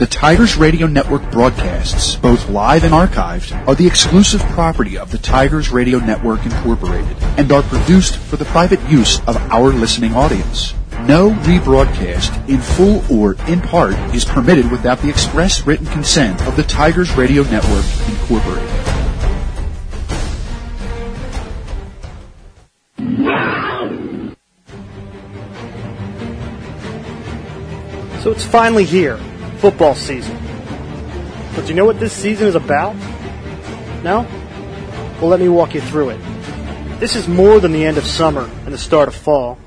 The Tigers Radio Network broadcasts, both live and archived, are the exclusive property of the Tigers Radio Network Incorporated and are produced for the private use of our listening audience. No rebroadcast, in full or in part, is permitted without the express written consent of the Tigers Radio Network Incorporated. So it's finally here, football season. But do you know what this season is about? No? Well, let me walk you through it. This is more than the end of summer and the start of fall.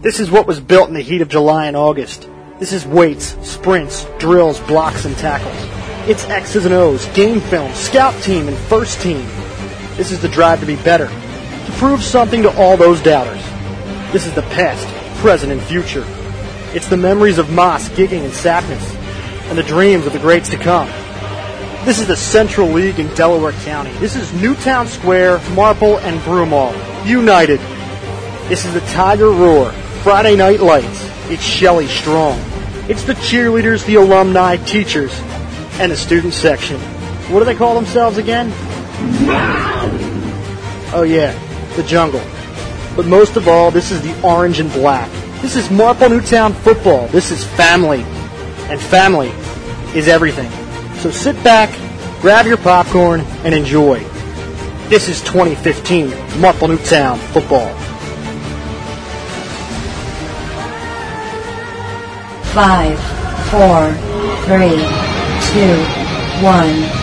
This is what was built in the heat of July and August. This is weights, sprints, drills, blocks, and tackles. It's X's and O's, game film, scout team, and first team. This is the drive to be better, to prove something to all those doubters. This is the past, present, and future. It's the memories of Moss, Gicking, and Sapness, and the dreams of the greats to come. This is the Central League in Delaware County. This is Newtown Square, Marple, and Broomall, united. This is the Tiger Roar, Friday Night Lights. It's Shelly Strong. It's the cheerleaders, the alumni, teachers, and the student section. What do they call themselves again? Oh yeah, the jungle. But most of all, this is the orange and black. This is Marple Newtown football. This is family. And family is everything. So sit back, grab your popcorn, and enjoy. This is 2015 Marple Newtown football. Five, four, three, two, one.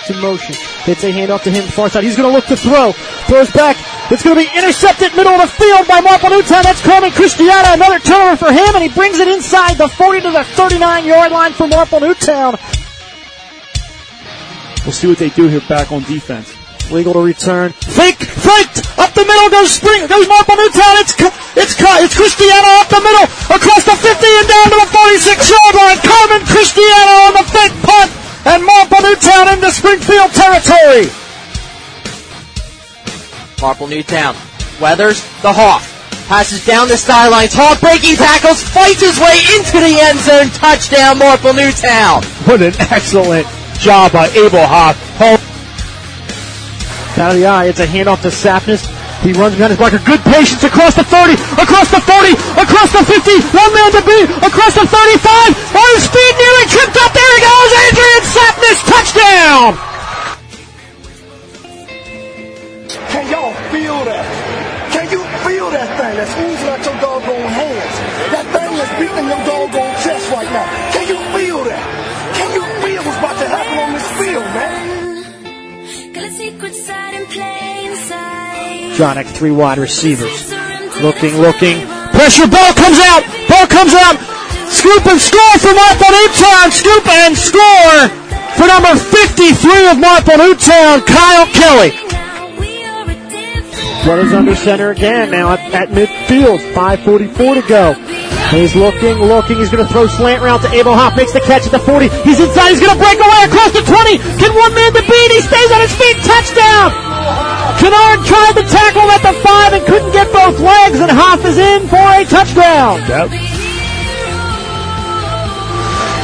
It's in motion. Hits a handoff to him, far side. He's going to look to throw. Throws back. It's going to be intercepted middle of the field by Marple Newtown. That's Carmen Cristiana. Another turnover for him, and he brings it inside the 40 to the 39 yard line for Marple Newtown. We'll see what they do here back on defense. Legal to return. Fake, faked, up the middle goes Spring, goes Marple Newtown. It's it's it's Cristiano up the middle, across the 50 and down to the 46 yard line. Carmen Cristiano on the fake punt, and Marple Newtown into Springfield territory. Marple Newtown weathers the Hawk. Passes down the sidelines. Hoff breaking tackles, fights his way into the end zone. Touchdown, Marple Newtown. What an excellent job by Abel Hoff. Out of the eye, it's a handoff to Sapness. He runs behind his blocker. Good patience across the 30, across the 40, across the 50. One man to beat, across the 35. On his speed, nearly tripped up. There he goes. Adrian Sapness, touchdown. Can y'all feel that? Can you feel that thing that's oozing out your doggone hands? That thing that's beating your doggone chest right now. Can you feel that? Can you feel what's about to happen on this field, man? John X, three wide receivers. Looking, looking. Pressure, ball comes out. Ball comes out. Scoop and score for Marple Newtown. Scoop and score for number 53 of Marple Newtown, Kyle Kelly. Brothers under center again now at, at midfield. 5.44 to go. He's looking, looking. He's going to throw slant route to Abel Hoff. Makes the catch at the 40. He's inside. He's going to break away across the 20. Can one man to beat? He stays on his feet. Touchdown. Kennard tried to tackle him at the 5 and couldn't get both legs, and Hoff is in for a touchdown. Yep.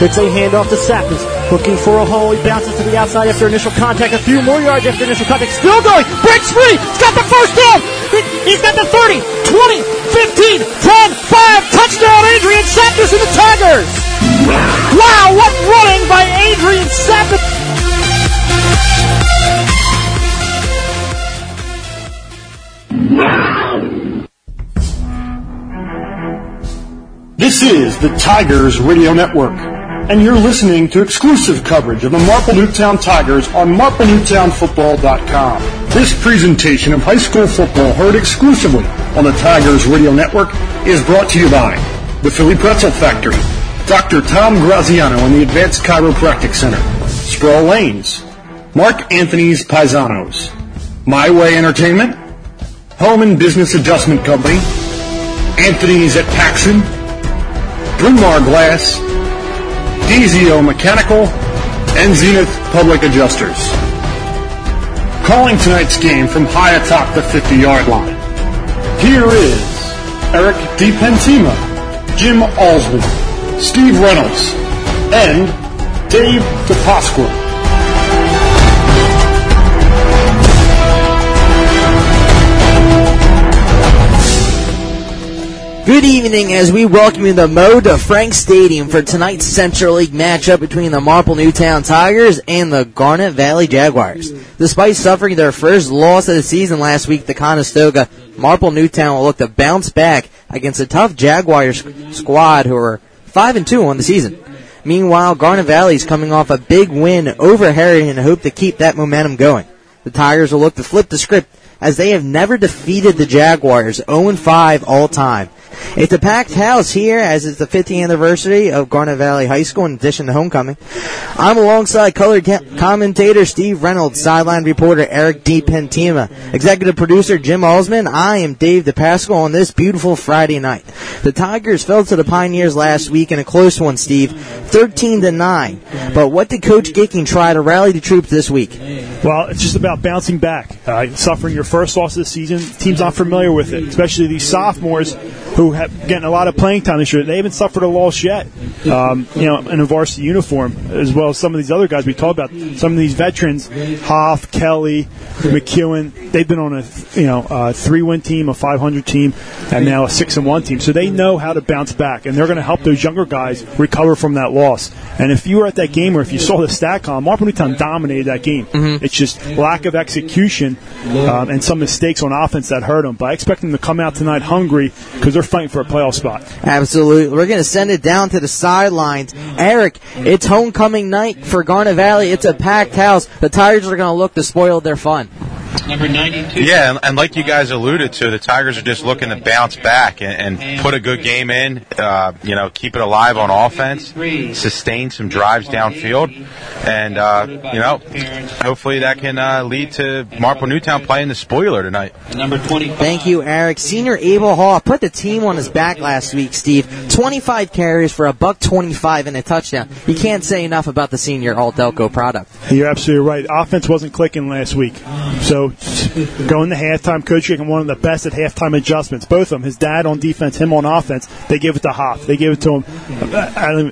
It's a handoff to Sapness. Looking for a hole. He bounces to the outside after initial contact. A few more yards after initial contact. Still going. Breaks free. He's got the first down. He- He's got the 30, 20, 15, 10, 5. Touchdown, Adrian Sapness and the Tigers. Wow, what running by Adrian Sapness. This is the Tigers Radio Network, and you're listening to exclusive coverage of the Marple Newtown Tigers on MarpleNewtownFootball.com. This presentation of high school football heard exclusively on the Tigers Radio Network is brought to you by the Philly Pretzel Factory, Dr. Tom Graziano and the Advanced Chiropractic Center, Sproul Lanes, Mark Anthony's Paisanos, My Way Entertainment, Home and Business Adjustment Company, Anthony's at Paxson, Brumar Glass, DZO Mechanical, and Zenith Public Adjusters. Calling tonight's game from high atop the 50-yard line, here is Eric DiPentima, Jim Alsman, Steve Reynolds, and Dave DePasqua. Good evening as we welcome you to Mo to Frank Stadium for tonight's Central League matchup between the Marple Newtown Tigers and the Garnet Valley Jaguars. Despite suffering their first loss of the season last week to Conestoga, Marple Newtown will look to bounce back against a tough Jaguars squad who are 5 and 2 on the season. Meanwhile, Garnet Valley is coming off a big win over Harry and hope to keep that momentum going. The Tigers will look to flip the script as they have never defeated the Jaguars 0-5 all time. It's a packed house here as it's the 50th anniversary of Garnet Valley High School in addition to homecoming. I'm alongside color commentator Steve Reynolds, sideline reporter Eric DiPentima, executive producer Jim Alsman. I am Dave DePascal on this beautiful Friday night. The Tigers fell to the Pioneers last week in a close one, Steve, 13 to 9. But what did Coach Gicking try to rally the troops this week? Well, it's just about bouncing back. Uh, suffering your first loss of the season, team's not familiar with it, especially these sophomores who have getting a lot of playing time this year. They haven't suffered a loss yet, um, you know, in a varsity uniform, as well as some of these other guys we talked about. Some of these veterans, Hoff, Kelly, McEwen, they've been on a you know a three-win team, a 500 team, and now a six and one team. So they know how to bounce back, and they're going to help those younger guys recover from that loss. And if you were at that game, or if you saw the stat column, Marple Newtown dominated that game. Mm-hmm. It's just lack of execution um, and some mistakes on offense that hurt them. But I expect them to come out tonight hungry because they're fighting for a playoff spot. Absolutely. We're going to send it down to the sidelines. Eric, it's homecoming night for Garnet Valley. It's a packed house. The Tigers are going to look to spoil their fun. Number 92. Yeah, and, and, like you guys alluded to, the Tigers are just looking to bounce back and, and put a good game in. Uh, you know, keep it alive on offense, sustain some drives downfield, and uh, you know, hopefully that can uh, lead to Marple Newtown playing the spoiler tonight. Number 25. Thank you, Eric. Senior Abel Hoff put the team on his back last week. Steve, 25 carries for a buck 25 and a touchdown. You can't say enough about the senior All Delco product. You're absolutely right. Offense wasn't clicking last week, so going to halftime, Coach Gicking one of the best at halftime adjustments. Both of them, his dad on defense, him on offense. They give it to Hoff. They gave it to him.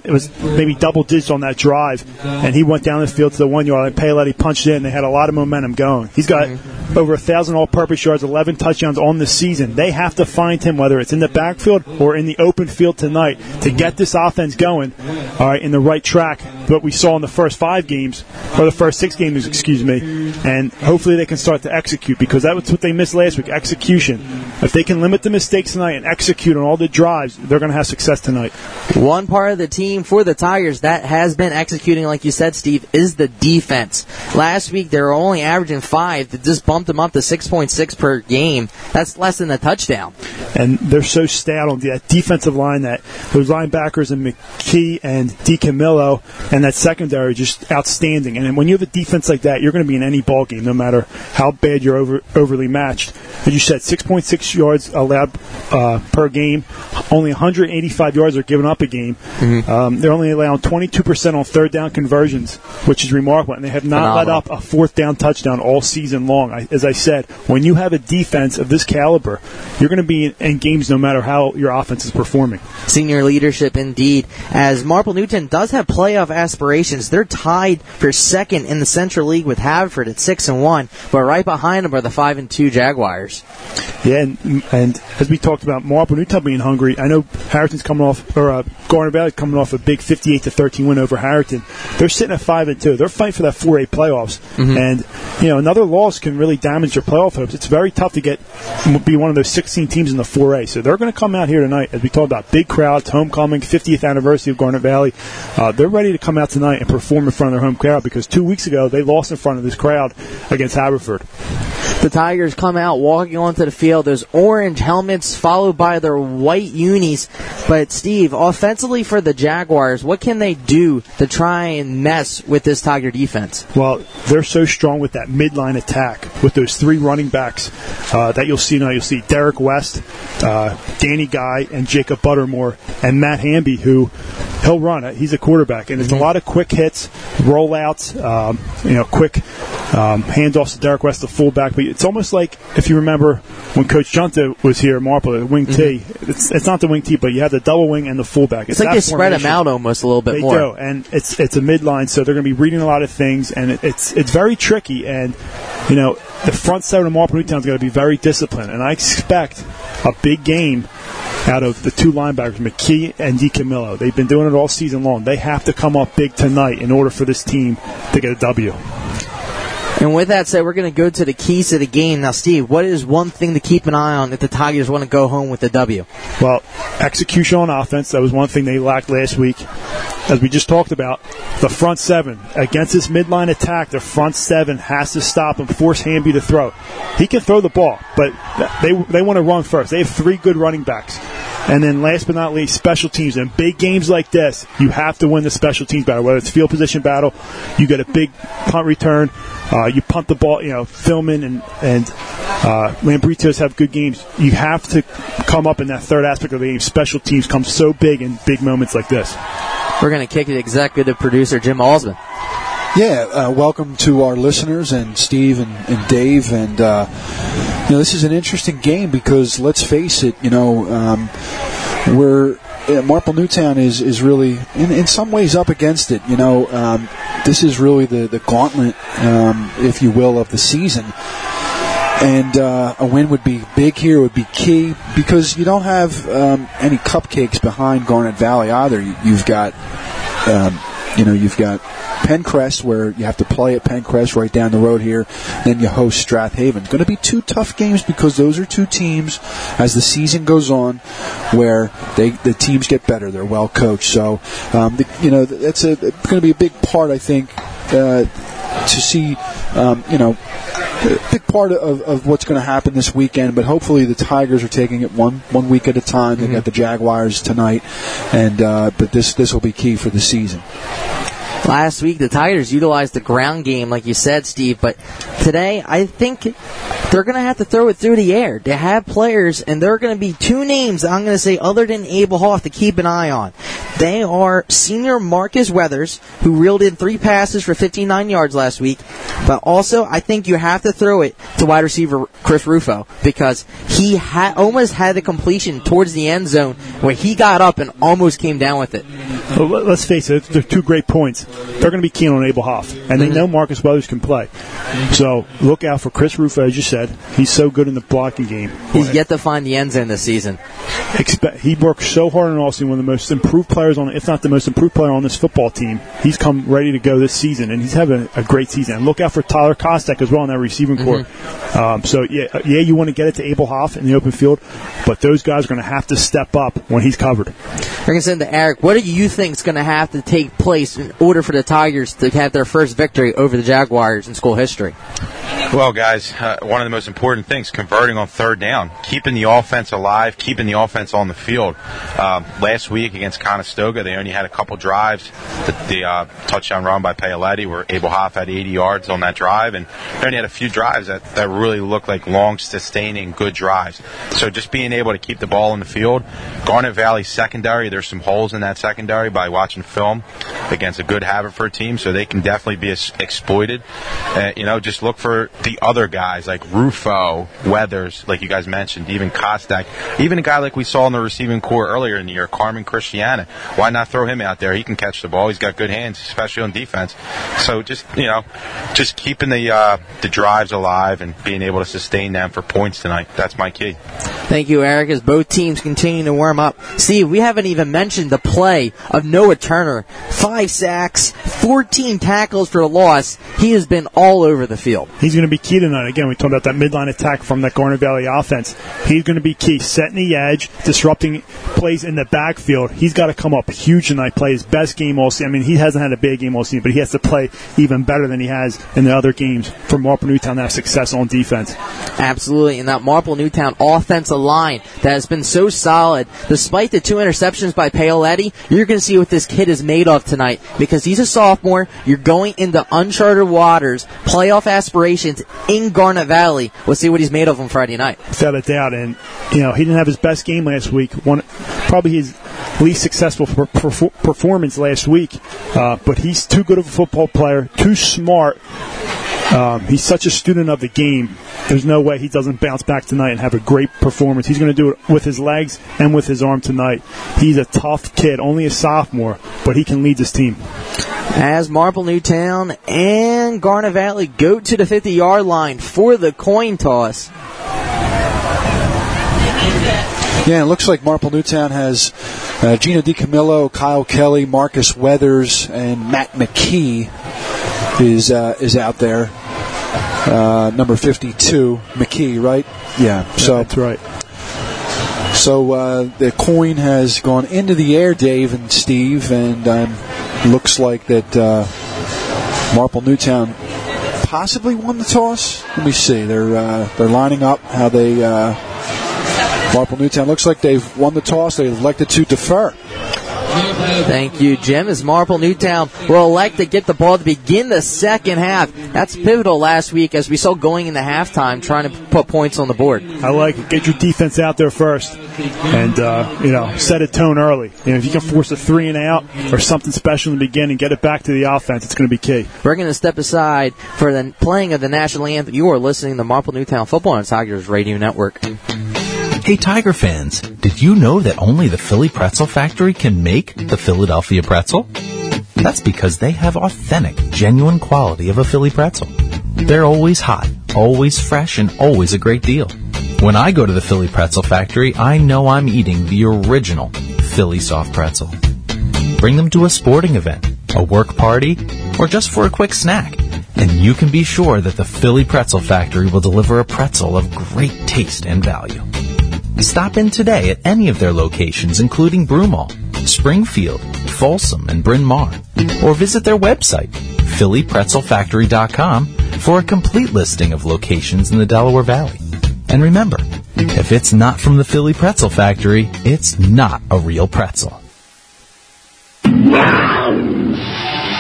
It was maybe double digits on that drive, and he went down the field to the one yard. And Paoletti punched in. They had a lot of momentum going. He's got mm-hmm. Over a thousand all-purpose yards, 11 touchdowns on the season. They have to find him, whether it's in the backfield or in the open field tonight, to get this offense going. All right, in the right track. What we saw in the first five games, or the first six games, excuse me, and hopefully they can start to execute because that was what they missed last week execution. If they can limit the mistakes tonight and execute on all the drives, they're going to have success tonight. One part of the team for the Tigers that has been executing, like you said, Steve, is the defense. Last week they were only averaging five. That just them up to 6.6 per game. That's less than a touchdown. And they're so stout on that defensive line that those linebackers and McKee and DiCamillo and that secondary just outstanding. And when you have a defense like that, you're going to be in any ball game, no matter how bad you're over, overly matched. As you said, 6.6 yards allowed uh, per game. Only 185 yards are given up a game. Mm-hmm. Um, they're only allowing 22% on third down conversions, which is remarkable. And they have not Phenomenal. let up a fourth down touchdown all season long. I, as I said, when you have a defense of this caliber, you're going to be in, in games no matter how your offense is performing. Senior leadership indeed. As Marple Newtown does have playoff aspirations, they're tied for second in the Central League with Haverford at six and one, but right behind them are the five and two Jaguars. Yeah, and, and as we talked about, Marple Newtown being hungry. I know Harriton's coming off, or uh, Garnet Valley coming off a big 58 to 13 win over Harriton. They're sitting at five and two. They're fighting for that 4A playoffs, mm-hmm. and you know another loss can really damage your playoff hopes. It's very tough to get be one of those 16 teams in the 4A. So they're going to come out here tonight, as we talked about, big crowds, homecoming, 50th anniversary of Garnet Valley. Uh, they're ready to come out tonight and perform in front of their home crowd because two weeks ago they lost in front of this crowd against Haverford. The Tigers come out walking onto the field. There's orange helmets followed by their white unis. But Steve, offensively for the Jaguars, what can they do to try and mess with this Tiger defense? Well, they're so strong with that midline attack with those three running backs uh, that you'll see now. You'll see Derek West, uh, Danny Guy, and Jacob Buttermore, and Matt Hamby, who he'll run it. He's a quarterback, and there's a lot of quick hits, rollouts, um, you know, quick um, handoffs to Derek West, the fullback. But it's almost like if you remember when Coach Junta was here, Marple, the wing T. It's, it's not the wing T, but you have the double wing and the fullback. Mm-hmm. It's, like they spread them out almost a little bit They more. do, and it's it's a midline, so they're going to be reading a lot of things, and it, it's it's very tricky. And you know, the front seven of Marple Newtown is going to be very disciplined, and I expect a big game out of the two linebackers, McKee and DiCamillo. They've been doing it all season long. They have to come up big tonight in order for this team to get a W. And with that said, we're going to go to the keys to the game. Now, Steve, what is one thing to keep an eye on if the Tigers want to go home with the W? Well, execution on offense, that was one thing they lacked last week. As we just talked about, the front seven. Against this midline attack, the front seven has to stop and force Hamby to throw. He can throw the ball, but they, they want to run first. They have three good running backs. And then last but not least, special teams. In big games like this, you have to win the special teams battle. Whether it's field position battle, you get a big punt return, uh, you punt the ball, you know, Philman and, and uh, Lambritos have good games. You have to come up in that third aspect of the game. Special teams come so big in big moments like this. We're going to kick it executive producer Jim Alsman. Yeah, uh, welcome to our listeners and Steve and, and Dave. And, uh, you know, this is an interesting game because let's face it, you know, um, we're. Uh, Marple Newtown is, is really, in, in some ways, up against it. You know, um, this is really the, the gauntlet, um, if you will, of the season. And uh, a win would be big here, would be key, because you don't have um, any cupcakes behind Garnet Valley either. You, you've got um, you know, you've got Penncrest, where you have to play at Penncrest right down the road here. Then you host Strath Haven. Going to be two tough games because those are two teams, as the season goes on, where they the teams get better. They're well coached. So, um, the, you know, that's going to be a big part, I think, uh, to see, um, you know, big part of, of what's going to happen this weekend. But hopefully, the Tigers are taking it one one week at a time. They got the Jaguars tonight, and uh, but this this will be key for the season. Last week, the Tigers utilized the ground game, like you said, Steve, but today, I think they're going to have to throw it through the air. They have players, and there are going to be two names I'm going to say other than Abel Hoff to keep an eye on. They are senior Marcus Weathers, who reeled in three passes for 59 yards last week, but also I think you have to throw it to wide receiver Chris Rufo because he ha- almost had the completion towards the end zone where he got up and almost came down with it. Well, let- let's face it, they're two great points. They're going to be keen on Abel Hoff, and they know Marcus Weathers can play. So look out for Chris Rufo, as you said. He's so good in the blocking game. He's yet to find the end zone this season. Expect, he worked so hard in Austin, one of the most improved players on, if not the most improved player on this football team. He's come ready to go this season, and he's having a great season. And look out for Tyler Kostek as well in that receiving core. Um, so yeah, uh, yeah, you want to get it to Abel Hoff in the open field, but those guys are going to have to step up when he's covered. We're going to send to Eric. What do you think is going to have to take place in order for the Tigers to have their first victory over the Jaguars in school history? Well, guys, uh, one of the most important things, converting on third down, keeping the offense alive, keeping the offense on the field. Um, last week against Conestoga, they only had a couple drives. The, the uh, touchdown run by Paoletti, where Abel Hoff had 80 yards on that drive, and they only had a few drives that, that really looked like long, sustaining, good drives. So just being able to keep the ball in the field. Garnet Valley secondary, there's some holes in that secondary by watching film against a good Haverford team, so they can definitely be ex- exploited. Uh, you know, just look for the other guys like Rufo, Weathers, like you guys mentioned, even Kostak, even a guy like we saw in the receiving core earlier in the year, Carmen Christiana. Why not throw him out there? He can catch the ball. He's got good hands, especially on defense. So just you know, just keeping the uh, the drives alive and being able to sustain them for points tonight. That's my key. Thank you, Eric, as both teams continue to warm up. Steve, we haven't even mentioned the play of Noah Turner. Five sacks, 14 tackles for a loss. He has been all over the field. He's going to be key tonight. Again, we talked about that midline attack from that Garnet Valley offense. He's going to be key, setting the edge, disrupting plays in the backfield. He's got to come up huge tonight, play his best game all season. I mean, he hasn't had a big game all season, but he has to play even better than he has in the other games for Marple Newtown to have success on defense. Absolutely. And that Marple Newtown offensive line that has been so solid, despite the two interceptions by Paoletti, you're going to see what this kid is made of tonight because he's a sophomore. You're going into uncharted waters, playoff aspirations in Garnet Valley. We'll see what he's made of on Friday night. Without a doubt. And, you know, he didn't have his best game last week. One, probably his least successful per- perfor- performance last week. Uh, but he's too good of a football player, too smart. Um, he's such a student of the game. There's no way he doesn't bounce back tonight and have a great performance. He's going to do it with his legs and with his arm tonight. He's a tough kid, only a sophomore, but he can lead this team. As Marple Newtown and Garnet Valley go to the 50 yard line for the coin toss. Yeah, it looks like Marple Newtown has uh, Gino DiCamillo, Kyle Kelly, Marcus Weathers, and Matt McKee is uh, is out there. Uh, number 52, McKee, right? Yeah, so that's right. So uh, the coin has gone into the air, Dave and Steve, and um, looks like that uh, Marple Newtown possibly won the toss. Let me see. They're uh, they're lining up how they. Uh, Marple Newtown looks like they've won the toss. They elected to defer. Thank you, Jim. As Marple Newtown will elect to get the ball to begin the second half. That's pivotal last week as we saw going into halftime trying to put points on the board. I like it. Get your defense out there first, and uh, you know set a tone early. You know, if you can force a three and out or something special in the beginning, get it back to the offense. It's going to be key. We're going to step aside for the playing of the national anthem. You are listening to Marple Newtown Football on Tigers Radio Network. Hey Tiger fans, did you know that only the Philly Pretzel Factory can make the Philadelphia pretzel? That's because they have authentic, genuine quality of a Philly pretzel. They're always hot, always fresh, and always a great deal. When I go to the Philly Pretzel Factory, I know I'm eating the original Philly soft pretzel. Bring them to a sporting event, a work party, or just for a quick snack, and you can be sure that the Philly Pretzel Factory will deliver a pretzel of great taste and value. Stop in today at any of their locations, including Broomall, Springfield, Folsom, and Bryn Mawr, or visit their website, phillypretzelfactory.com, for a complete listing of locations in the Delaware Valley. And remember, if it's not from the Philly Pretzel Factory, it's not a real pretzel.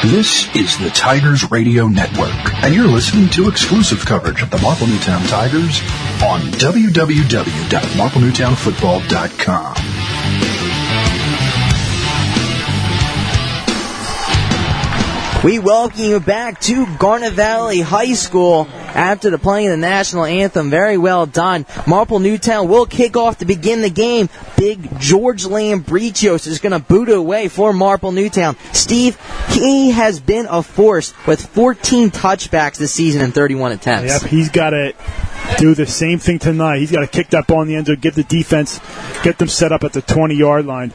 This is the Tigers Radio Network, and you're listening to exclusive coverage of the Marple Newtown Tigers on www.marplenewtownfootball.com. We welcome you back to Garnet Valley High School after the playing of the national anthem. Very well done. Marple Newtown will kick off to begin the game. Big George Lambricios is going to boot it away for Marple Newtown. Steve, he has been a force with 14 touchbacks this season and 31 attempts. Yep, he's got to do the same thing tonight. He's got to kick that ball in the end zone, give the defense, get them set up at the 20 yard line,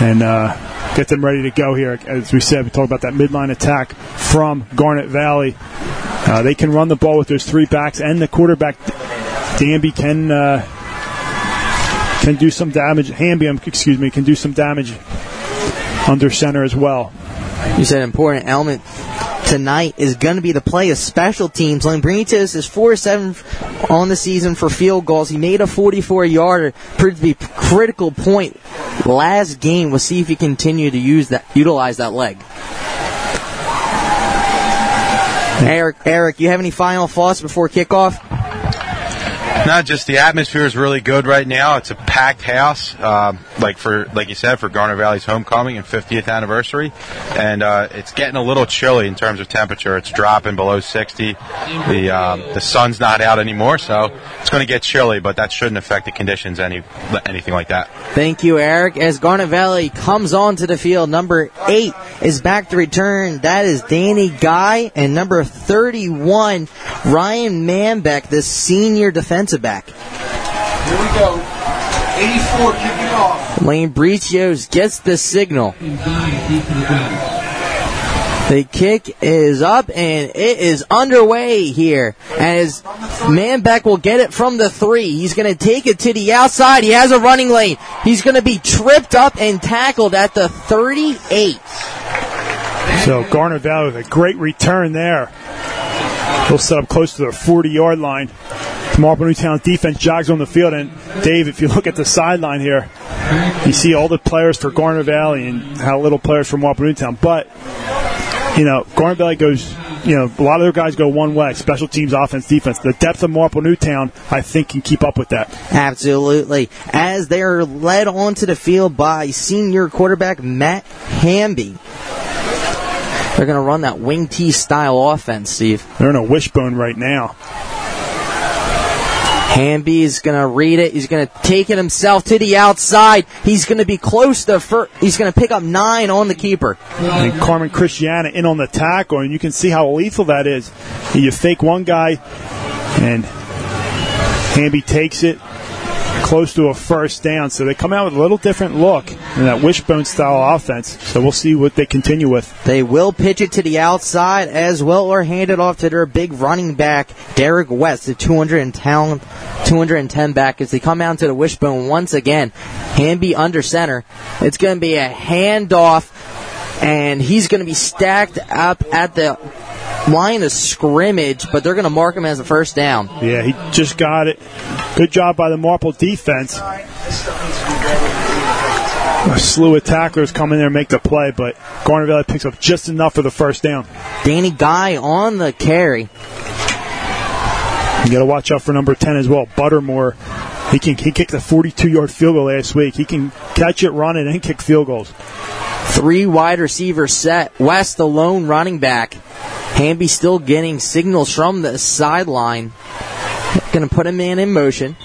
and uh, get them ready to go here. As we said, we talked about that midline attack from Garnet Valley. Uh, they can run the ball with those three backs, and the quarterback, Danby, can uh, can do some damage. Hamby, um, excuse me, can do some damage under center as well. You said an important element tonight is going to be the play of special teams. Lambrinitos is 4-7 on the season for field goals. He made a 44-yarder, proved to be critical point last game. We'll see if he continue to use that, utilize that leg. Eric, Eric, you have any final thoughts before kickoff? Not just the atmosphere is really good right now. It's a packed house, um, like for like you said for Garnet Valley's homecoming and 50th anniversary, and uh, it's getting a little chilly in terms of temperature. It's dropping below 60. The um, the sun's not out anymore, so it's going to get chilly, but that shouldn't affect the conditions any anything like that. Thank you, Eric. As Garnet Valley comes onto the field, number eight is back to return. That is Danny Guy, and number 31, Ryan Manbeck, the senior defensive back. Here we go. 84 kicking off. Lane Bricios gets the signal. The kick is up and it is underway here. As Manbeck will get it from the three. He's going to take it to the outside. He has a running lane. He's going to be tripped up and tackled at the 38. So Garnet Valley with a great return there. He'll set up close to the 40 yard line. Marple Newtown's defense jogs on the field, and Dave, if you look at the sideline here, you see all the players for Garnet Valley and how little players from Marple Newtown. But you know, Garnet Valley goes. You know, a lot of their guys go one way: special teams, offense, defense. The depth of Marple Newtown, I think, can keep up with that. Absolutely. As they're led onto the field by senior quarterback Matt Hamby. They're going to run that wing T style offense, Steve. They're in a wishbone right now. Hamby is going to read it. He's going to take it himself to the outside. He's going to be close to first. He's going to pick up nine on the keeper. And Carmen Christiana in on the tackle, and you can see how lethal that is. You fake one guy, and Hamby takes it close to a first down. So they come out with a little different look in that wishbone style offense. So we'll see what they continue with. They will pitch it to the outside as well or hand it off to their big running back, Derek West, the 210, 210 back as they come out to the wishbone once again. Hamby under center. It's going to be a handoff and he's going to be stacked up at the line of scrimmage, but they're going to mark him as a first down. Yeah, he just got it. Good job by the Marple defense. A slew of tacklers come in there and make the play, but Garnet Valley picks up just enough for the first down. Danny Guy on the carry. You got to watch out for number 10 as well, Buttermore. He can he kicked a 42 yard field goal last week. He can catch it, run it, and kick field goals. Three wide receiver set. West, the lone running back. Hamby still getting signals from the sideline. Going to put a man in motion.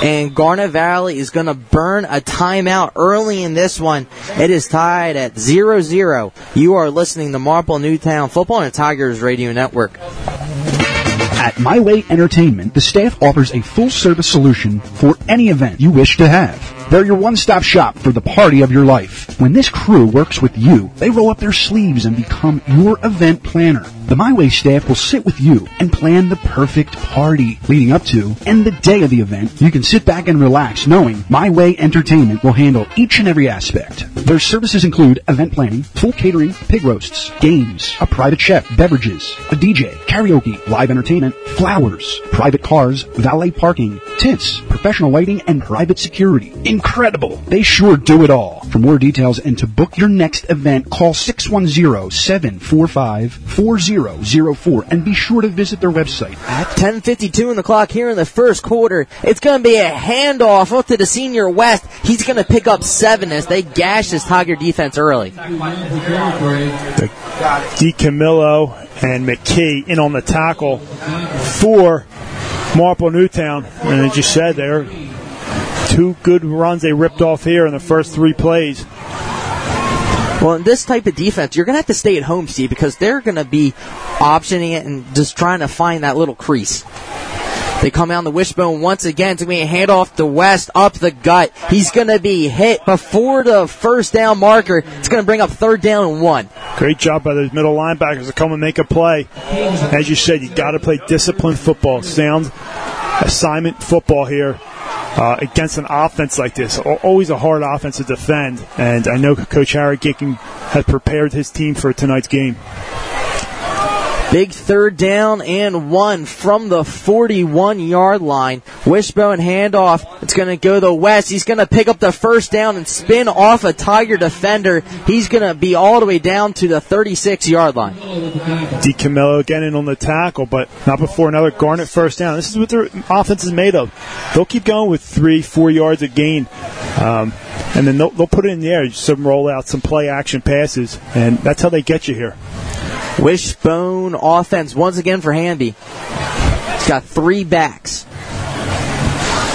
And Garnet Valley is going to burn a timeout early in this one. It is tied at 0 0. You are listening to Marple Newtown Football and Tigers Radio Network. At My Way Entertainment, the staff offers a full service solution for any event you wish to have. They're your one stop shop for the party of your life. When this crew works with you, they roll up their sleeves and become your event planner. The MyWay staff will sit with you and plan the perfect party leading up to and the day of the event. You can sit back and relax knowing MyWay Entertainment will handle each and every aspect. Their services include event planning, full catering, pig roasts, games, a private chef, beverages, a DJ, karaoke, live entertainment, flowers, private cars, valet parking, tents, professional lighting, and private security. Incredible! They sure do it all. For more details and to book your next event, call 610-745-4004 and be sure to visit their website at 10.52 in the clock here in the first quarter. It's going to be a handoff up to the senior West. He's going to pick up seven as they gash this Tiger defense early. DiCamillo and McKee in on the tackle for Marple Newtown. And as you said, they're two good runs they ripped off here in the first three plays. Well, in this type of defense, you're going to have to stay at home, Steve, because they're going to be optioning it and just trying to find that little crease. They come out the wishbone once again to me a handoff to West up the gut. He's going to be hit before the first down marker. It's going to bring up third down and one. Great job by those middle linebackers to come and make a play. As you said, you got to play disciplined football, sound assignment football here. Uh, against an offense like this, always a hard offense to defend, and I know Coach Harry Gicking has prepared his team for tonight's game. Big third down and one from the 41 yard line. Wishbone handoff. It's going to go to West. He's going to pick up the first down and spin off a Tiger defender. He's going to be all the way down to the 36 yard line. DiCamillo again in on the tackle, but not before another Garnet first down. This is what their offense is made of. They'll keep going with three, four yards a gain. Um, and then they'll, they'll put it in the air, some rollouts, some play action passes, and that's how they get you here. Wishbone offense once again for Hamby. He's got three backs.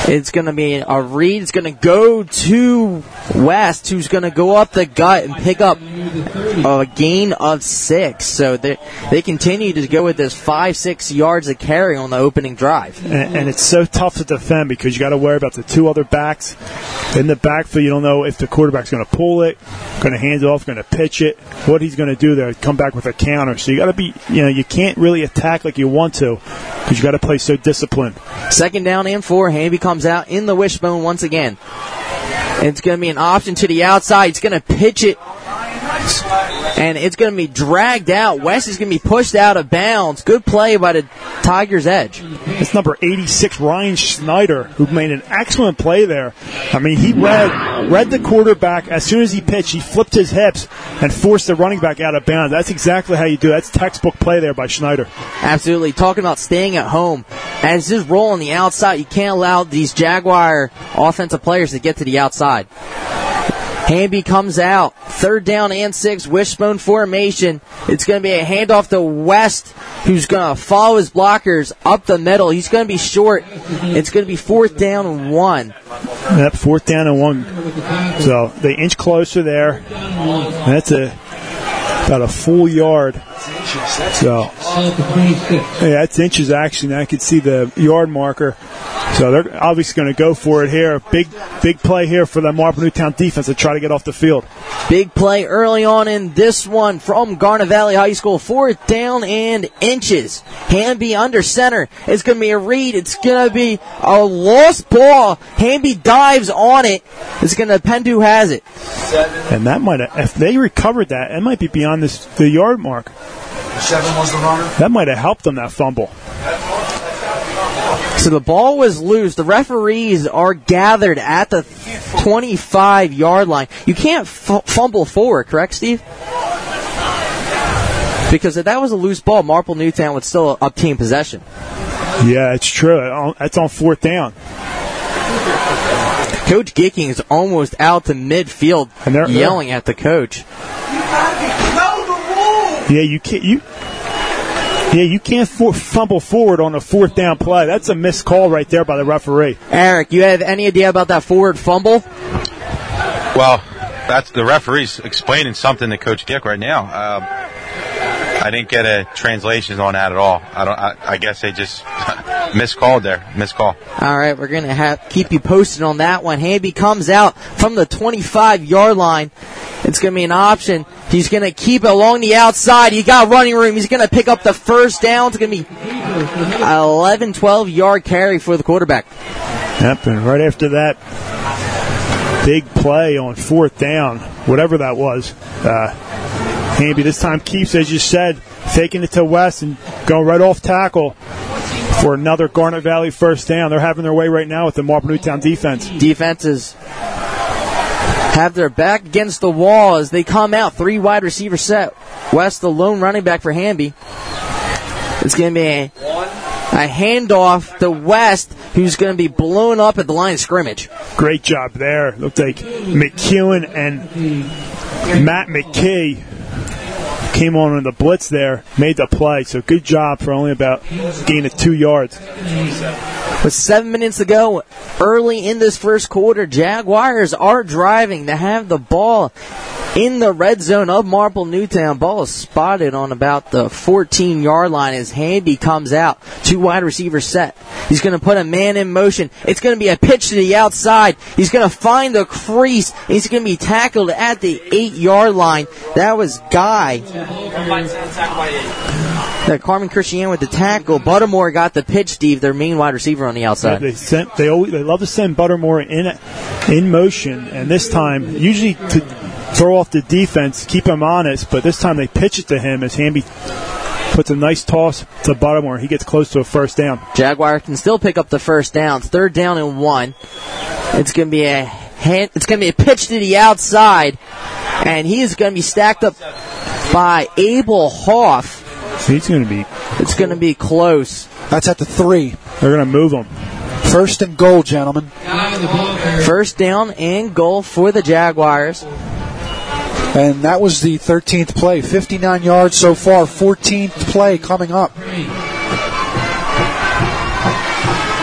It's going to be a read. It's going to go to West, who's going to go up the gut and pick up a gain of six. So they they continue to go with this five six yards of carry on the opening drive. And, and it's so tough to defend because you got to worry about the two other backs in the backfield. You don't know if the quarterback's going to pull it, going to hand it off, going to pitch it, what he's going to do there. Come back with a counter. So you got to be, you know, you can't really attack like you want to because you got to play so disciplined. Second down and four. Hamby comes out in the wishbone once again. It's going to be an option to the outside. It's going to pitch it. And it's going to be dragged out. West is going to be pushed out of bounds. Good play by the Tigers' edge. It's number 86, Ryan Schneider, who made an excellent play there. I mean, he read read the quarterback as soon as he pitched. He flipped his hips and forced the running back out of bounds. That's exactly how you do. It. That's textbook play there by Schneider. Absolutely. Talking about staying at home. As this roll on the outside, you can't allow these Jaguar offensive players to get to the outside. Hamby comes out. Third down and six, wishbone formation. It's going to be a handoff to West, who's going to follow his blockers up the middle. He's going to be short. It's going to be fourth down and one. Yep, fourth down and one. So they inch closer there. That's a about a full yard. So yeah, that's inches actually. And I can see the yard marker. So they're obviously going to go for it here. Big, big play here for the Marple Newtown defense to try to get off the field. Big play early on in this one from Garnet Valley High School. Fourth down and inches. Hamby under center. It's going to be a read. It's going to be a lost ball. Hamby dives on it. It's going to depend who has it. And that might have, if they recovered that, it might be beyond this, the yard mark. Seven was the runner. That might have helped them, that fumble. So the ball was loose. The referees are gathered at the 25 yard line. You can't f- fumble forward, correct, Steve? Because if that was a loose ball, Marple Newtown would still obtain possession. Yeah, it's true. That's on fourth down. Coach Gicking is almost out to midfield, And they're- yelling at the coach. Yeah, you can't. You. Yeah, you can't for, fumble forward on a fourth down play. That's a missed call right there by the referee. Eric, you have any idea about that forward fumble? Well, that's the referee's explaining something to Coach Gick right now. Um, I didn't get a translation on that at all. I don't. I, I guess they just miscalled there. Miscall. All right, we're gonna have keep you posted on that one. Hamby comes out from the 25 yard line. It's gonna be an option. He's gonna keep it along the outside. He got running room. He's gonna pick up the first down. It's gonna be 11, 12 yard carry for the quarterback. Yep, and right after that big play on fourth down, whatever that was, uh, Hamby this time keeps, as you said, taking it to West and going right off tackle for another Garnet Valley first down. They're having their way right now with the Marple Newtown defense. Defenses have their back against the wall as they come out. Three wide receiver set. West, the lone running back for Hamby. It's going to be a, a handoff to West, who's going to be blown up at the line of scrimmage. Great job there. Looked like McEwen and Matt McKee came on in the blitz there, made the play. So good job for only about gain of two yards. With seven minutes to go, early in this first quarter, Jaguars are driving to have the ball in the red zone of Marple Newtown. Ball is spotted on about the 14 yard line as Hamby comes out. Two wide receivers set. He's going to put a man in motion. It's going to be a pitch to the outside. He's going to find the crease. He's going to be tackled at the eight yard line. That was Guy. That Carmen Christian with the tackle. Buttermore got the pitch, Steve, their main wide receiver on the outside. They sent. They always. They love to send Buttermore in in motion, and this time, usually to throw off the defense, keep him honest. But this time, they pitch it to him as Hamby puts a nice toss to Buttermore. He gets close to a first down. Jaguar can still pick up the first down. Third down and one. It's to be a hand, it's going to be a pitch to the outside, and he is going to be stacked up by Abel Hoff. He's going to be. It's going to be close. That's at the three. They're going to move him. First and goal, gentlemen. First down and goal for the Jaguars. And that was the 13th play. 59 yards so far. 14th play coming up.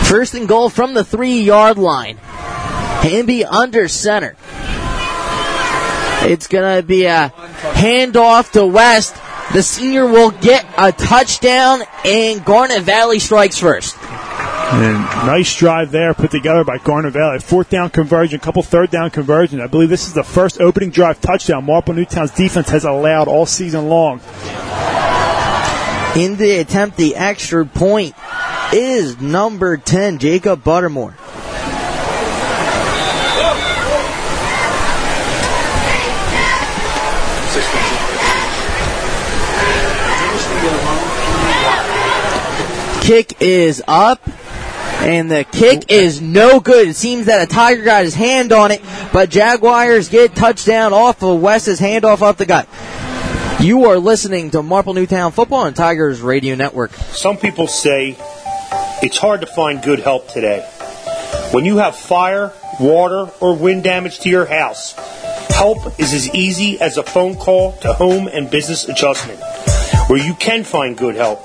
First and goal from the three yard line. Hamby under center. It's going to be a handoff to West. The senior will get a touchdown, and Garnet Valley strikes first. And nice drive there put together by Garnet Valley. Fourth down conversion, couple third down conversions. I believe this is the first opening drive touchdown Marple Newtown's defense has allowed all season long. In the attempt, the extra point is number 10, Jacob Buttermore. Kick is up. And the kick is no good. It seems that a Tiger got his hand on it, but Jaguars get touchdown off of West's handoff off the gut. You are listening to Marple Newtown Football on Tigers Radio Network. Some people say it's hard to find good help today. When you have fire, water, or wind damage to your house, Help is as easy as a phone call to Home and Business Adjustment, where you can find good help.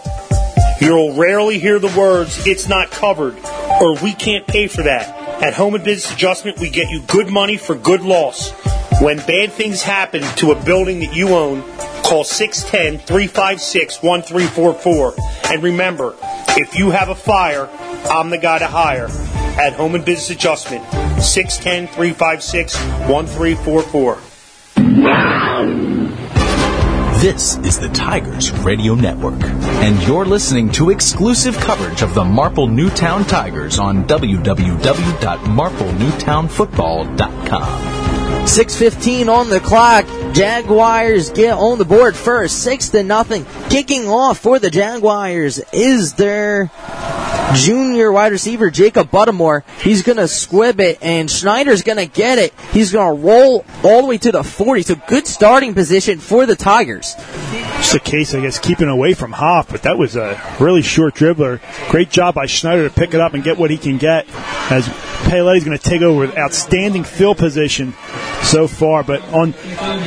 You'll rarely hear the words, it's not covered, or we can't pay for that. At Home and Business Adjustment, we get you good money for good loss. When bad things happen to a building that you own, call 610 356 1344. And remember, if you have a fire, I'm the guy to hire. At Home and Business Adjustment, 610 356 1344. This is the Tigers Radio Network, and you're listening to exclusive coverage of the Marple Newtown Tigers on www.marplenewtownfootball.com. 6.15 on the clock. Jaguars get on the board first. 6 to nothing. Kicking off for the Jaguars is their junior wide receiver, Jacob Buttermore. He's going to squib it, and Schneider's going to get it. He's going to roll all the way to the 40. So good starting position for the Tigers. Just a case, I guess, keeping away from Hoff, but that was a really short dribbler. Great job by Schneider to pick it up and get what he can get. As Paoletti's going to take over with outstanding field position so far. But on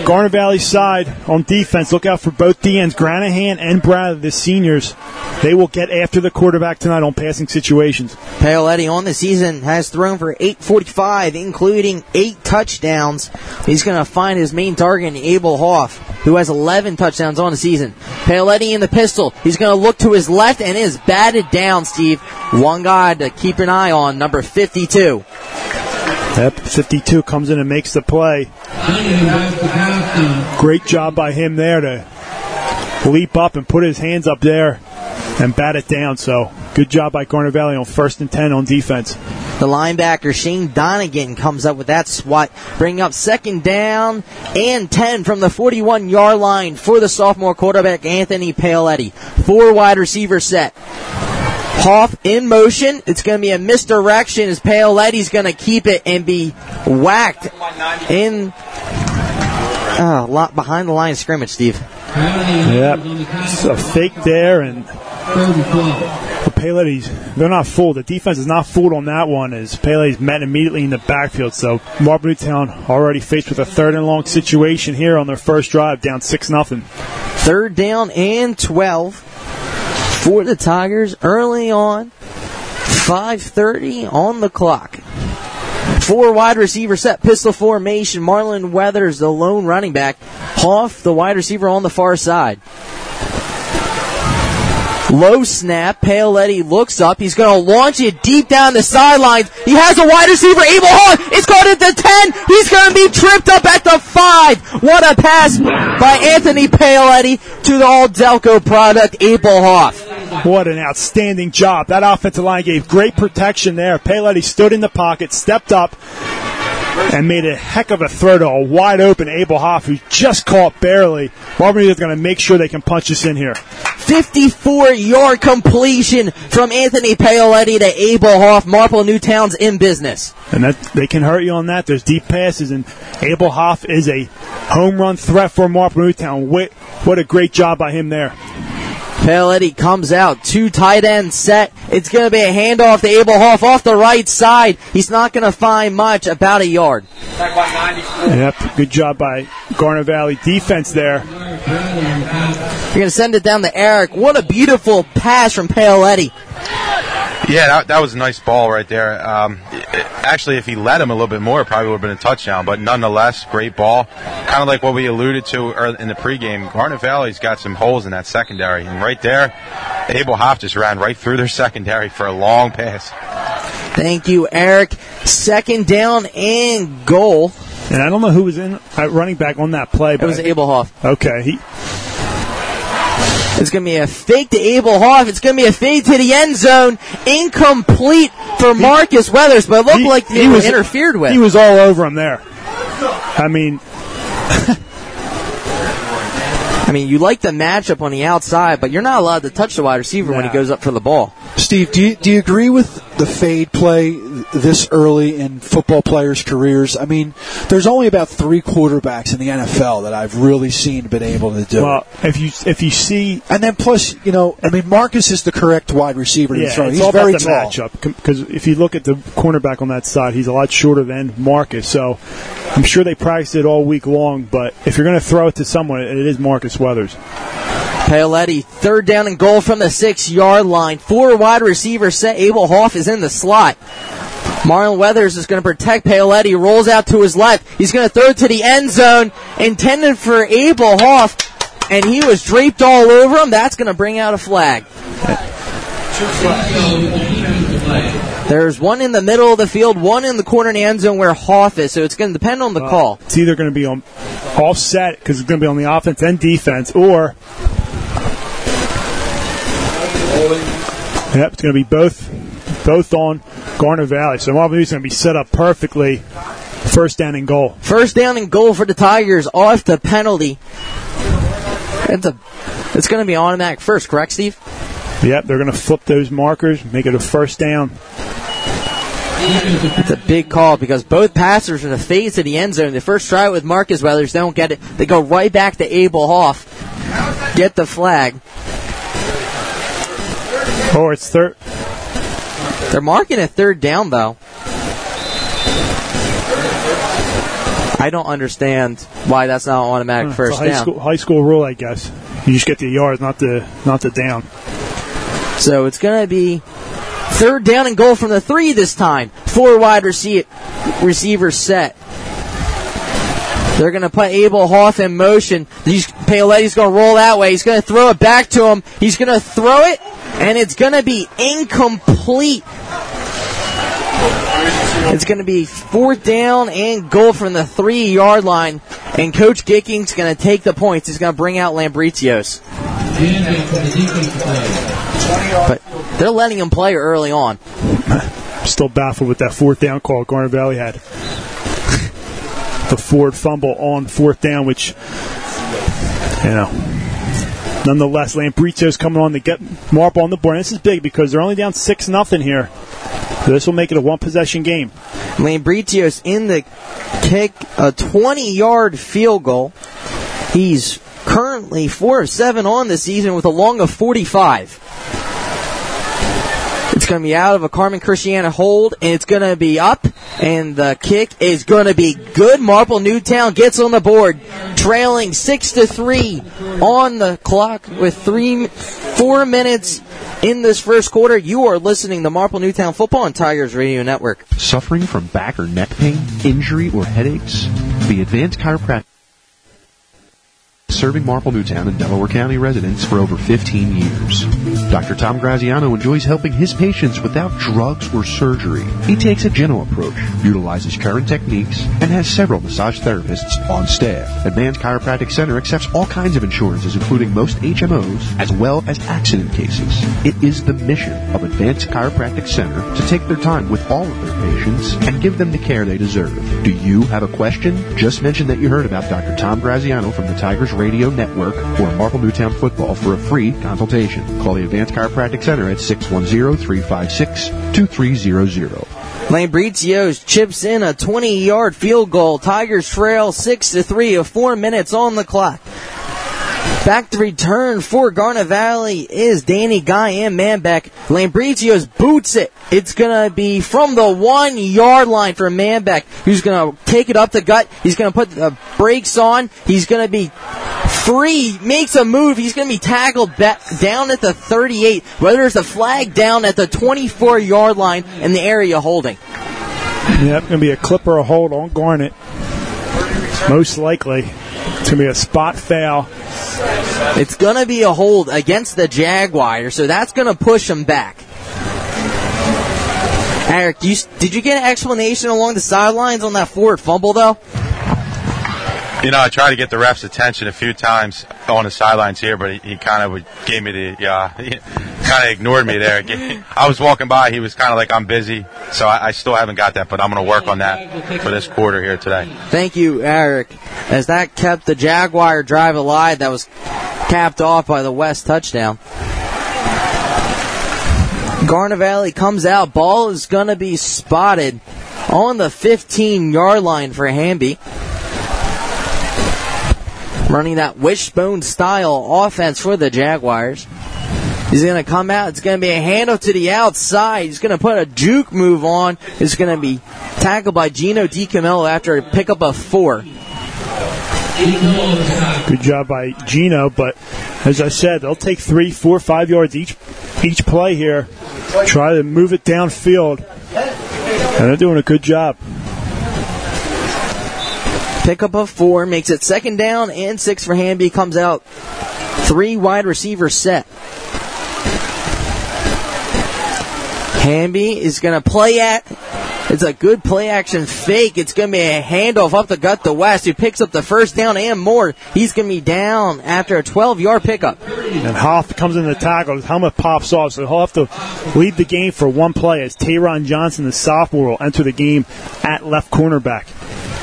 Garnet Valley's side, on defense, look out for both DNs, Granahan and Brad, the seniors. They will get after the quarterback tonight on passing situations. Paoletti on the season has thrown for 845, including eight touchdowns. He's going to find his main target, Abel Hoff, who has 11 touchdowns on the season. Paoletti in the pistol. He's going to look to his left and is batted down, Steve. One guy to keep an eye on, number 52. Yep, 52 comes in and makes the play. Great job by him there to leap up and put his hands up there and bat it down. So good job by Garnet Valley on first and 10 on defense. The linebacker Shane Donegan comes up with that swat, bringing up second down and 10 from the 41 yard line for the sophomore quarterback Anthony Paoletti. Four wide receiver set. Hoff in motion. It's going to be a misdirection as Paoletti's going to keep it and be whacked in uh, lot behind the line of scrimmage, Steve. Yep. It's a fake there, and Paoletti's, they're not fooled. The defense is not fooled on that one as Paoletti's met immediately in the backfield. So Marple Newtown already faced with a third and long situation here on their first drive, down 6 nothing. Third down and 12 for the Tigers early on. 5.30 on the clock. Four wide receiver set, pistol formation. Marlon Weathers, the lone running back. Hoff, the wide receiver on the far side. Low snap. Paoletti looks up. He's going to launch it deep down the sidelines. He has a wide receiver, Abel Hoff. It's going at the 10. He's going to be tripped up at the 5. What a pass by Anthony Paoletti to the All Delco product, Abel Hoff. What an outstanding job. That offensive line gave great protection there. Paoletti stood in the pocket, stepped up, and made a heck of a throw to a wide open Abel Hoff, who just caught barely. Marbury is going to make sure they can punch us in here. 54 yard completion from Anthony Paoletti to Abel Hoff. Marple Newtown's in business. And that they can hurt you on that. There's deep passes, and Abel Hoff is a home run threat for Marple Newtown. What, what a great job by him there. Paoletti comes out, two tight ends set. It's going to be a handoff to Abel Hoff off the right side. He's not going to find much, about a yard. Yep, good job by Garnet Valley defense there. You're going to send it down to Eric. What a beautiful pass from Paoletti. Yeah, that, that was a nice ball right there. Um, it- actually, if he led him a little bit more, it probably would have been a touchdown. But nonetheless, great ball. Kind of like what we alluded to in the pregame. Garnet Valley's got some holes in that secondary, and right there, Abel Hoff just ran right through their secondary for a long pass. Thank you, Eric. Second down and goal. And I don't know who was in at running back on that play. But It was Abel Hoff. Okay, he It's going to be a fake to Abel Hoff. It's going to be a fade to the end zone. Incomplete for Marcus Weathers, but it looked like he, was interfered with. He was all over him there. I mean, I mean, you like the matchup on the outside, but you're not allowed to touch the wide receiver when he goes up for the ball. Steve, do you, do you agree with the fade play this early in football players' careers. I mean, there's only about three quarterbacks in the NFL that I've really seen been able to do. Well, if you if you see, and then plus, you know, I mean, Marcus is the correct wide receiver to yeah, throw. it's He's all very about the tall. matchup. Because if you look at the cornerback on that side, he's a lot shorter than Marcus. So I'm sure they practiced it all week long. But if you're going to throw it to someone, it is Marcus Weathers. Paoletti, third down and goal from the six yard line. Four wide receivers set. Abel Hoff is in the slot. Marlon Weathers is going to protect Paoletti, rolls out to his left. He's going to throw it to the end zone, intended for Abel Hoff, and he was draped all over him. That's going to bring out a flag. There's one in the middle of the field, one in the corner in the end zone where Hoff is, so it's going to depend on the uh, call. It's either going to be on all set because it's going to be on the offense and defense, or yep, it's going to be both both on Garnet Valley. So Marvin New's going to be set up perfectly. First down and goal. First down and goal for the Tigers off the penalty. It's a, it's going to be automatic first, correct, Steve? Yep, they're going to flip those markers, make it a first down. It's a big call because both passers are in the face of the end zone. The first try with Marcus Weathers, they don't get it. They go right back to Abel Hoff, get the flag. Or Oh, it's third. They're marking a third down though. I don't understand why that's not automatic first high down. school high school rule, I guess. You just get the yards, not the not the down. So it's going to be third down and goal from the three this time. Four wide receiver, receivers set. They're going to put Abel Hoff in motion. These Paoletti's going to roll that way. He's going to throw it back to him. He's going to throw it, and it's going to be incomplete. It's going to be fourth down and goal from the three yard line. And Coach Gicking's going to take the points. He's going to bring out Lambritios. But they're letting him play early on. Still baffled with that fourth down call Garnet Valley had. The Ford fumble on fourth down, which you know. Nonetheless, Lambritios coming on to get Marple on the board. And this is big because they're only down six nothing here. So this will make it a one possession game. Lambritios in the kick, a 20 yard field goal. He's currently 4 of 7 on the season with a long of 45. It's going to be out of a Carmen Christiana hold, and it's going to be up, and the kick is going to be good. Marple Newtown gets on the board, trailing six to three on the clock with three, four minutes in this first quarter. You are listening to Marple Newtown Football on Tigers Radio Network. Suffering from back or neck pain, injury, or headaches? The Advanced Chiropractic serving Marple Newtown and Delaware County residents for over 15 years. Dr. Tom Graziano enjoys helping his patients without drugs or surgery. He takes a gentle approach, utilizes current techniques, and has several massage therapists on staff. Advanced Chiropractic Center accepts all kinds of insurances, including most HMOs, as well as accident cases. It is the mission of Advanced Chiropractic Center to take their time with all of their patients and give them the care they deserve. Do you have a question? Just mention that you heard about Dr. Tom Graziano from the Tigers Radio Network or Marple Newtown Football for a free consultation. Call the Advanced Chiropractic Center at 610-356-2300. Lambritios chips in a 20 yard field goal. Tigers trail 6 to 3 of 4 minutes on the clock. Back to return for Garnet Valley is Danny Guy and Manbeck. Lambritios boots it. It's going to be from the one yard line for Manbeck, who's going to take it up the gut. He's going to put the brakes on. He's going to be free, makes a move. He's going to be tackled down at the 38. Whether it's a flag down at the 24 yard line in the area holding. Yep, going to be a clip or a hold on Garnet. Most likely. It's going to be a spot foul. It's going to be a hold against the Jaguar, so that's going to push him back. Eric, you, did you get an explanation along the sidelines on that forward fumble, though? You know, I tried to get the ref's attention a few times on the sidelines here, but he, he kind of gave me the, uh, kind of ignored me there. I was walking by, he was kind of like, I'm busy, so I, I still haven't got that, but I'm going to work on that for this quarter here today. Thank you, Eric, as that kept the Jaguar drive alive that was capped off by the West touchdown. Garnet Valley comes out. Ball is going to be spotted on the 15 yard line for Hamby. Running that wishbone style offense for the Jaguars. He's going to come out. It's going to be a handle to the outside. He's going to put a juke move on. It's going to be tackled by Gino DiCamillo after a pickup of four. Good job by Gino, but as I said, they'll take three, four, five yards each each play here. Try to move it downfield, and they're doing a good job. Pickup of four makes it second down and six for Hamby. Comes out three wide receiver set. Hamby is going to play at. It's a good play action fake. It's going to be a handoff up the gut to West, who picks up the first down and more. He's going to be down after a 12 yard pickup. And Hoff comes in the tackle. His helmet pops off, so he'll have to lead the game for one play as Tayron Johnson, the sophomore, will enter the game at left cornerback.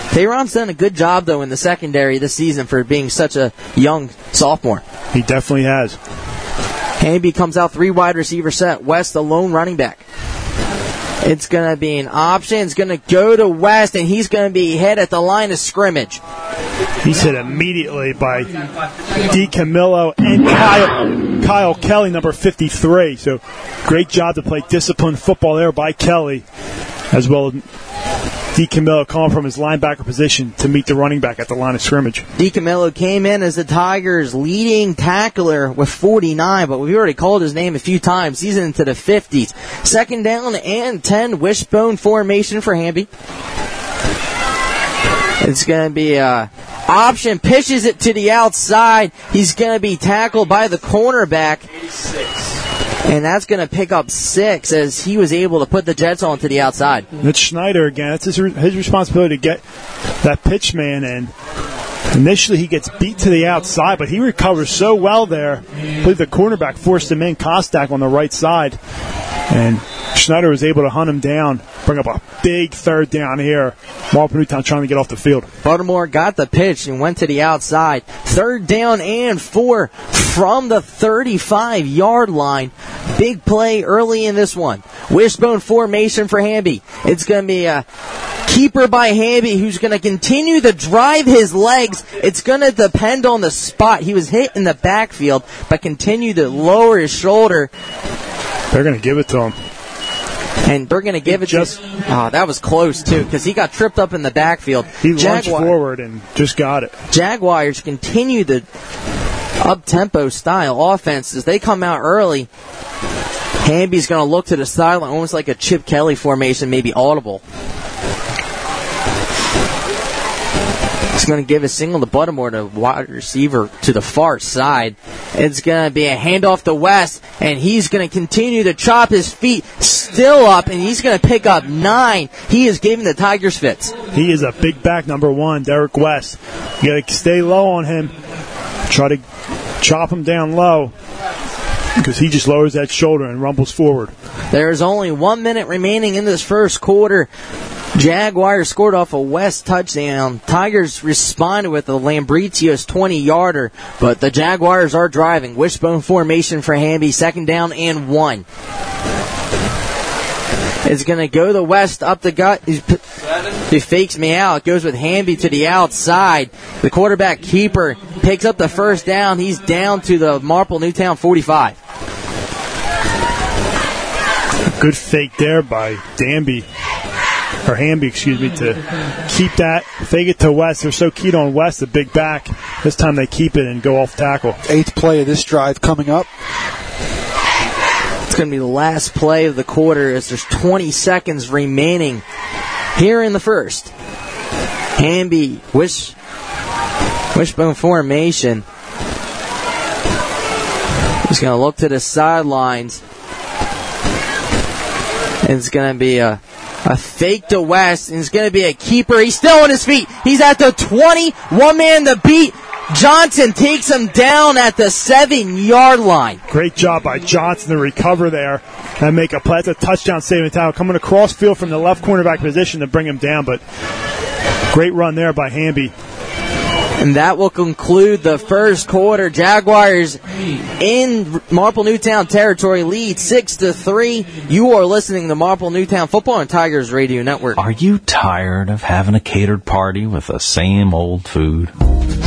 Tayron's done a good job, though, in the secondary this season for being such a young sophomore. He definitely has. Hamby comes out three wide receiver set. West, the lone running back. It's going to be an option. It's going to go to West, and he's going to be hit at the line of scrimmage. He's hit immediately by DiCamillo and Kyle, Kyle Kelly, number 53. So great job to play disciplined football there by Kelly, as well as DiCamillo calling from his linebacker position to meet the running back at the line of scrimmage. DiCamillo came in as the Tigers' leading tackler with 49, but we've already called his name a few times. He's into the 50s. Second down and 10 wishbone formation for Hamby. It's going to be a option, pitches it to the outside. He's going to be tackled by the cornerback. And that's going to pick up six as he was able to put the Jets on to the outside. It's Schneider again. It's his, his responsibility to get that pitch man in. Initially, he gets beat to the outside, but he recovers so well there. I believe the cornerback forced him in, Kostak on the right side. And Schneider was able to hunt him down, bring up a big third down here. Marple Newtown trying to get off the field. Baltimore got the pitch and went to the outside. Third down and four from the 35 yard line. Big play early in this one. Wishbone formation for Hamby. It's going to be a keeper by Hamby who's going to continue to drive his legs. It's going to depend on the spot. He was hit in the backfield, but continue to lower his shoulder. They're going to give it to him. And they're going to give it just, to Oh, that was close, too, because he got tripped up in the backfield. He lunged forward and just got it. Jaguars continue the up-tempo style offense as they come out early. Hamby's going to look to the sideline, almost like a Chip Kelly formation, maybe audible. He's going to give a single to Buttermore to wide receiver to the far side. It's going to be a handoff to West, and he's going to continue to chop his feet still up, and he's going to pick up nine. He is giving the Tigers fits. He is a big back, number one, Derek West. You got to stay low on him. Try to chop him down low because he just lowers that shoulder and rumbles forward. There's only one minute remaining in this first quarter. Jaguars scored off a West touchdown. Tigers responded with a Lambritios 20 yarder, but the Jaguars are driving. Wishbone formation for Hamby, second down and one. It's going to go the West up the gut. He's, he fakes me out. Goes with Hamby to the outside. The quarterback keeper picks up the first down. He's down to the Marple Newtown 45. Good fake there by Danby or Hamby, excuse me, to keep that, If they get to West. They're so keyed on West, the big back. This time they keep it and go off tackle. Eighth play of this drive coming up. It's going to be the last play of the quarter as there's 20 seconds remaining here in the first. Hamby, wish, wishbone formation. He's going to look to the sidelines. It's going to be a a fake to West, and it's going to be a keeper. He's still on his feet. He's at the 20. One man to beat. Johnson takes him down at the seven yard line. Great job by Johnson to recover there and make a play. That's a touchdown saving tackle. Coming across field from the left cornerback position to bring him down, but great run there by Hamby. And that will conclude the first quarter. Jaguars in Marple Newtown territory lead six to three. You are listening to Marple Newtown Football and Tigers Radio Network. Are you tired of having a catered party with the same old food?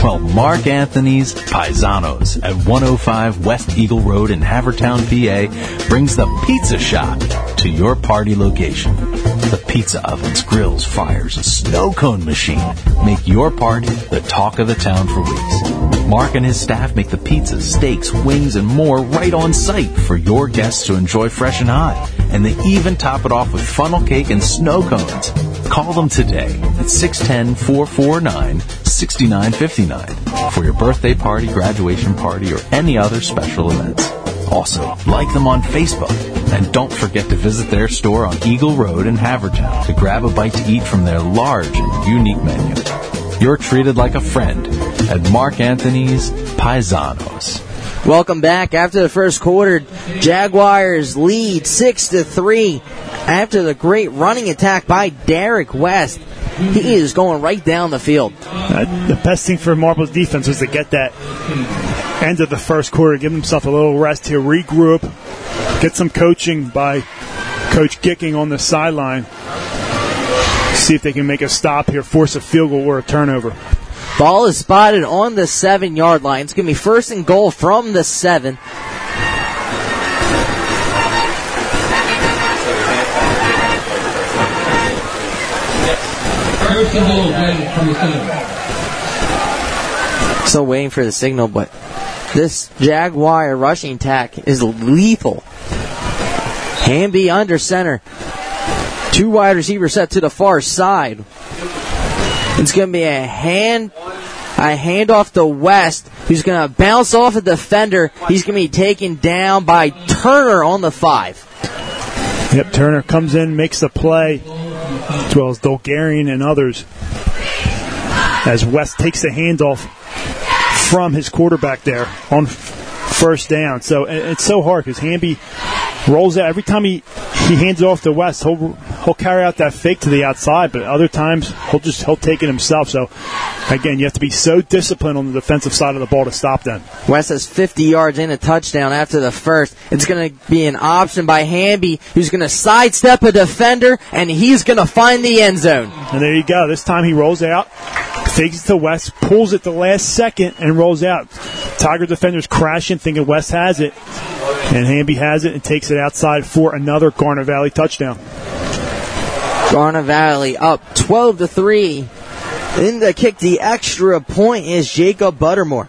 Well, Mark Anthony's Paisanos at 105 West Eagle Road in Havertown, PA brings the pizza shop to your party location. The pizza ovens, grills, fires, and snow cone machine make your party the talk of the town for weeks. Mark and his staff make the pizzas, steaks, wings, and more right on site for your guests to enjoy fresh and hot. And they even top it off with funnel cake and snow cones. Call them today at 610 449 6959 for your birthday party, graduation party, or any other special events. Also, like them on Facebook. And don't forget to visit their store on Eagle Road in Havertown to grab a bite to eat from their large and unique menu. You're treated like a friend at Mark Anthony's Paisanos. Welcome back. After the first quarter, Jaguars lead six to three. After the great running attack by Derek West, he is going right down the field. Uh, the best thing for Marple's defense was to get that end of the first quarter, give himself a little rest here, regroup, get some coaching by Coach Gicking on the sideline. See if they can make a stop here, force a field goal or a turnover. Ball is spotted on the seven yard line. It's going to be first and goal from the seven. Still waiting for the signal, but this Jaguar rushing attack is lethal. Hamby under center. Two wide receivers set to the far side. It's going to be a hand, a handoff to West, who's going to bounce off a defender. He's going to be taken down by Turner on the five. Yep, Turner comes in, makes the play, as well as Dolgarian and others. As West takes the handoff from his quarterback there on first down. So it's so hard because Hamby rolls out every time he he hands it off to West. He'll he'll carry out that fake to the outside, but other times he'll just he'll take it himself. So again, you have to be so disciplined on the defensive side of the ball to stop them. West has 50 yards and a touchdown after the first. It's going to be an option by Hamby, who's going to sidestep a defender, and he's going to find the end zone. And there you go. This time he rolls out, fakes it to West, pulls it the last second, and rolls out. Tiger defenders crashing, thinking West has it. And Hamby has it and takes it outside for another Garnet Valley touchdown. Garnet Valley up 12 to 3. In the kick, the extra point is Jacob Buttermore.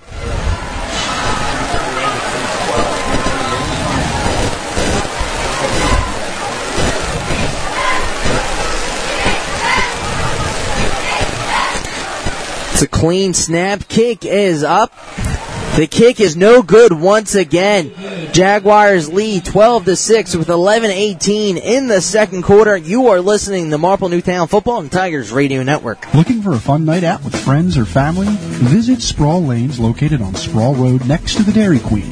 It's a clean snap. Kick is up. The kick is no good once again. Jaguars lead 12 to 6 with 11-18 in the second quarter. You are listening to Marple Newtown Football and Tigers Radio Network. Looking for a fun night out with friends or family? Visit Sproul Lanes located on Sproul Road next to the Dairy Queen.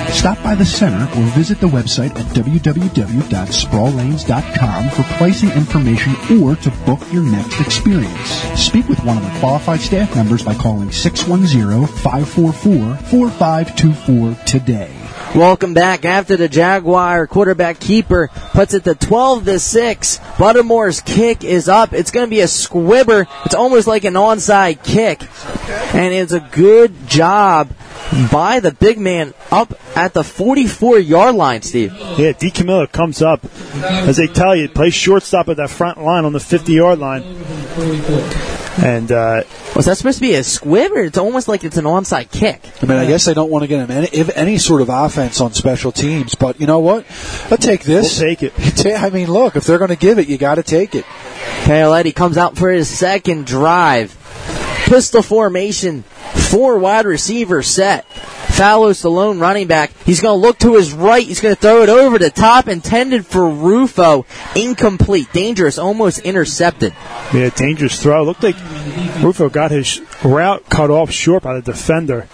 Stop by the center or visit the website at www.sproullanes.com for pricing information or to book your next experience. Speak with one of the qualified staff members by calling 610-544-4524 today. Welcome back after the Jaguar quarterback keeper puts it to 12 to 6. Buttermore's kick is up. It's going to be a squibber. It's almost like an onside kick. And it's a good job by the big man up at the 44 yard line, Steve. Yeah, DiCamillo comes up. As they tell you, play shortstop at that front line on the 50 yard line. And uh, was that supposed to be a squib, or it's almost like it's an onside kick? I mean, I guess they don't want to get him any, if any sort of offense on special teams, but you know what? I'll take this. We'll take it. I mean, look, if they're going to give it, you got to take it. Paoletti comes out for his second drive. Pistol formation, four wide receiver set. Salos, the lone running back. He's going to look to his right. He's going to throw it over the top, intended for Rufo. Incomplete. Dangerous. Almost intercepted. Yeah, dangerous throw. Looked like Rufo got his route cut off short by the defender.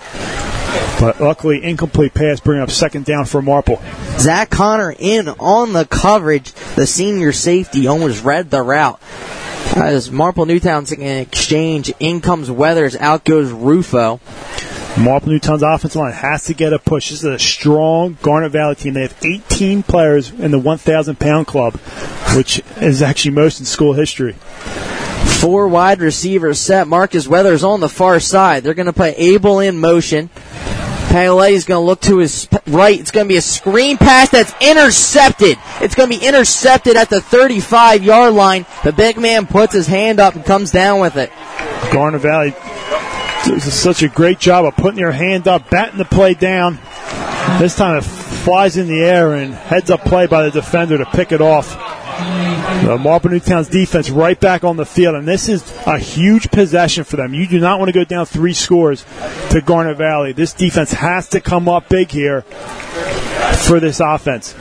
But luckily, incomplete pass, bringing up second down for Marple. Zach Connor in on the coverage. The senior safety almost read the route. As Marple Newtown's in exchange, in comes Weathers, out goes Rufo. Marple Newtown's offensive line has to get a push. This is a strong Garnet Valley team. They have 18 players in the 1,000 pound club, which is actually most in school history. Four wide receivers set. Marcus Weathers on the far side. They're going to play Abel in motion. Paoletti is going to look to his right. It's going to be a screen pass that's intercepted. It's going to be intercepted at the 35 yard line. The big man puts his hand up and comes down with it. Garnet Valley does such a great job of putting your hand up, batting the play down. This time it flies in the air and heads up play by the defender to pick it off. The Marple Newtown's defense right back on the field, and this is a huge possession for them. You do not want to go down three scores to Garnet Valley. This defense has to come up big here for this offense.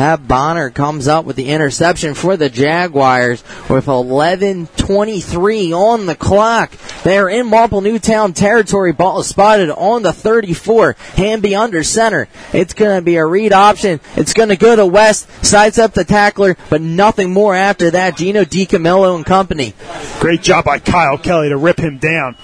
Pat Bonner comes up with the interception for the Jaguars with 11:23 on the clock. They're in Marple Newtown territory. Ball is spotted on the 34. Hamby under center. It's going to be a read option. It's going to go to West. Sides up the tackler, but nothing more after that. Gino DiCamillo and company. Great job by Kyle Kelly to rip him down.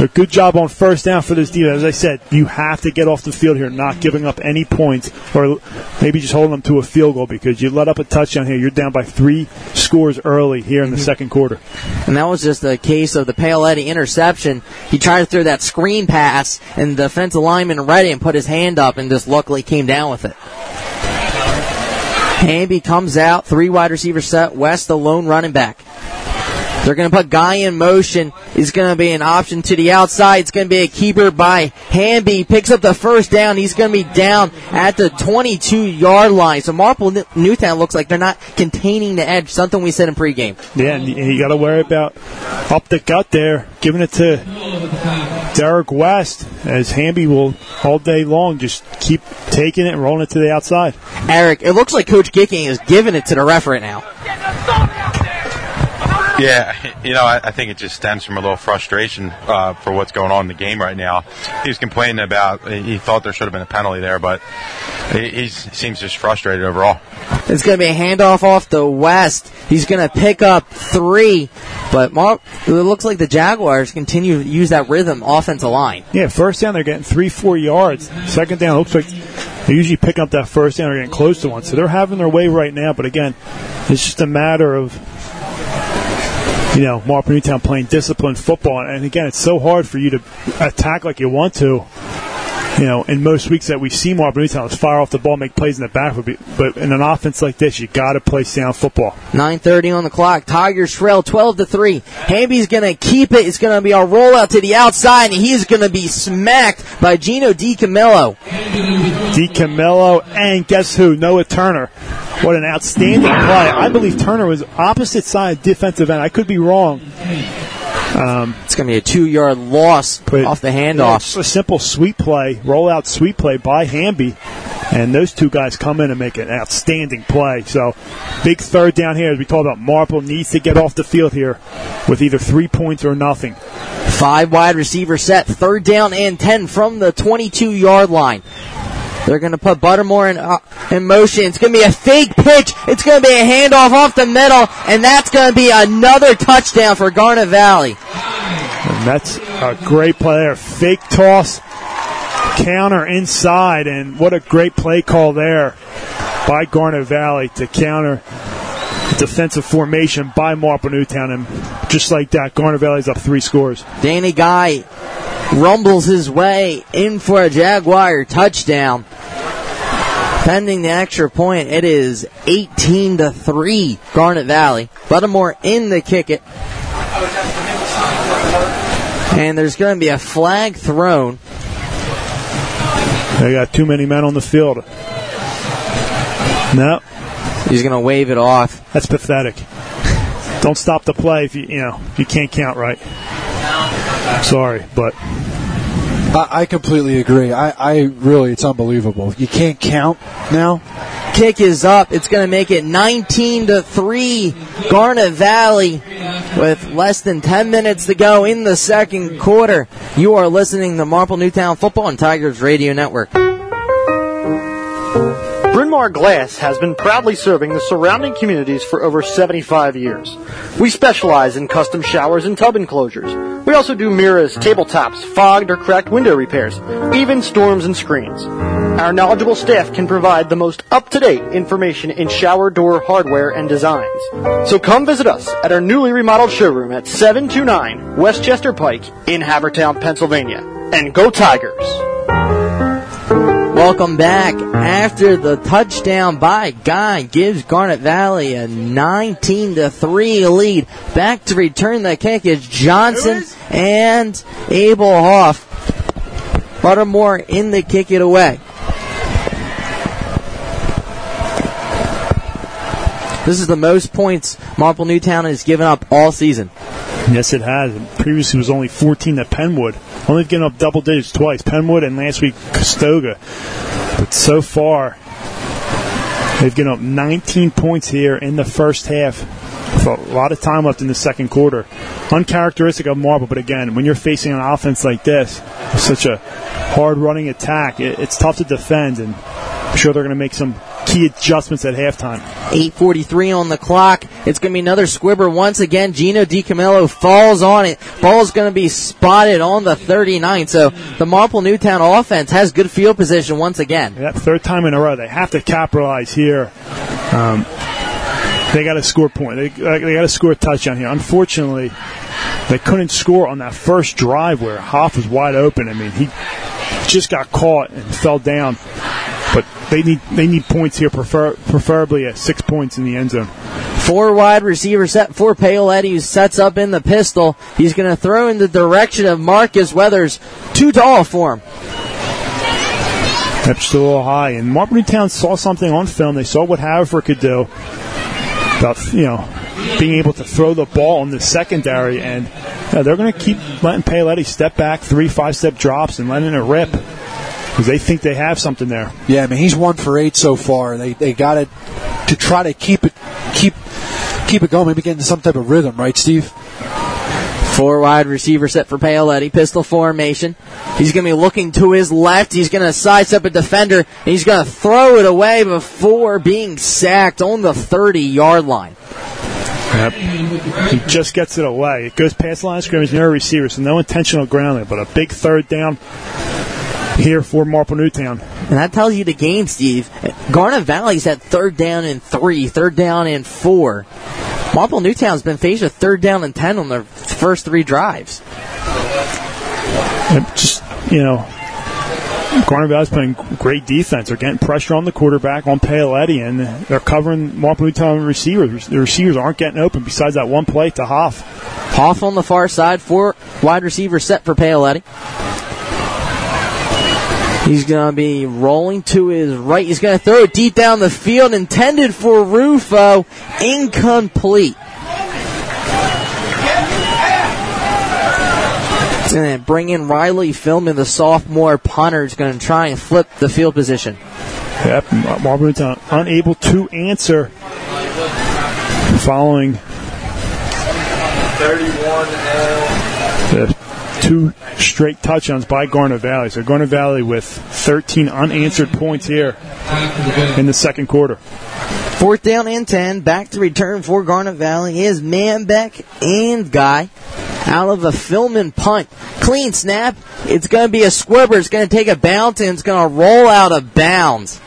A good job on first down for this defense. As I said, you have to get off the field here, not giving up any points, or maybe just holding them to a field goal because you let up a touchdown here. You're down by three scores early here in the mhm. second quarter. And that was just a case of the Paoletti interception. He tried to throw that screen pass, and the defensive lineman read it and put his hand up, and just luckily came down with it. Hamby comes out, three wide receiver set, West the lone running back. They're going to put Guy in motion. He's going to be an option to the outside. It's going to be a keeper by Hamby. Picks up the first down. He's going to be down at the 22 yard line. So Marple Newtown looks like they're not containing the edge. Something we said in pregame. Yeah, and you got to worry about up the gut there, giving it to Derek West as Hamby will all day long just keep taking it and rolling it to the outside. Eric, it looks like Coach Gicking is giving it to the ref right now. Yeah, you know, I, I, think it just stems from a little frustration uh, for what's going on in the game right now. He was complaining about he thought there should have been a penalty there, but he, he seems just frustrated overall. It's going to be a handoff off the West. He's going to pick up three, but Mark, it looks like the Jaguars continue to use that rhythm offensive line. Yeah, first down they're getting three, four yards. Second down looks like they usually pick up that first down They're getting close to one, so they're having their way right now. But again, it's just a matter of you know, Marple Newtown playing disciplined football. And again, it's so hard for you to attack like you want to. You know, in most weeks that we see Marple Newtown is fire off the ball, make plays in the back. But in an offense like this, you got to play sound football. 9:30 on the clock. Tigers trail 12 to three. Hamby's gonna keep it. It's gonna be a rollout to the outside, and he's gonna be smacked by Gino DiCamillo. DiCamillo, and guess who? Noah Turner. What an outstanding play. I believe Turner was opposite side defensive end. I could be wrong. Um, it's going to be a two yard loss off the handoff. Yeah, a simple sweep play, roll out sweep play by Hamby. And those two guys come in and make an outstanding play. So, big third down here as we talk about Marple needs to get off the field here with either three points or nothing. Five wide receiver set, third down and 10 from the 22 yard line. They're going to put Buttermore in, uh, in motion. It's going to be a fake pitch. It's going to be a handoff off the middle, and that's going to be another touchdown for Garnet Valley. And that's a great play there. Fake toss, counter inside, and what a great play call there by Garnet Valley to counter defensive formation by Marple Newtown. And just like that, Garnet Valley's up three scores. Danny Guy rumbles his way in for a Jaguar touchdown. Pending the extra point, it is 18 to 3 Garnet Valley. Buttermore in the kick it. And there's going to be a flag thrown. They got too many men on the field. No. He's going to wave it off. That's pathetic. Don't stop the play if you you know if you can't count right. Sorry, but I, I completely agree. I, I really, it's unbelievable. You can't count now. Kick is up. It's going to make it 19 to 3. Garnet Valley with less than 10 minutes to go in the second quarter. You are listening to Marple Newtown Football and Tigers Radio Network. Bryn Glass has been proudly serving the surrounding communities for over 75 years. We specialize in custom showers and tub enclosures. We also do mirrors, tabletops, fogged or cracked window repairs, even storms and screens. Our knowledgeable staff can provide the most up-to-date information in shower door hardware and designs. So come visit us at our newly remodeled showroom at 729 Westchester Pike in Havertown, Pennsylvania. And go Tigers! Welcome back. After the touchdown by Guy gives Garnet Valley a 19 to 3 lead. Back to return the kick is Johnson and Abel Hoff. Buttermore in the kick it away. This is the most points Marple Newtown has given up all season. Yes, it has. Previously, was only 14 at Penwood. Only given up double digits twice, Penwood and last week Conestoga. But so far, they've given up 19 points here in the first half. With a lot of time left in the second quarter. Uncharacteristic of Marple, but again, when you're facing an offense like this, such a hard running attack, it, it's tough to defend, and I'm sure they're going to make some key adjustments at halftime. 8.43 on the clock. It's going to be another squibber once again. Gino DiCamillo falls on it. Ball's going to be spotted on the 39. So the Marple Newtown offense has good field position once again. That third time in a row, they have to capitalize here. Um, they got to score point. They, they got to score a touchdown here. Unfortunately, they couldn't score on that first drive where Hoff was wide open. I mean, he just got caught and fell down. But they need they need points here, prefer, preferably at six points in the end zone. Four wide receiver set for Paoletti, who sets up in the pistol. He's going to throw in the direction of Marcus Weathers. Too tall for him. That's still a little high. And Marple Newtown saw something on film. They saw what Haverford could do about, you know, being able to throw the ball in the secondary. And yeah, they're going to keep letting Paoletti step back, three, five step drops, and letting it rip because they think they have something there. Yeah, I mean he's one for eight so far. They they got it to try to keep it keep keep it going. Maybe get into some type of rhythm, right, Steve? Four wide receiver set for Paoletti. Pistol formation. He's going to be looking to his left. He's going to sidestep a defender. And he's going to throw it away before being sacked on the 30 yard line. Yep. He just gets it away. It goes past the line of scrimmage near a receiver, so no intentional grounding, but a big third down here for Marple Newtown. And that tells you the game, Steve. Garnet Valley's at third down and three, third down and four. Marple Newtown's been faced with third down and ten on their first three drives. And just, you know, Garnet Valley's playing great defense. They're getting pressure on the quarterback, on Paoletti, and they're covering Marple Newtown receivers. The receivers aren't getting open besides that one play to Hoff. Hoff on the far side, four wide receiver set for Paoletti. He's going to be rolling to his right. He's going to throw it deep down the field, intended for Rufo. Incomplete. It's going to bring in Riley Philman, the sophomore punter. Is going to try and flip the field position. Yep, Marple Newtown unable to answer following 31 the two straight touchdowns by Garnet Valley. So Garnet Valley with 13 unanswered points here in the second quarter. Fourth down and 10. Back to return for Garnet Valley is Manbeck and Guy. Out of a Philman punt. Clean snap. It's going to be a squibber. It's going to take a bounce and it's going to roll out of bounds.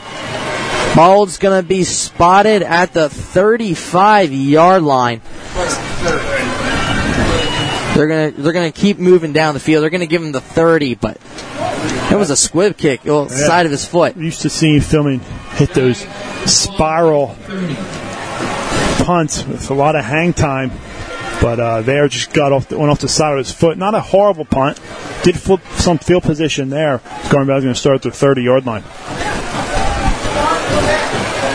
Ball's going to be spotted at the 35 yard line. They're gonna they're gonna keep moving down the field. They're gonna give him the 30, but that was a squib kick, well, Yeah. side of his foot. Used to seeing Philman hit those spiral punts with a lot of hang time, but uh, there just got off the, went off the side of his foot. Not a horrible punt. Did flip some field position there. Garnet Valley's going to start at the 30 yard line.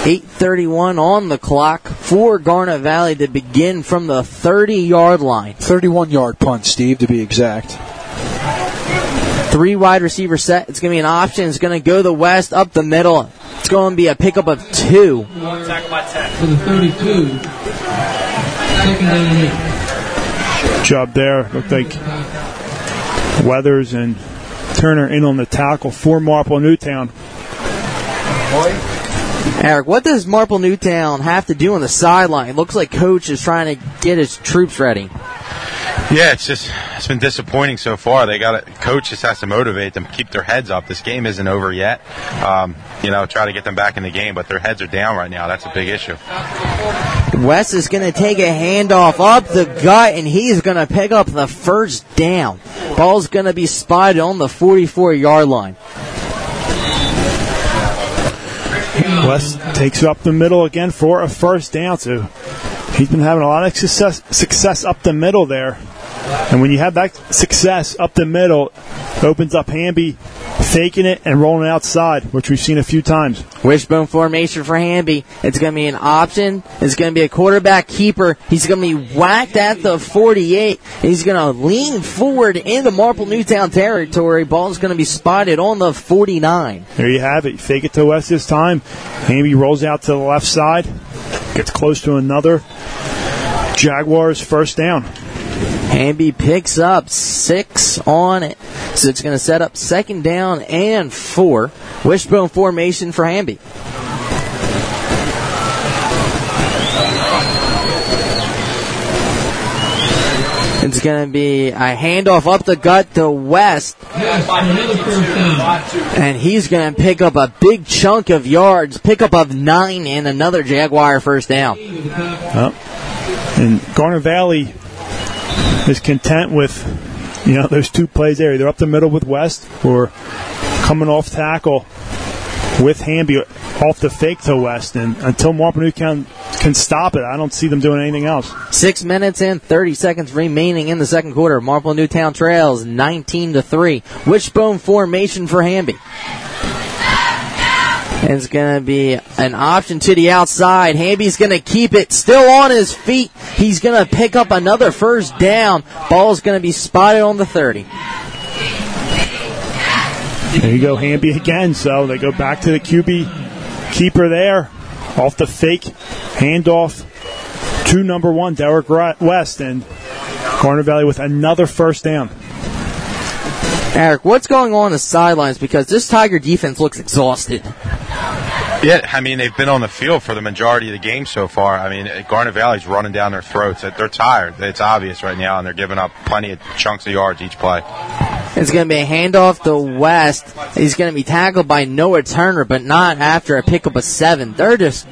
8:31 on the clock for Garnet Valley to begin from the 30 yard line. 31 yard punt, Steve, to be exact. Three wide receiver set. It's going to be an option. It's going to go the west up the middle. It's going to be a pickup of two. For the 32. Second down and eight. Job there. Looked like Weathers and Turner in on the tackle for Marple Newtown. Eric, what does Marple Newtown have to do on the sideline? Looks like coach is trying to get his troops ready. Yeah, it's just it's been disappointing so far. They got coach just has to motivate them, keep their heads up. This game isn't over yet. Um, you know, try to get them back in the game, but their heads are down right now. That's a big issue. West is going to take a handoff up the gut, and he's going to pick up the first down. Ball's going to be spotted on the 44 yard line. West takes it up the middle again for a first down. So he's been having a lot of success, success up the middle there. And when you have that success up the middle, opens up Hamby faking it and rolling outside, which we've seen a few times. Wishbone formation for Hamby. It's going to be an option. It's going to be a quarterback keeper. He's going to be whacked at the 48. He's going to lean forward into Marple Newtown territory. Ball's going to be spotted on the 49. There you have it. Fake it to West this time. Hamby rolls out to the left side, gets close to another. Jaguars first down. Hamby picks up six on it. So it's going to set up second down and four. Wishbone formation for Hamby. It's going to be a handoff up the gut to West. And he's going to pick up a big chunk of yards, pick up of nine, and another Jaguar first down. Yep. And Garnet Valley is content with you know those two plays there. Either up the middle with West or coming off tackle with Hamby off the fake to West. And until Marple Newtown can stop it, I don't see them doing anything else. Six minutes and 30 seconds remaining in the second quarter. Marple Newtown trails 19 to 3. Wishbone formation for Hamby. It's going to be an option to the outside. Hamby's going to keep it still on his feet. He's going to pick up another first down. Ball's going to be spotted on the 30. There you go, Hamby again. So they go back to the QB keeper there. Off the fake handoff to number one, Derek West, and Garnet Valley with another first down. Eric, what's going on on the sidelines? Because this Tiger defense looks exhausted. Yeah, I mean they've been on the field for the majority of the game so far. I mean Garnet Valley's running down their throats. They're tired. It's obvious right now, and they're giving up plenty of chunks of yards each play. It's going to be a handoff to West. He's going to be tackled by Noah Turner, but not after a pickup of seven. They're just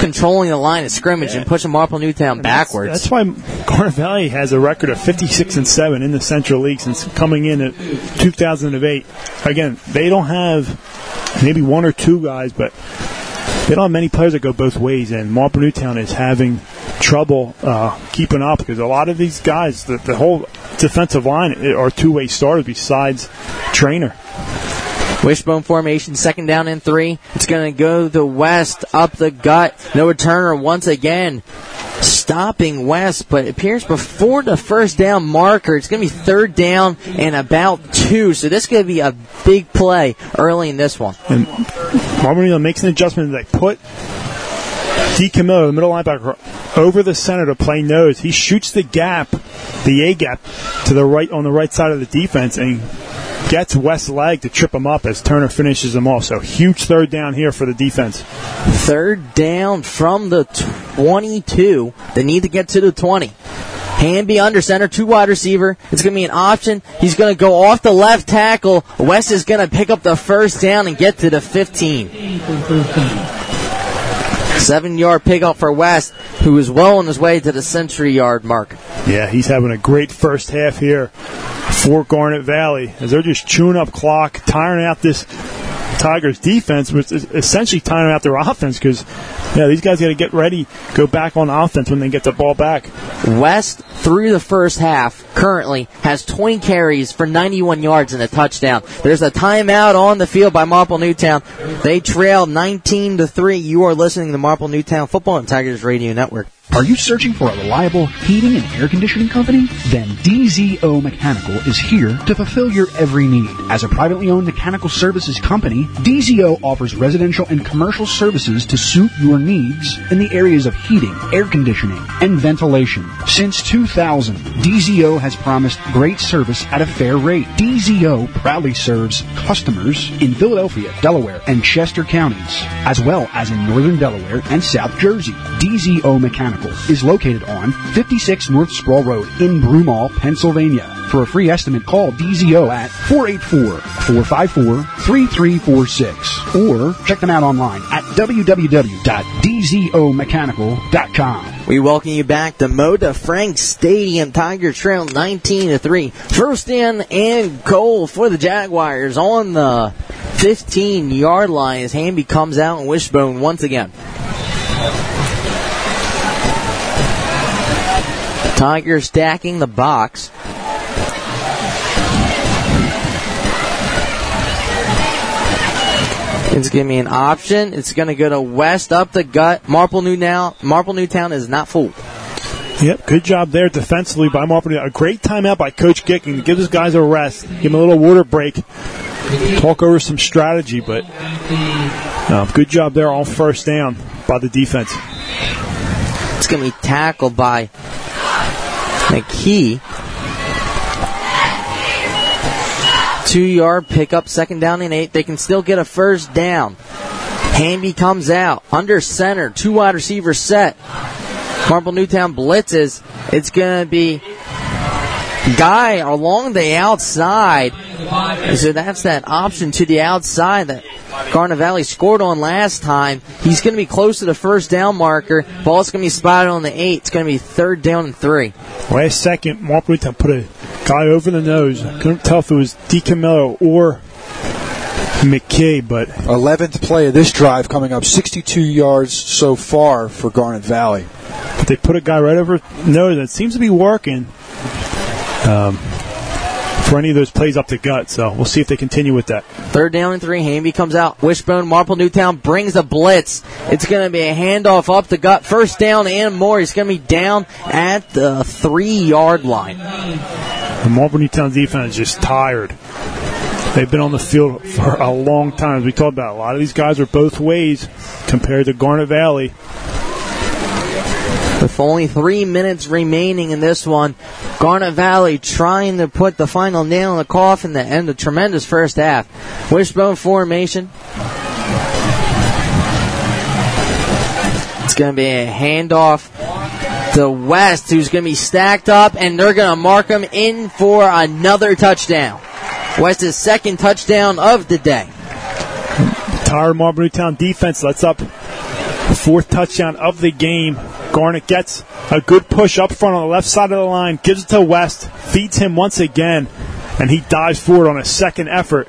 controlling the line of scrimmage and pushing Marple Newtown backwards. That's, why Garnet Valley has a record of 56 and seven in the Central League since coming in at 2008. Again, they don't have maybe one or two guys, but they don't have many players that go both ways, and Marple Newtown is having trouble uh, keeping up because a lot of these guys, the, the whole defensive line, are two-way starters besides Trainer. Wishbone formation, second down and three. It's going to go the west up the gut. Noah Turner once again stopping West, but it appears before the first down marker. It's going to be third down and about two. So this is going to be a big play early in this one. And Marple makes an adjustment. They put DiCamillo, the middle linebacker, over the center to play nose. He shoots the gap, the A gap, to the right on the right side of the defense, and gets West's leg to trip him up as Turner finishes him off. So huge third down here for the defense. Third down from the 22. They need to get to the 20. Hamby under center, two wide receiver. It's going to be an option. He's going to go off the left tackle. West is going to pick up the first down and get to the 15. Seven yard pickup for West, who is well on his way to the century yard mark. Yeah, he's having a great first half here for Garnet Valley as they're just chewing up clock, tiring out this Tigers defense, which is essentially tiring out their offense because yeah, these guys got to get ready, go back on offense when they get the ball back. West through the first half currently has 20 carries for 91 yards and a touchdown. There's a timeout on the field by Marple Newtown. They trail 19 to 3. You are listening to Marple Newtown Football and Tigers Radio Network. Are you searching for a reliable heating and air conditioning company? Then DZO Mechanical is here to fulfill your every need. As a privately owned mechanical services company, DZO offers residential and commercial services to suit your needs in the areas of heating, air conditioning, and ventilation. Since 2000, DZO has promised great service at a fair rate. DZO proudly serves customers in Philadelphia, Delaware, and Chester counties, as well as in northern Delaware and South Jersey. DZO Mechanical is located on 56 North Sproul Road in Broomall, Pennsylvania. For a free estimate, call DZO at 484-454-3346 or check them out online at www.dzomechanical.com. We welcome you back to Moda Frank Stadium. Tiger Trail 19 to 3. First in and goal for the Jaguars on the 15 yard line as Hamby comes out and wishbone once again. Tigers stacking the box. It's giving me an option. It's going to go to West up the gut. Marple Newtown. Marple Newtown is not fooled. Yep, good job there defensively by Marple. A great timeout by Coach Gicking to give his guys a rest, give them a little water break, talk over some strategy. But um, good job there on first down by the defense. It's going to be tackled by McKee. Two yard pickup, second down and eight. They can still get a first down. Hamby comes out under center, two wide receivers set. Marple Newtown blitzes. It's going to be Guy along the outside. So that's that option to the outside that Garnet Valley scored on last time. He's going to be close to the first down marker. Ball's going to be spotted on the eight. It's going to be third down and three. Last second, Marple Newtown put a guy over the nose. I couldn't tell if it was DiCamillo or McKee, but 11th play of this drive coming up 62 yards so far for Garnet Valley. But they put a guy right over nose that seems to be working um, for any of those plays up the gut. So we'll see if they continue with that. Third down and three. Hamby comes out. Wishbone, Marple Newtown brings a blitz. It's going to be a handoff up the gut. First down and more. He's going to be down at the three yard line. The Marple Newtown defense is just tired. They've been on the field for a long time. As we talked about, a lot of these guys are both ways compared to Garnet Valley. With only three minutes remaining in this one, Garnet Valley trying to put the final nail in the coffin to end a tremendous first half. Wishbone formation. It's going to be a handoff to West, who's going to be stacked up, and they're going to mark him in for another touchdown. West's second touchdown of the day. Tired Marple Newtown defense lets up fourth touchdown of the game. Garnet gets a good push up front on the left side of the line, gives it to West, feeds him once again, and he dives forward on a second effort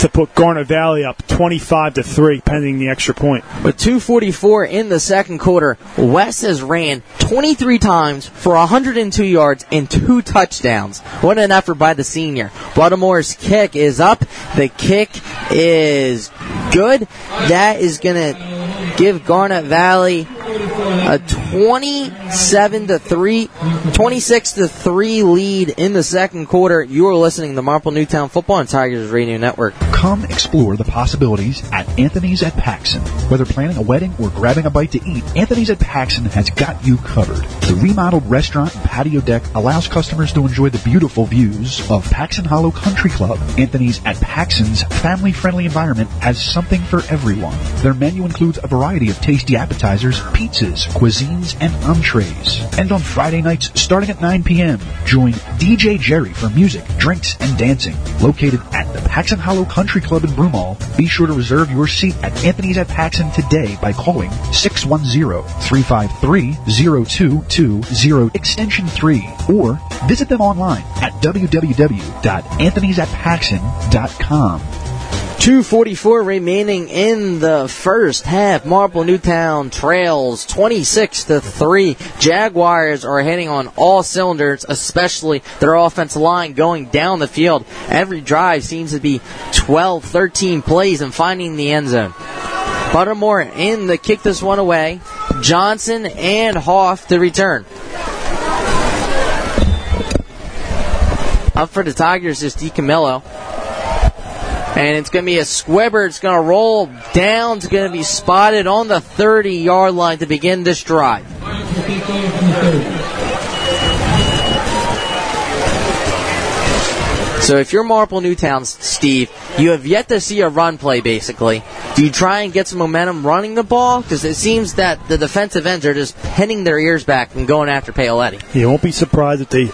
to put Garnet Valley up 25 to 3 pending the extra point. With 244 in the second quarter, West has ran 23 times for 102 yards and two touchdowns. What an effort by the senior. Baltimore's kick is up. The kick is good. That is going to give Garnet Valley a 27 to 3 26 to 3 lead in the second quarter. You are listening to Marple Newtown Football and Tigers Radio Network. Come explore the possibilities at Anthony's at Paxson. Whether planning a wedding or grabbing a bite to eat, Anthony's at Paxson has got you covered. The remodeled restaurant and patio deck allows customers to enjoy the beautiful views of Paxson Hollow Country Club. Anthony's at Paxson's family-friendly environment has something for everyone. Their menu includes a variety of tasty appetizers, pizzas, cuisines, and entrees. And on Friday nights, starting at 9 p.m., join DJ Jerry for music, drinks, and dancing. Located at the Paxson Hollow Country Club in Broomall, be sure to reserve your seat at Anthony's at Paxson today by calling 610-353-0220 extension 3 or visit them online at www.anthonysatpaxson.com. 244 remaining in the first half. Marple Newtown trails 26 to 3. Jaguars are hitting on all cylinders, especially their offensive line going down the field. Every drive seems to be 12, 13 plays and finding the end zone. Buttermore in the kick this one away. Johnson and Hoff to return. Up for the Tigers is DiCamillo. And it's going to be a squibber. It's going to roll down. It's going to be spotted on the 30 yard line to begin this drive. So if you're Marple Newtown, Steve, you have yet to see a run play, basically. Do you try and get some momentum running the ball? Because it seems that the defensive ends are just pinning their ears back and going after Paoletti. You won't be surprised if they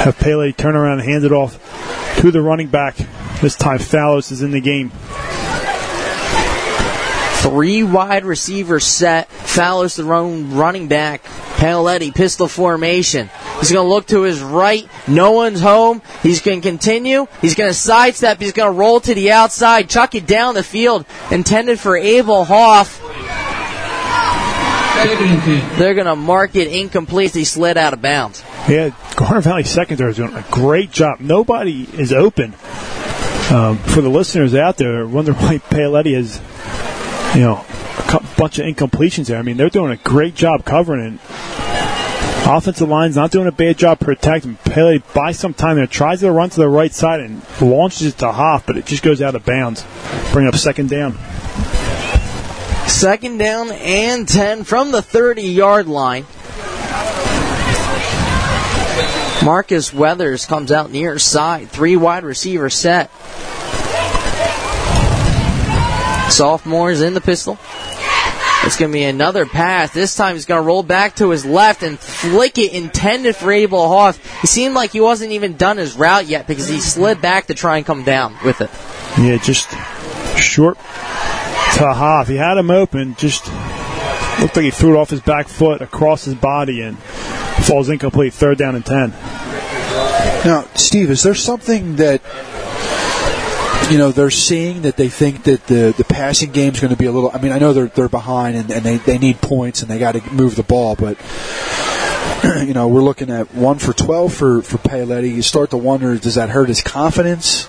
have Pele turn around and hand it off to the running back. This time, Fallos is in the game. Three wide receiver set. Fallos the run, running back. Paoletti pistol formation. He's going to look to his right. No one's home. He's going to continue. He's going to sidestep. He's going to roll to the outside, chuck it down the field, intended for Abel Hoff. They're going to mark it incomplete. He slid out of bounds. Yeah, Garnet Valley Secondary is doing a great job. Nobody is open. Um, for the listeners out there, wonder why Paoletti has, you know, a bunch of incompletions there. I mean, they're doing a great job covering it. Offensive line's not doing a bad job protecting. Pele buys some time there, tries to run to the right side and launches it to Hoff, but it just goes out of bounds. Bring up second down. Second down and 10 from the 30 yard line. Marcus Weathers comes out near side. Three wide receiver set. Sophomores in the pistol. It's going to be another pass. This time he's going to roll back to his left and flick it intended for Abel Hoff. He seemed like he wasn't even done his route yet because he slid back to try and come down with it. Yeah, just short to Hoff. He had him open, just looked like he threw it off his back foot across his body and falls incomplete. Third down and 10. Now, Steve, is there something that you know they're seeing that they think that the the passing game is going to be a little? I mean, I know they're they're behind and, and they they need points and they got to move the ball, but you know we're looking at one for twelve for for Paoletti. You start to wonder, does that hurt his confidence?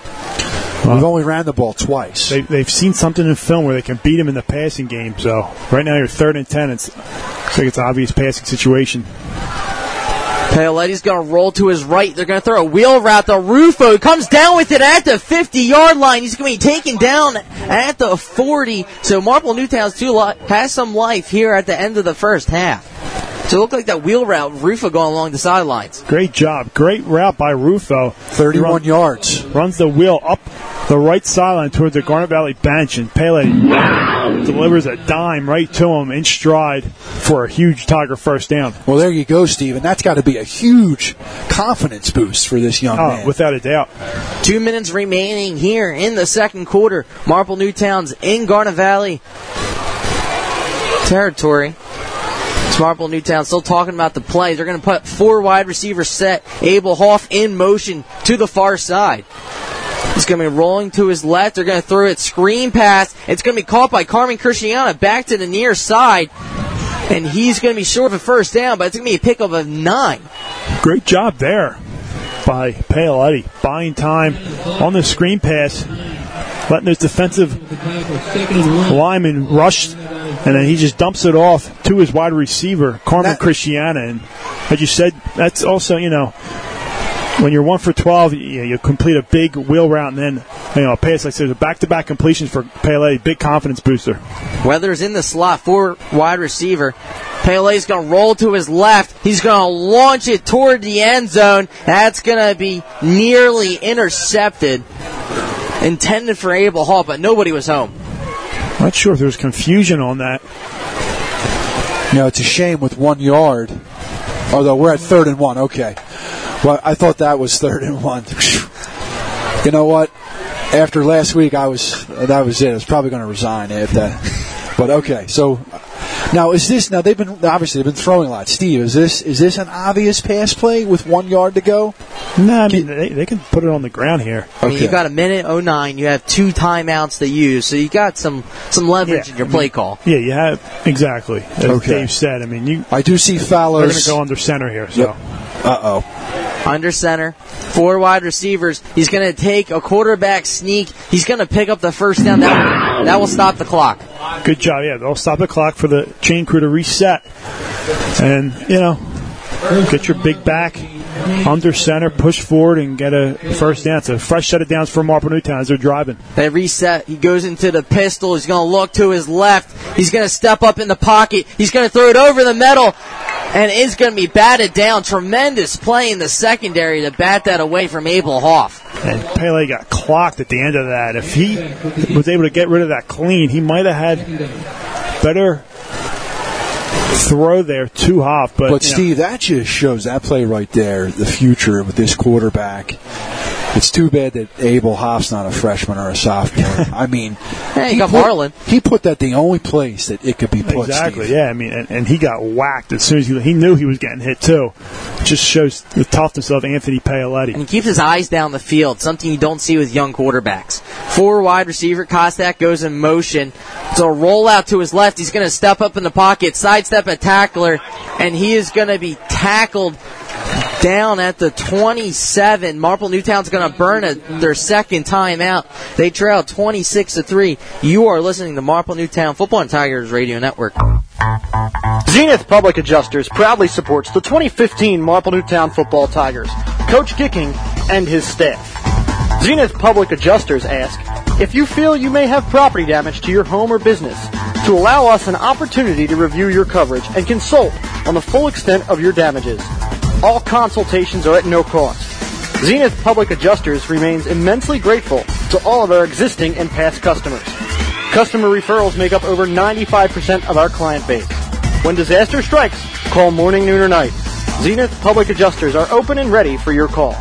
We've only ran the ball twice. They, they've seen something in film where they can beat him in the passing game. So right now you're third and 10. It's, looks like it's an obvious passing situation. Paoletti's going to roll to his right. They're going to throw a wheel route to Rufo. He comes down with it at the 50 yard line. He's going to be taken down at the 40. So Marple Newtown's two li- has some life here at the end of the first half. So it looked like that wheel route, Rufo going along the sidelines. Great job. Great route by Rufo. 31 yards. Runs the wheel up the right sideline towards the Garnet Valley bench, and Pele delivers a dime right to him in stride for a huge Tiger first down. Well, there you go, Steve, and that's got to be a huge confidence boost for this young Oh, man. without a doubt. Two minutes remaining here in the second quarter. Marple Newtown's in Garnet Valley territory. It's Marple Newtown still talking about the plays. They're going to put four wide receivers set. Abel Hoff in motion to the far side. He's going to be rolling to his left. They're going to throw it screen pass. It's going to be caught by Carmen Cristiana back to the near side. And he's going to be short of a first down, but it's going to be a pickup of nine. Great job there by Paoletti. Buying time on the screen pass, letting those defensive linemen rush, and then he just dumps it off to his wide receiver, Carmen Christiana. And as you said, that's also, you know, when you're one for 12, you, you complete a big wheel route and then, you know, a pass like I said, a back-to-back completions for Pele, big confidence booster. Weathers in the slot for wide receiver. Pele's going to roll to his left. He's going to launch it toward the end zone. That's going to be nearly intercepted. Intended for Abel Hoff, but nobody was home. Not sure if there was confusion on that. You know, it's a shame with one yard. Although we're at third and one. Okay. Well, I thought that was third and one. you know what? After last week, I was that was it. I was probably going to resign after that. But okay, so now is this now they've been obviously they've been throwing a lot. Steve, is this is this an obvious pass play with one yard to go? No, I mean they, they can put it on the ground here. I mean, you got a minute 09. You have two timeouts to use, so you got some some leverage in your play call. Yeah, you have exactly. As Okay. Dave said, I mean, you. I do see They're Fallows. going to go under center here. So Uh oh. Under center, four wide receivers. He's going to take a quarterback sneak. He's going to pick up the first down. That will, that will stop the clock. Good job. Yeah, they'll stop the clock for the chain crew to reset. And, you know, get your big back under center, push forward, and get a first down. It's a fresh set of downs for Marple Newtown as they're driving. They reset. He goes into the pistol. He's going to look to his left. He's going to step up in the pocket. He's going to throw it over the middle. And it's going to be batted down. Tremendous play in the secondary to bat that away from Abel Hoff. And Pele got clocked at the end of that. If he was able to get rid of that clean, he might have had better throw there to Hoff. But, But you know, Steve, that just shows that play right there, the future with this quarterback. It's too bad that Abel Hoff's not a freshman or a sophomore. I mean, Hey, you got put, Marlin. He put that the only place that it could be put. Exactly. Steve. Yeah. I mean, and, and he got whacked as soon as he, he knew he was getting hit too. Just shows the toughness of Anthony Paoletti. And he keeps his eyes down the field, something you don't see with young quarterbacks. Four wide receiver, Kostak goes in motion. It's a rollout to his left. He's going to step up in the pocket, sidestep a tackler, and he is going to be tackled down at the 27. Marple Newtown's going to burn a, their second time out. They trail 26 to 3. You are listening to Marple Newtown Football and Tigers Radio Network. Zenith Public Adjusters proudly supports the 2015 Marple Newtown Football Tigers, Coach Gicking, and his staff. Zenith Public Adjusters ask if you feel you may have property damage to your home or business, to allow us an opportunity to review your coverage and consult on the full extent of your damages. All consultations are at no cost. Zenith Public Adjusters remains immensely grateful to all of our existing and past customers. Customer referrals make up over 95% of our client base. When disaster strikes, call morning, noon, or night. Zenith Public Adjusters are open and ready for your call.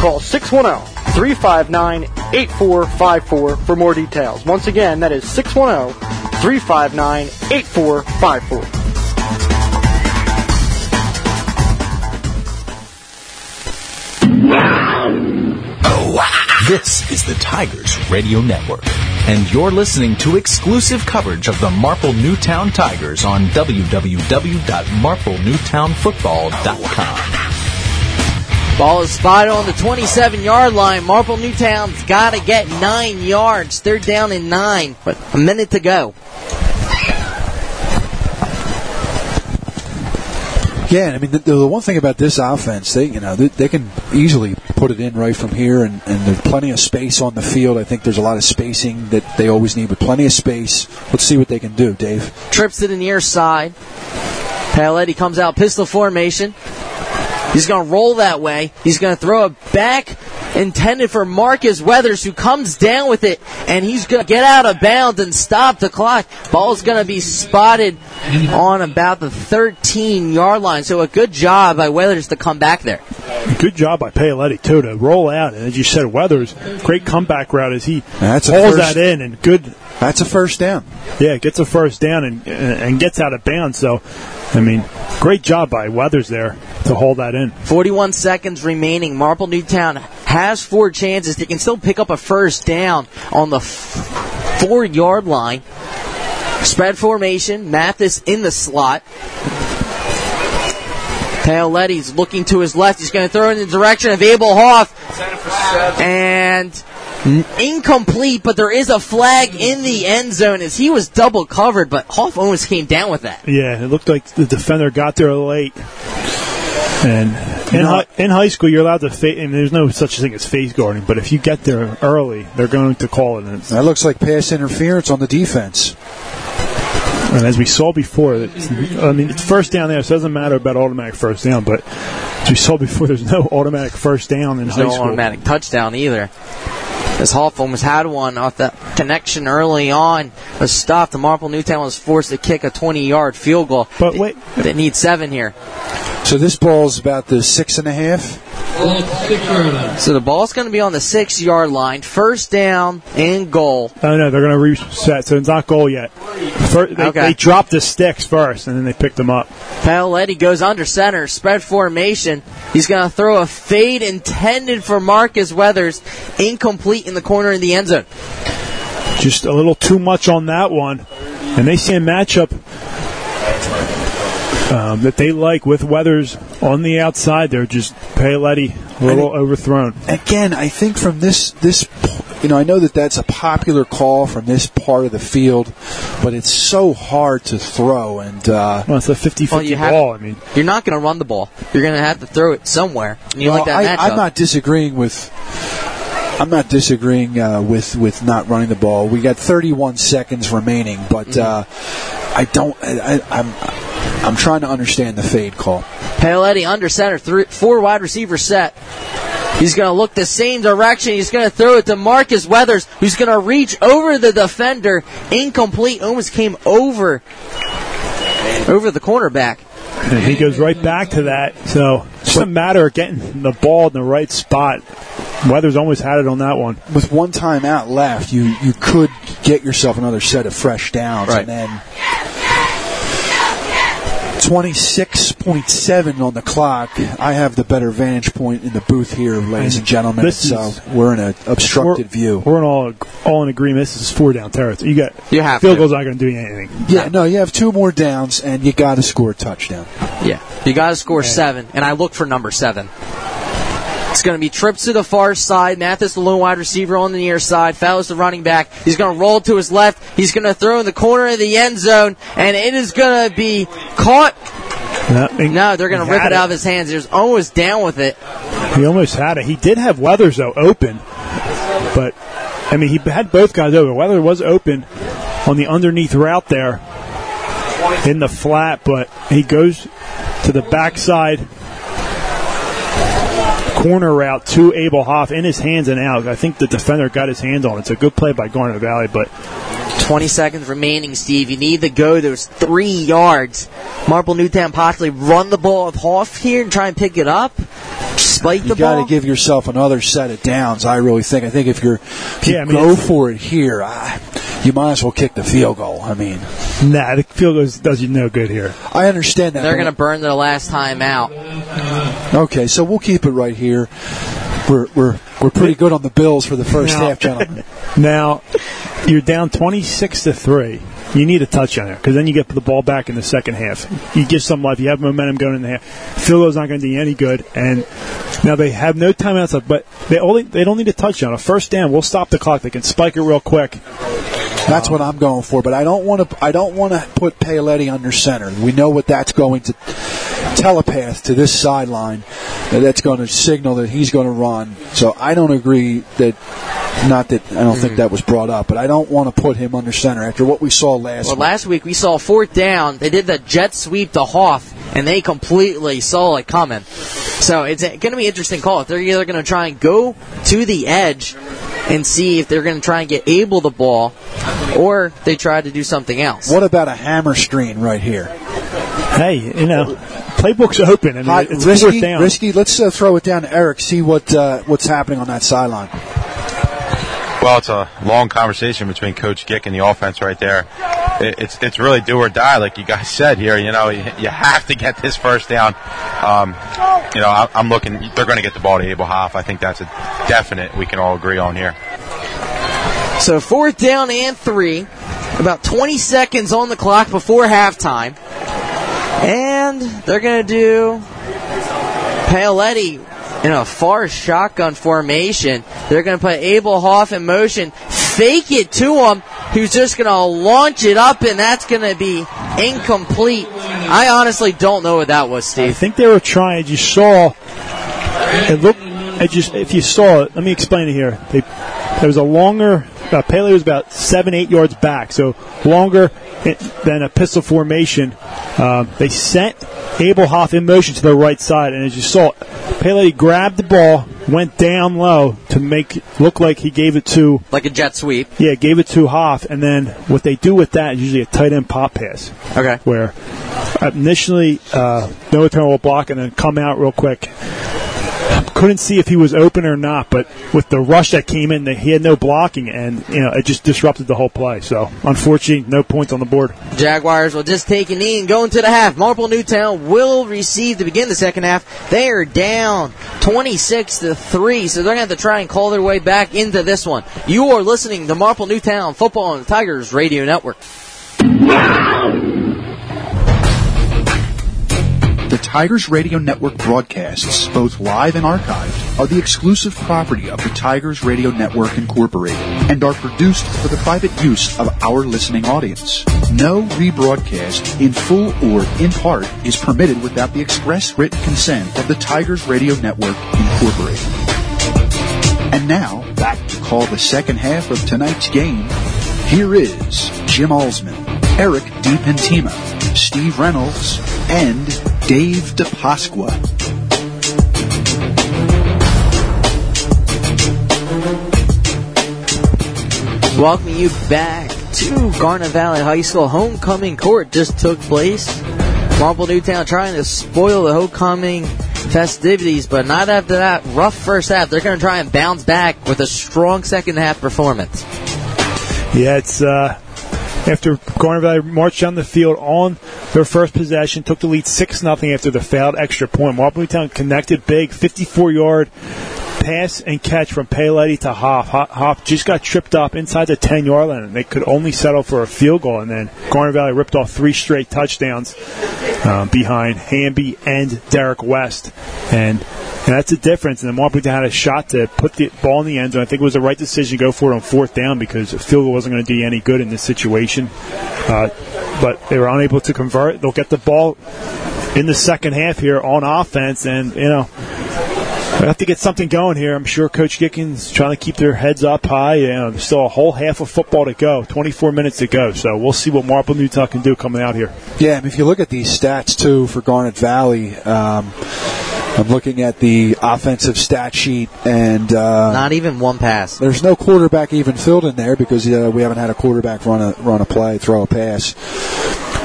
Call 610-359-8454 for more details. Once again, that is 610-359-8454. This is the Tigers Radio Network, and you're listening to exclusive coverage of the Marple Newtown Tigers on www.marplenewtownfootball.com. Ball is spotted on the 27 yard line. Marple Newtown's got to get nine yards. They're down in nine, but a minute to go. Yeah, I mean the, the one thing about this offense, they you know they, they can easily put it in right from here, and, and there's plenty of space on the field. I think there's a lot of spacing that they always need, but plenty of space. Let's see what they can do, Dave. Trips to the near side. Paoletti comes out pistol formation. He's going to roll that way. He's going to throw it back intended for Marcus Weathers, who comes down with it, and he's going to get out of bounds and stop the clock. Ball's going to be spotted on about the 13 yard line. So a good job by Weathers to come back there. Good job by Paoletti too to roll out, and as you said, Weathers great comeback route as he That's a pulls first- that in and good. That's a first down. Yeah, gets a first down and and gets out of bounds. So, I mean, great job by Weathers there to hold that in. 41 seconds remaining. Marple Newtown has four chances. They can still pick up a first down on the f- four yard line. Spread formation. Mathis in the slot. Paoletti's looking to his left. He's going to throw it in the direction of Abel Hoff. And n- incomplete, but there is a flag in the end zone as he was double covered, but Hoff almost came down with that. Yeah, it looked like the defender got there late. And in, know- hi- in high school, you're allowed to face, and there's no such thing as face guarding, but if you get there early, they're going to call it. That looks like pass interference on the defense. and as we saw before, I mean, it's first down there, so it doesn't matter about automatic first down, but as we saw before, there's no automatic first down in There's high no school. automatic touchdown either. As Hoff almost had one off the connection early on, was stopped. The Marple Newtown was forced to kick a 20-yard field goal. But wait, they need seven here. So this ball's about the six and a half. So the ball's going to be on the six-yard line. First down and goal. Oh no, they're going to reset, so it's not goal yet. First, they, Okay. they dropped the sticks first, and then they picked them up. Paoletti goes under center, spread formation. He's going to throw a fade intended for Marcus Weathers, incomplete in the corner in the end zone. Just a little too much on that one, and they see a matchup um, that they like with Weathers on the outside. They're just Paoletti a little overthrown. Again, I think from this this you know I know that that's a popular call from this part of the field, but it's so hard to throw and uh, well, it's a 50-50 Well, you have- ball. I mean, You're not going to run the ball. You're going to have to throw it somewhere. And you Well, like that I, I'm not disagreeing with. I'm not disagreeing uh, with with not running the ball. We got 31 seconds remaining, but Mm-hmm. uh, I don't. I, I, I'm I'm trying to understand the fade call. Paoletti under center, three, four wide receiver set. He's going to look the same direction. He's going to throw it to Marcus Weathers, who's going to reach over the defender. Incomplete. Almost came over over the cornerback. and he goes right back to that. So it's just a matter of getting the ball in the right spot. Weathers almost had it on that one. With one time out left, you you could get yourself another set of fresh downs, Right. and then. 26.7 on the clock. I have the better vantage point in the booth here, ladies and gentlemen. This so is- we're in an obstructed view. We're in all all in agreement. This is four down territory. You got You have field to. goals aren't going to do anything. Yeah, no, you have two more downs, and you got to score a touchdown. Yeah. You got to score seven, and I look for number seven. It's going to be trips to the far side. Mathis, the lone wide receiver on the near side. Fellows, the running back. He's going to roll to his left. He's going to throw in the corner of the end zone, and it is going to be caught. No, they're going to rip had it out of his hands. He was almost down with it. He almost had it. He did have Weathers though open, but I mean he had both guys open. Weather was open on the underneath route there in the flat, but he goes to the backside corner route to Abel Hoff in his hands and out. I think the defender got his hands on it. It's a good play by Garnet Valley, but 20 seconds remaining, Steve. You need to go those three yards. Marple Newtown possibly run the ball with Hoff here and try and pick it up. Spike the ball. You the got to give yourself another set of downs. I really think. I think if you're if you Yeah, I mean, go for it here, I, you might as well kick the field goal. I mean, nah, the field goes does you no good here. I understand that. They're going to burn their last time out. Okay, so we'll keep it right here. We're we're we're pretty good on the Bills for the first Now- half, gentlemen. Now, you're down 26 to 3. You need a touchdown there because then you get the ball back in the second half. You give some life. You have momentum going in the half. Philo's not going to do you any good. And now they have no timeouts left, but they only they don't need a touchdown. A first down, we'll stop the clock. They can spike it real quick. That's what I'm going for, but I don't want to. I don't want to put Paoletti under center. We know what that's going to telepath to this sideline. That's going to signal that he's going to run. So I don't agree that. Not that I don't think hmm. that was brought up, but I don't want to put him under center after what we saw last Well, week. last week we saw fourth down. They did the jet sweep to Hoff, and they completely saw it coming. So it's going to be an interesting call. If they're either going to try and go to the edge and see if they're going to try and get Abel the ball, or they try to do something else. What about a hammer screen right here? Hey, you know, playbook's open. I mean, Hot, it's risky, down. risky. Let's uh, throw it down to Eric. See what uh, what's happening on that sideline. Well, it's a long conversation between Coach Gick and the offense right there. It, it's it's really do or die, like you guys said here. You know, you, you have to get this first down. Um, you know, I, I'm looking. They're going to get the ball to Abel Hoff. I think that's a definite. We can all agree on here. So fourth down and three. About 20 seconds on the clock before halftime. And they're going to do Paoletti in a far shotgun formation. They're going to put Abel Hoff in motion, fake it to him, who's just going to launch it up, and that's going to be incomplete. I honestly don't know what that was, Steve. I think they were trying. You saw it looked. It just if you saw it, let me explain it here. They, there was a longer. Uh, Paley was about seven, eight yards back, so longer i- than a pistol formation. Um, they sent Abel Hoff in motion to the right side, and as you saw, Paley grabbed the ball, went down low to make it look like he gave it to Like a jet sweep. yeah, gave it to Hoff, and then what they do with that is usually a tight end pop pass. Okay. Where initially uh, no return will block and then come out real quick. Couldn't see if he was open or not, but with the rush that came in, he had no blocking, and you know it just disrupted the whole play. So unfortunately, no points on the board. Jaguars will just take a knee and go into the half. Marple Newtown will receive to begin the second half. They are down 26 to 3, so they're going to have to try and call their way back into this one. You are listening to Marple Newtown Football on the Tigers Radio Network. Tigers Radio Network broadcasts, both live and archived, are the exclusive property of the Tigers Radio Network Incorporated and are produced for the private use of our listening audience. No rebroadcast, in full or in part, is permitted without the express written consent of the Tigers Radio Network Incorporated. And now, back to call the second half of tonight's game. Here is Jim Alsman, Eric DiPentima, Steve Reynolds, and Dave DePasqua. Welcoming you back to Garnet Valley High School. Homecoming court just took place. Marple Newtown trying to spoil the homecoming festivities, but not after that rough first half. They're going to try and bounce back with a strong second half performance. Yeah, it's uh, after Garnet Valley marched down the field on their first possession, took the lead six nothing after the failed extra point. Newtown connected big, 54 yard pass and catch from Paoletti to Hoff. Ho- Hoff just got tripped up inside the 10 yard line, and they could only settle for a field goal. And then Garnet Valley ripped off three straight touchdowns uh, behind Hamby and Derek West. And, and that's the difference. And Newtown had a shot to put the ball in the end zone. I think it was the right decision to go for it on fourth down because a field goal wasn't going to do you any good in this situation. Uh, but they were unable to convert. They'll get the ball in the second half here on offense, and you know we have to get something going here. I'm sure Coach Gicking's trying to keep their heads up high. You know, there's still a whole half of football to go, 24 minutes to go. So we'll see what Marple Newtown can do coming out here. Yeah, and if you look at these stats too for Garnet Valley, um, I'm looking at the offensive stat sheet, and uh, Not even one pass. there's no quarterback even filled in there because uh, we haven't had a quarterback run a run a play, throw a pass.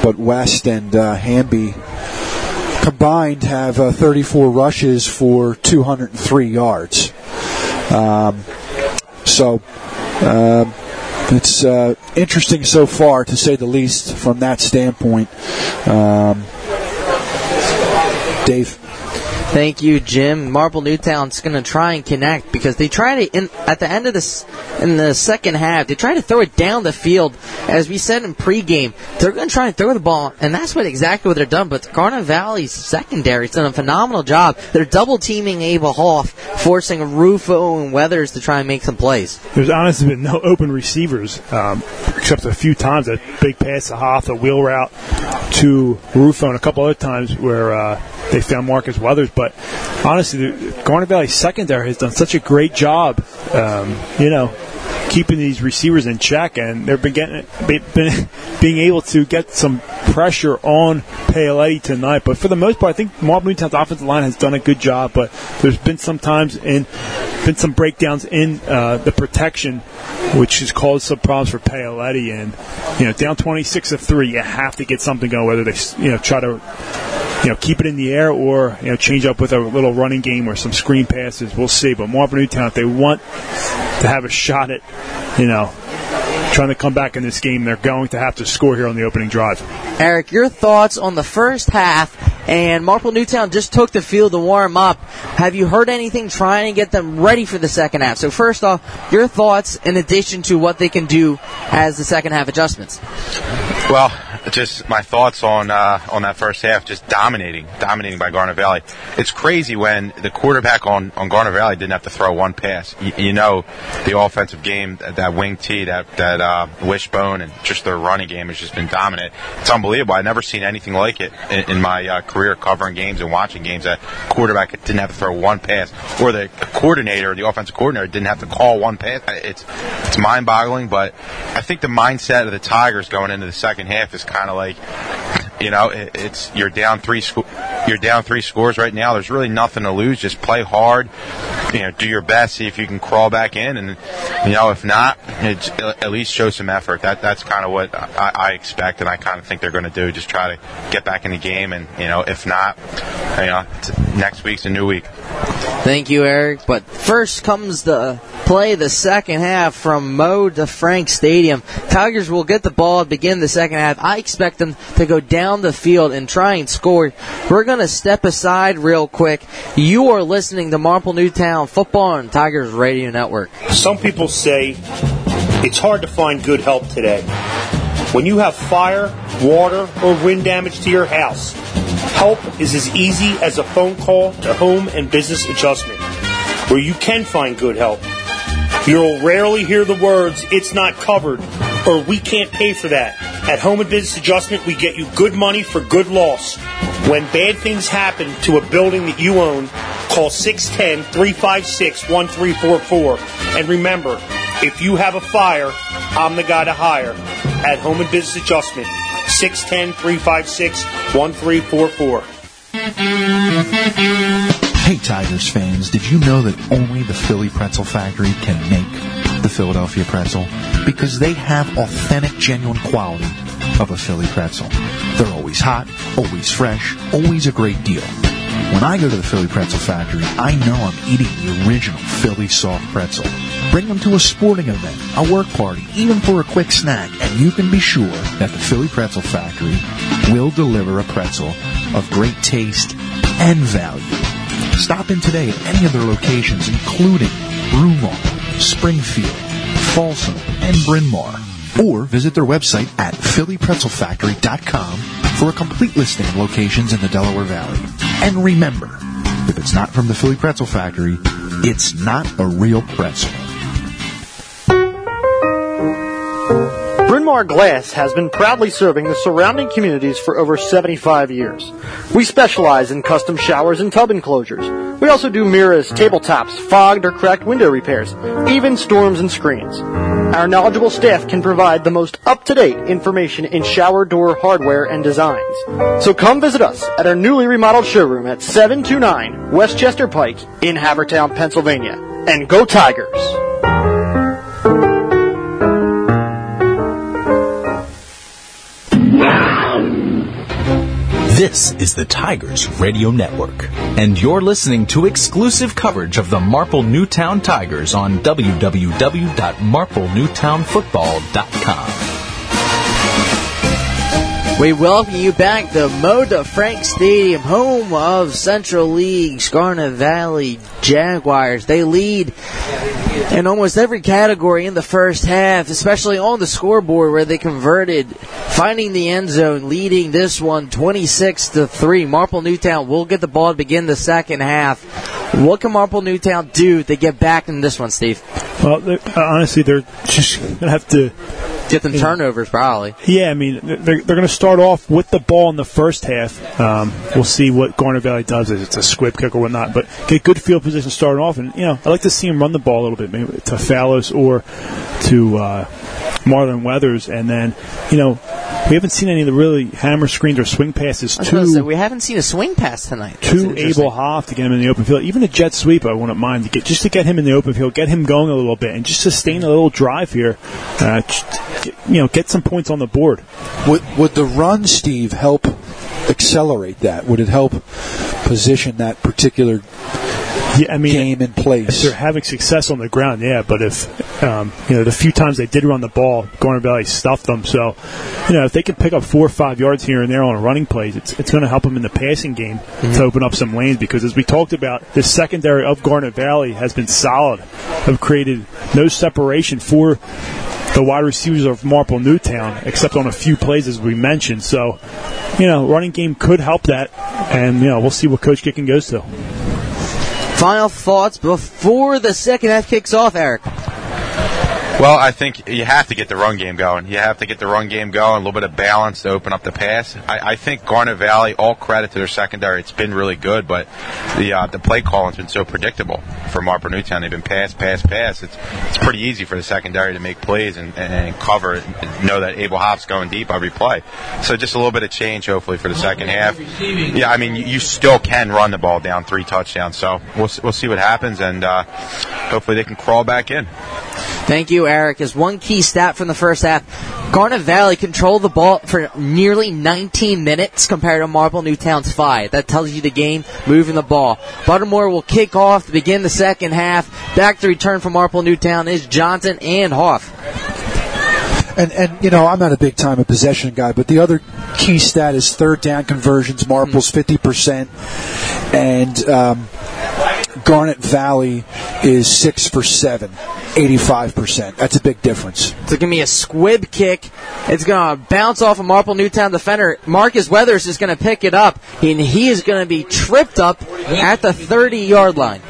But West and uh, Hamby combined have uh, 34 rushes for 203 yards. Um, so um it's uh, interesting so far, to say the least, from that standpoint. Um, Dave. Thank you, Jim. Marple Newtown's going to try and connect because they try to in, at the end of this in the second half. They try to throw it down the field, as we said in pregame. They're going to try and throw the ball, and that's what exactly what they're done. But Garnet Valley's has done a phenomenal job. They're double teaming Abel Hoff, forcing Rufo and Weathers to try and make some plays. There's honestly been no open receivers, um, except a few times. A big pass to Hoff, a wheel route to Rufo, and a couple other times where uh, they found Marcus Weathers. But honestly, the Garnet Valley secondary has done such a great job, um, you know, keeping these receivers in check, and they've been getting been, being able to get some pressure on Paoletti tonight. But for the most part, I think Marple Newtown's offensive line has done a good job. But there's been some times in been some breakdowns in uh, the protection, which has caused some problems for Paoletti. And you know, down 26 of three, you have to get something going. Whether they you know try to you know, keep it in the air or, you know, change up with a little running game or some screen passes. We'll see. But Marple Newtown, if they want to have a shot at, you know, trying to come back in this game, they're going to have to score here on the opening drive. Eric, your thoughts on the first half? And Marple Newtown just took the field to warm up. Have you heard anything trying to get them ready for the second half? So first off, your thoughts in addition to what they can do as the second half adjustments. Well, just my thoughts on uh, on that first half, just dominating, dominating by Garnet Valley. It's crazy when the quarterback on, on Garnet Valley didn't have to throw one pass. You, you know, the offensive game, that, that wing T, that that uh, wishbone, and just their running game has just been dominant. It's unbelievable. I've never seen anything like it in, in my uh, career covering games and watching games. That quarterback didn't have to throw one pass, or the coordinator, the offensive coordinator, didn't have to call one pass. It's it's mind-boggling, but I think the mindset of the Tigers going into the second half is kind of like, you know, it, it's you're down three sco- you're down three scores right now. There's really nothing to lose. Just play hard, you know, do your best, see if you can crawl back in, and you know, if not, at least show some effort. That that's kind of what I, I expect, and I kind of think they're going to do. Just try to get back in the game, and you know, if not, you know, next week's a new week. Thank you, Eric. But first comes the play, the second half from Mo to Frank Stadium. Tigers will get the ball and begin the second half. I expect them to go down the field and try and score. We're going to step aside real quick. You are listening to Marple Newtown Football on Tigers Radio Network. Some people say it's hard to find good help today. When you have fire, water, or wind damage to your house, Help is as easy as a phone call to Home and Business Adjustment, where you can find good help. You'll rarely hear the words, it's not covered, or we can't pay for that. At Home and Business Adjustment, we get you good money for good loss. When bad things happen to a building that you own, call 610 356 1344. And remember, if you have a fire, I'm the guy to hire. At Home and Business Adjustment, 610 356 1344. Hey Tigers fans, did you know that only the Philly Pretzel Factory can make the Philadelphia pretzel? Because they have authentic, genuine quality of a Philly pretzel. They're always hot, always fresh, always a great deal. When I go to the Philly Pretzel Factory, I know I'm eating the original Philly soft pretzel. Bring them to a sporting event, a work party, even for a quick snack, and you can be sure that the Philly Pretzel Factory will deliver a pretzel of great taste and value. Stop in today at any of their locations, including Broomall, Springfield, Folsom, and Bryn Mawr. Or visit their website at phillypretzelfactory.com for a complete listing of locations in the Delaware Valley. And remember, if it's not from the Philly Pretzel Factory, it's not a real pretzel. Bryn Glass has been proudly serving the surrounding communities for over 75 years. We specialize in custom showers and tub enclosures. We also do mirrors, tabletops, fogged or cracked window repairs, even storms and screens. Our knowledgeable staff can provide the most up-to-date information in shower door hardware and designs. So come visit us at our newly remodeled showroom at 729 Westchester Pike in Havertown, Pennsylvania. And go Tigers! This is the Tigers Radio Network, and you're listening to exclusive coverage of the Marple Newtown Tigers on www.marplenewtownfootball.com. We welcome you back to Moda Frank Stadium, home of Central League's Garnet Valley Jaguars. They lead in almost every category in the first half, especially on the scoreboard where they converted, finding the end zone, leading this one 26 to 3. Marple Newtown will get the ball to begin the second half. What can Marple Newtown do to get back in this one, Steve? Well, honestly, they're just going to have to Get them turnovers, probably. Yeah, I mean, they're, they're going to start off with the ball in the first half. Um, we'll see what Garnet Valley does, if it's a squib kick or whatnot, but get good field position starting off. And, you know, I like to see him run the ball a little bit, maybe to Fallos or to uh, Marlon Weathers. And then, you know, we haven't seen any of the really hammer screens or swing passes gonna say, we haven't seen a swing pass tonight. To. Abel Hoff to get him in the open field. Even a jet sweep, I wouldn't mind to get just to get him in the open field, get him going a little bit, and just sustain a little drive here. Uh, you know, get some points on the board. Would, would the run, Steve, help accelerate that? Would it help position that particular yeah, I mean, game in place? they're having success on the ground, yeah. But if um, you know the few times they did run the ball, Garnet Valley stuffed them. So you know if they can pick up four or five yards here and there on a running plays, it's it's going to help them in the passing game to open up some lanes. Because as we talked about, the secondary of Garnet Valley has been solid. Have created no separation for the wide receivers of Marple Newtown, except on a few plays as we mentioned. So you know running game could help that, and you know we'll see what Coach Gicking goes to. Final thoughts before the second half kicks off, Eric. Well, I think you have to get the run game going. You have to get the run game going, a little bit of balance to open up the pass. I, I think Garnet Valley, all credit to their secondary, it's been really good, but the uh, the play calling's been so predictable for Marple Newtown. They've been pass, pass, pass. It's it's pretty easy for the secondary to make plays and, and, and cover and know that Abel Hoff's going deep every play. So just a little bit of change, hopefully, for the second half. Yeah, I mean, you, you still can run the ball down three touchdowns, so we'll, we'll see what happens, and uh, hopefully they can crawl back in. Thank you, Eric. is one key stat from the first half, Garnet Valley controlled the ball for nearly 19 minutes compared to Marple Newtown's five. That tells you the game moving the ball. Buttermore will kick off to begin the second half. Back to return from Marple Newtown is Johnson and Hoff. And and you know I'm not a big time a possession guy, but the other key stat is third down conversions. Marple's fifty percent, and um, Garnet Valley is six for seven, 85%. That's a big difference. It's going to be a squib kick. It's going to bounce off a Marple Newtown defender. Marcus Weathers is going to pick it up, and he is going to be tripped up at the 30 yard line.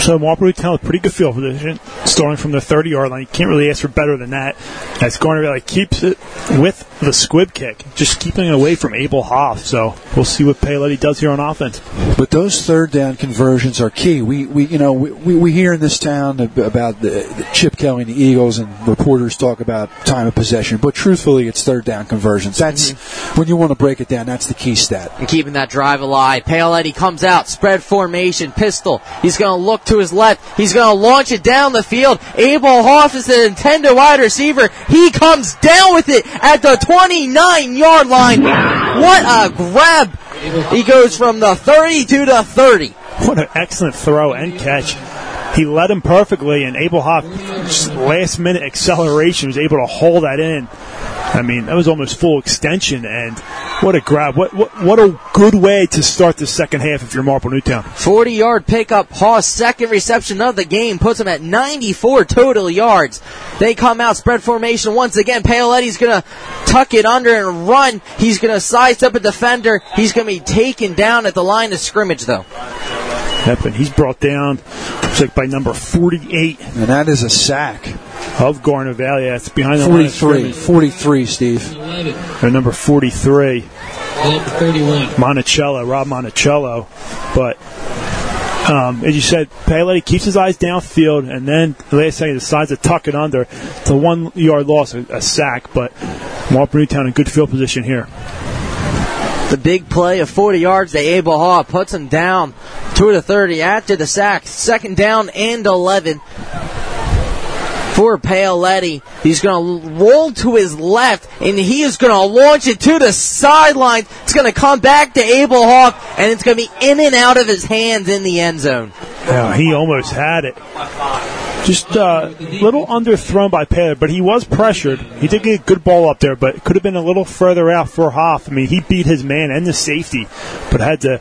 So Marple Newtown with pretty good field position, starting from the 30 yard line. You can't really ask for better than that. As Garnet Valley keeps it with the squib kick, just keeping it away from Abel Hoff. So we'll see what Paoletti does here on offense. But those third down conversions are key. We, we you know, we, we, we hear in this town about the, the Chip Kelly and the Eagles, and reporters talk about time of possession. But truthfully, it's third down conversions. That's mm-hmm. when you want to break it down. That's the key stat. and keeping that drive alive. Paoletti comes out, spread formation, pistol. He's going to look to his left. He's going to launch it down the field. Abel Hoff is the intended wide receiver. He comes down with it at the 29 yard line. What a grab! He goes from the 32 to 30. What an excellent throw and catch. He led him perfectly, and Abel Hoff, last minute acceleration, was able to hold that in. I mean, that was almost full extension, and what a grab. What, what, what a good way to start the second half if you're Marple Newtown. 40 yard pickup. Hawes' second reception of the game puts him at 94 total yards. They come out, spread formation once again. Paoletti's to tuck it under and run. He's to size up a defender. He's to be taken down at the line of scrimmage, though. Yep, he's brought down, looks like by number 48. And that is a sack. Of Garner Valley. That's behind the line of 43. scrimmage. 43, Steve. Or number 43. 31. Monticello, Rob Monticello. But um, as you said, Paoletti keeps his eyes downfield, and then the last second decides to tuck it under. It's a one yard loss, a, a sack, but Marple Newtown in good field position here. The big play of 40 yards to Abel Hoff puts him down to the 30 after the sack. Second down and 11 for Paoletti. He's going to roll to his left, and he is going to launch it to the sideline. It's going to come back to Abel Hoff, and it's going to be in and out of his hands in the end zone. Yeah, he almost had it. Just a uh, little underthrown by Paler, but he was pressured. He did get a good ball up there, but it could have been a little further out for Hoff. I mean, he beat his man and the safety, but had to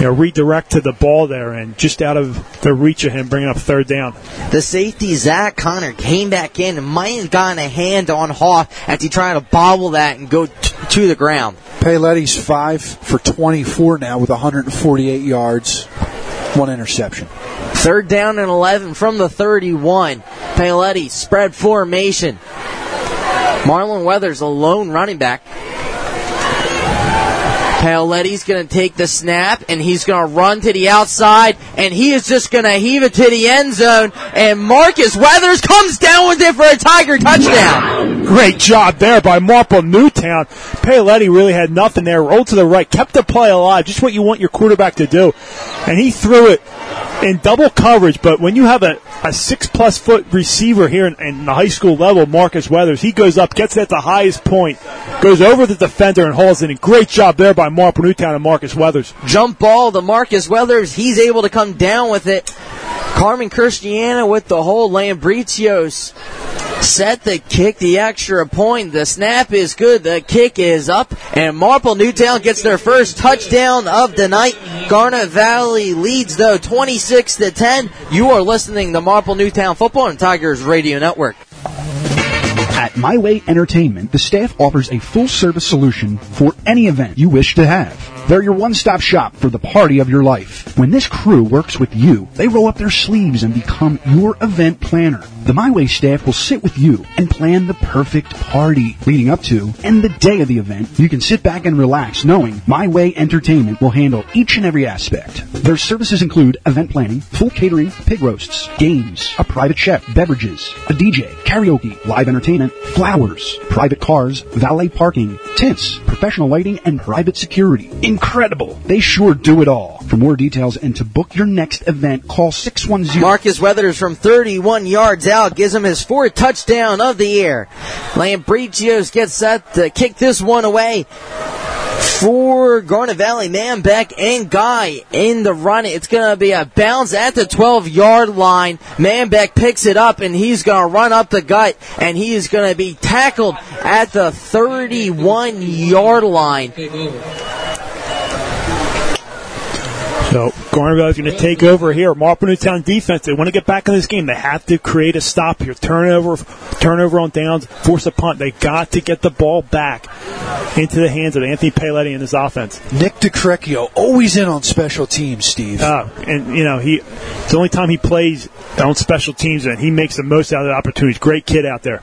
you know, redirect to the ball there and just out of the reach of him, bringing up third down. The safety, Zach Connor, came back in and might have gotten a hand on Hoff as he tried to bobble that and go t- to the ground. Paoletti's 5 for 24 now with 148 yards, one interception. Third down and 11 from the 31. Paoletti, spread formation. Marlon Weathers, a lone running back. Paoletti's going to take the snap and he's going to run to the outside and he is just going to heave it to the end zone and Marcus Weathers comes down with it for a Tiger touchdown. Great job there by Marple Newtown. Paoletti really had nothing there. Rolled to the right, kept the play alive, just what you want your quarterback to do. And he threw it in double coverage, but when you have a, a six plus foot receiver here in, in the high school level, Marcus Weathers, he goes up, gets at the highest point, goes over the defender and hauls in. Great job there by Marple Newtown and Marcus Weathers. Jump ball to Marcus Weathers. He's able to come down with it. Carmen Christiana with the hole. Lambritios set the kick, the extra point. The snap is good. The kick is up. And Marple Newtown gets their first touchdown of the night. Garnet Valley leads though 26 to 10. You are listening to Marple Newtown Football and Tigers Radio Network. At My Way Entertainment, the staff offers a full service solution for any event you wish to have. They're your one stop shop for the party of your life. When this crew works with you, they roll up their sleeves and become your event planner. The My Way staff will sit with you and plan the perfect party leading up to and the day of the event. You can sit back and relax knowing My Way Entertainment will handle each and every aspect. Their services include event planning, full catering, pig roasts, games, a private chef, beverages, a DJ, karaoke, live entertainment, flowers, private cars, valet parking, tents, professional lighting, and private security. Incredible! They sure do it all. For more details and to book your next event, call 610- Marcus Weathers from 31 yards out gives him his fourth touchdown of the year. Lambritios gets set to kick this one away for Garnet Valley. Manbeck and Guy in the run. It's going to be a bounce at the 12 yard line. Man, Manbeck picks it up and he's going to run up the gut and he is going to be tackled at the 31 yard line. So So Garnet Valley's going to take over here. Marple Newtown defense. They want to get back in this game. They have to create a stop here. Turnover, turnover on downs, force a punt. They got to get the ball back into the hands of Anthony Paoletti and his offense. Nick DeCrecchio, always in on special teams, Steve. Uh, and you know he, it's the only time he plays on special teams, and he makes the most out of the opportunities. Great kid out there.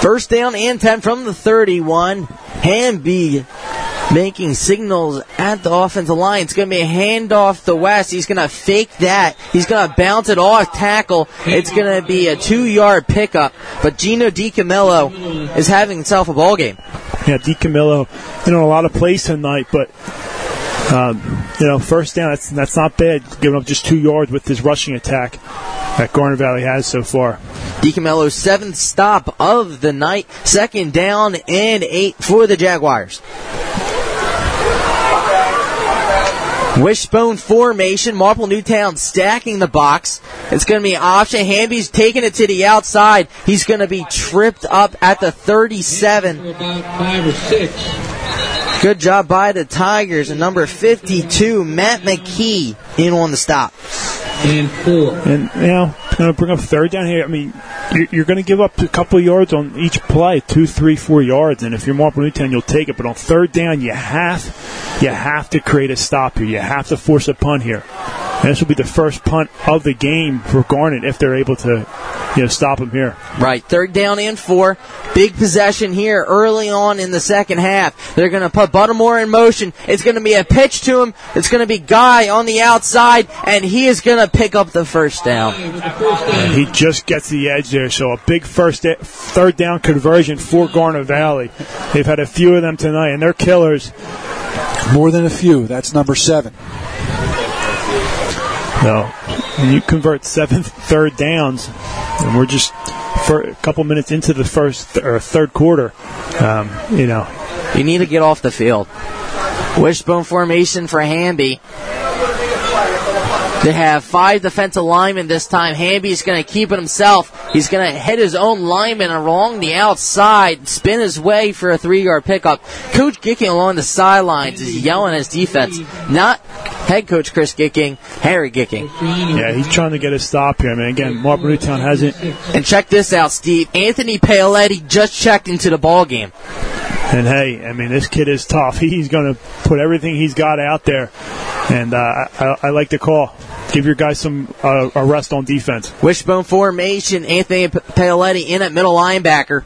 First down and 10 from the 31. Hamby making signals at the offensive line. It's going to be a handoff to West. He's going to fake that. He's going to bounce it off tackle. It's going to be a two yard pickup. But Gino DiCamillo is having himself a ball game. Yeah, DiCamillo, you know, a lot of plays tonight, but um, you know, first down, that's that's not bad. Giving up just two yards with his rushing attack that Garnet Valley has so far. DiCamillo's seventh stop of the night. Second down and eight for the Jaguars. Wishbone formation. Marple Newtown stacking the box. It's going to be an option. Hamby's taking it to the outside. He's going to be tripped up at the 37. About five or six. Good job by the Tigers. And number 52, Matt McKee, in on the stop. And four. And you know, going to bring up third down here. I mean, you're, going to give up a couple yards on each play, two, three, four yards. And if you're Marple Newtown, you'll take it. But on third down, you have, you have to create a stop here. You have to force a punt here. And this will be the first punt of the game for Garnet if they're able to, you know, stop him here. Right, third down and four. Big possession here early on in the second half. They're going to put Buttermore in motion. It's going to be a pitch to him. It's going to be Guy on the outside, and he is going to pick up the first down. And he just gets the edge there. So a big first da- third down conversion for Garnet Valley. They've had a few of them tonight, and they're killers. More than a few. That's number seven. When you convert seventh, third downs, and we're just a couple minutes into the first or third quarter, um, you know, You need to get off the field. Wishbone formation for Hamby. They have five defensive linemen this time. Hamby's going to keep it himself. He's going to hit his own lineman along the outside, spin his way for a three yard pickup. Coach Gicking along the sidelines is yelling at his defense. Not head coach Chris Gicking, Harry Gicking. yeah, he's trying to get a stop here. I mean, again, Marple Newtown hasn't, And check this out, Steve. Anthony Paoletti just checked into the ball game. and hey, I mean, this kid is tough. He's going to put everything he's got out there, and uh, I, I, like the call. Give your guys some uh, a rest on defense. Wishbone formation. Anthony Paoletti in at middle linebacker.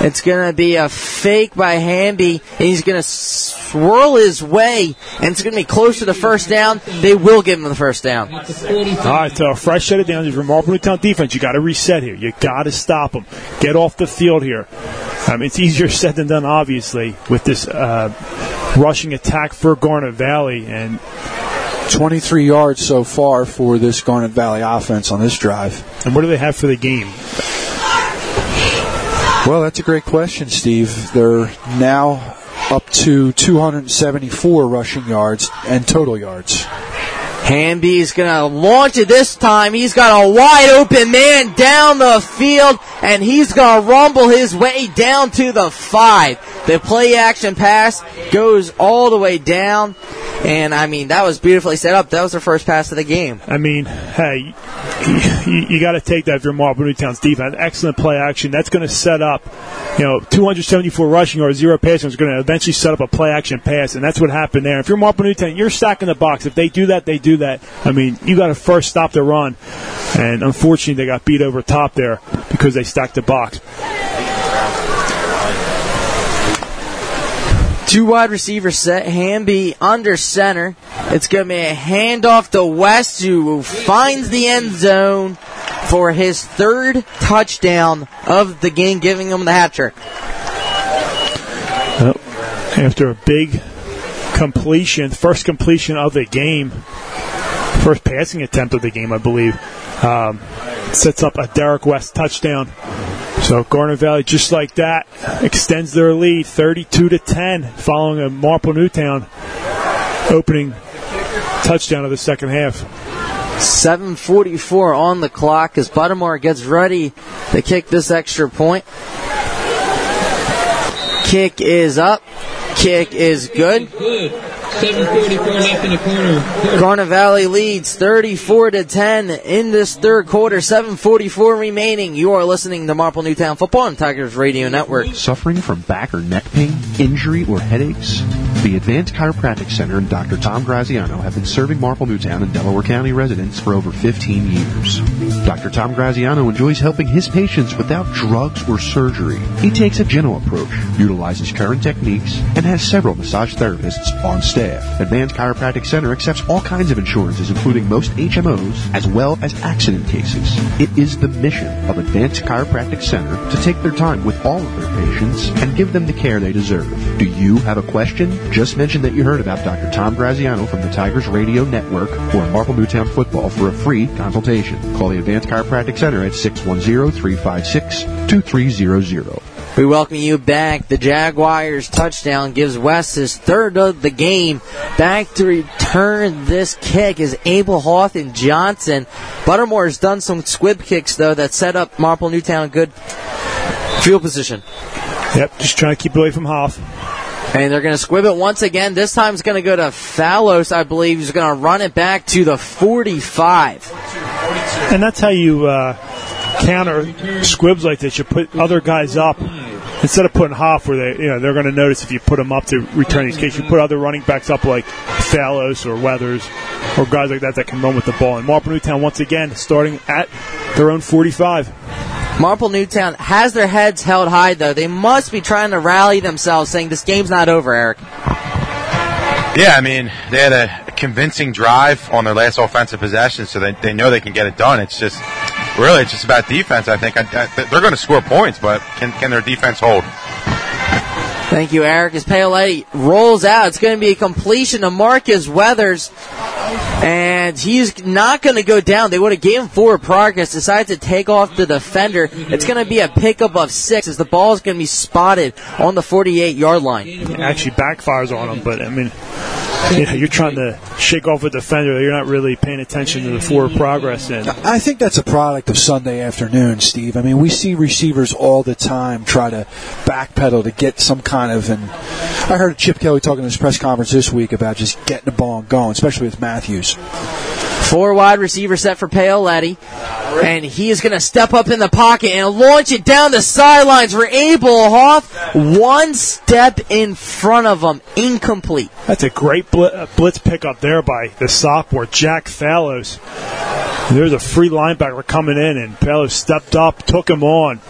It's going to be a fake by Hamby, and he's going to swirl his way, and it's going to be close to the first down. They will give him the first down. All right, so a fresh set of downs from Marple Newtown defense. You got to reset here. You got to stop them. Get off the field here. Um, it's easier said than done, obviously, with this uh, rushing attack for Garnet Valley, and 23 yards so far for this Garnet Valley offense on this drive. and what do they have for the game? Well, that's a great question, Steve. They're now up to 274 rushing yards and total yards. Hamby is going to launch it this time. He's got a wide open man down the field, and he's going to rumble his way down to the five. The play action pass goes all the way down, and I mean, that was beautifully set up. That was the first pass of the game. I mean, hey, you, you got to take that if you're Marple Newtown's defense. Excellent play action. That's going to set up, you know, 274 rushing or zero passing is going to eventually set up a play action pass, and that's what happened there. If you're Marple Newtown, you're stacking the box. If they do that, they do that. I mean, you got to first stop the run, and unfortunately, they got beat over top there because they stacked the box. Two wide receivers set. Hamby under center. It's going to be a handoff to West, who finds the end zone for his third touchdown of the game, giving him the hat trick. Well, after a big completion, first completion of the game, first passing attempt of the game, I believe, um, sets up a Derek West touchdown. So Garnet Valley, just like that, extends their lead, 32 to 10, following a Marple Newtown opening touchdown of the second half. 7:44 on the clock as Buttermore gets ready to kick this extra point. Kick is up. Kick is good. 744 left in the corner. Garnet Valley leads 34 to 10 in this third quarter. 7:44 remaining. You are listening to Marple Newtown Football on Tigers Radio Network. Suffering from back or neck pain, injury, or headaches? The Advanced Chiropractic Center and Dr. Tom Graziano have been serving Marple Newtown and Delaware County residents for over 15 years. Dr. Tom Graziano enjoys helping his patients without drugs or surgery. He takes a gentle approach, utilizes current techniques, and has several massage therapists on staff. Advanced Chiropractic Center accepts all kinds of insurances, including most HMOs, as well as accident cases. It is the mission of Advanced Chiropractic Center to take their time with all of their patients and give them the care they deserve. Do you have a question? Just mention that you heard about Dr. Tom Graziano from the Tigers Radio Network or Marple Newtown Football for a free consultation. Call the Advanced Chiropractic Center at 610-356-2300. We welcome you back. The Jaguars touchdown gives West his third of the game. Back to return this kick is Abel Hoff and Johnson. Buttermore has done some squib kicks though that set up Marple Newtown good field position. Yep, just trying to keep away from Hoff. And they're going to squib it once again. This time it's going to go to Fallos, I believe. He's going to run it back to the 45. And that's how you uh, counter squibs like this. You put other guys up instead of putting Hoff where they, you know, they're going to notice if you put them up to return these kicks. You put other running backs up like Fallos or Weathers or guys like that that can run with the ball. And Marple Newtown once again starting at their own 45. Marple Newtown has their heads held high, though. They must be trying to rally themselves, saying this game's not over, Eric. Yeah, I mean, they had a convincing drive on their last offensive possession, so they, they know they can get it done. It's just, really, it's just about defense, I think. I, I, they're going to score points, but can, can their defense hold? Thank you, Eric. As Paoletti rolls out, it's going to be a completion to Marcus Weathers. And he's not going to go down. They would have gave him forward progress, decided to take off the defender. It's going to be a pickup of six as the ball is going to be spotted on the 48 yard line. It actually backfires on him, but I mean, you're trying to shake off a defender. You're not really paying attention to the forward progress. And I think that's a product of Sunday afternoon, Steve. I mean, we see receivers all the time try to backpedal to get some kind of. And I heard Chip Kelly talking in his press conference this week about just getting the ball and going, especially with Matthews. Four wide receiver set for Paoletti. And he is going to step up in the pocket and launch it down the sidelines for Abel Hoff. One step in front of him, incomplete. That's a great bl- uh, blitz pickup there by the sophomore, Jack Fallows. There's a free linebacker coming in, and Fallows stepped up, took him on,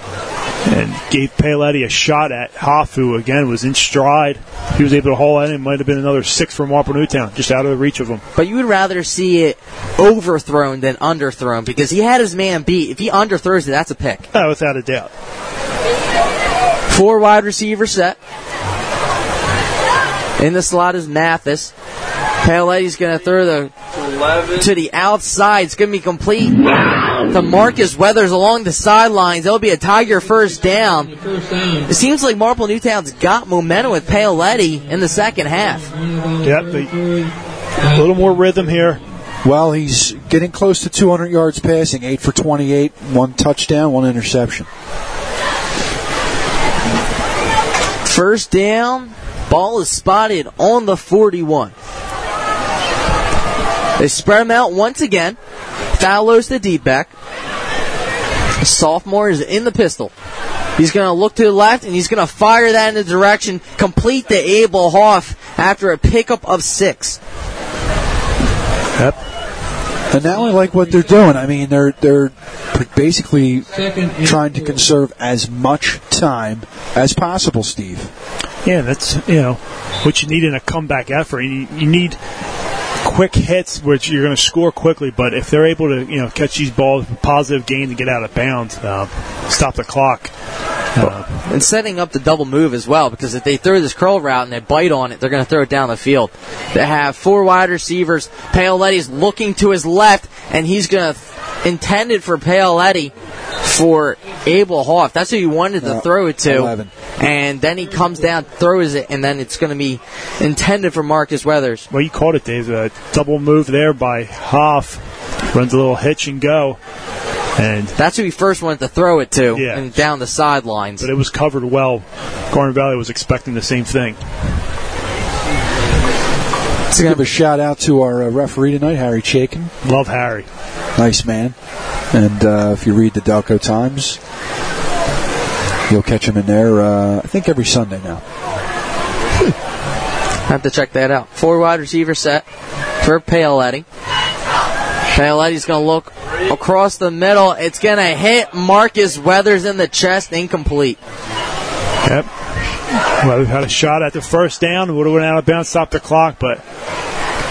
and gave Paoletti a shot at Hoff, who again was in stride. He was able to haul in. It might have been another six from Marple Newtown, just out of the reach of him. But you would rather see it overthrown than underthrown because he had his man beat. If he underthrows it, that's a pick. Oh, without a doubt. Four wide receiver set. In the slot is Mathis. Paoletti's going to throw the 11. to the outside. It's going to be complete to Marcus Weathers along the sidelines. That'll be a Tiger first down. It seems like Marple Newtown's got momentum with Paoletti in the second half. Yep, they, a little more rhythm here. Well, he's getting close to 200 yards passing, 8 for 28, one touchdown, one interception. First down, ball is spotted on the 41. They spread him out once again. Fallows the deep back. The sophomore is in the pistol. He's going to look to the left and he's going to fire that in the direction, complete the Abel Hoff after a pickup of six. Yep. And now I like what they're doing. I mean, they're they're basically trying to conserve as much time as possible, Steve. Yeah, that's you know what you need in a comeback effort. You, you need quick hits, which you're going to score quickly. But if they're able to, you know, catch these balls, positive gain and get out of bounds, uh, stop the clock. Uh, and setting up the double move as well, because if they throw this curl route and they bite on it, they're going to throw it down the field. They have four wide receivers. Paoletti's looking to his left, and he's going to intended for Paoletti for Abel Hoff. That's who he wanted to Uh, throw it to. 11. And then he comes down, throws it, and then it's going to be intended for Marcus Weathers. well, you called it, Dave. A double move there by Hoff. Runs a little hitch and go. And That's who he first wanted to throw it to, Yeah. and down the sidelines. but it was covered well. Garnet Valley was expecting the same thing. Let's give a shout out to our uh, referee tonight, Harry Chaikin. Love Harry. Nice man. And uh, if you read the Delco Times, you'll catch him in there, uh, I think, every Sunday now. Have to check that out. Four wide receiver set for Paoletti. Paoletti's going to look across the middle. It's going to hit Marcus Weathers in the chest. Incomplete. Yep. Well, we've had a shot at the first down. Would have went out of bounds, stopped the clock, but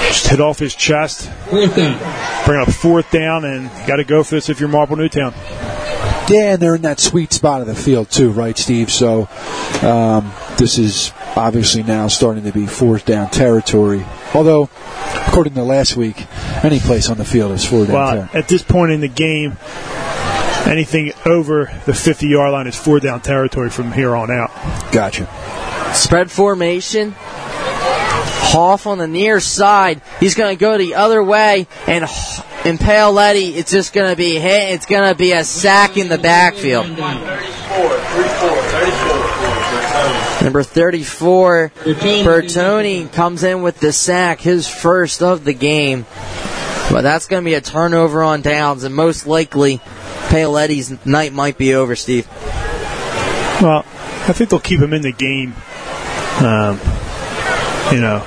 just hit off his chest. Fourth down. Bring up fourth down, and got to go for this if you're Marple Newtown. Yeah, and they're in that sweet spot of the field too, right, Steve? So um, this is obviously now starting to be fourth down territory. Although, according to last week, any place on the field is fourth down Well, territory. at this point in the game, anything over the 50 yard line is four down territory from here on out. Gotcha. Spread formation. Hoff on the near side. He's going to go the other way, and impale Letty. it's just going to be hit. It's going to be a sack in the backfield. Number 34, Bertoni comes in with the sack, his first of the game. But that's going to be a turnover on downs, and most likely, Paoletti's night might be over, Steve. Well, I think they'll keep him in the game. Um, you know,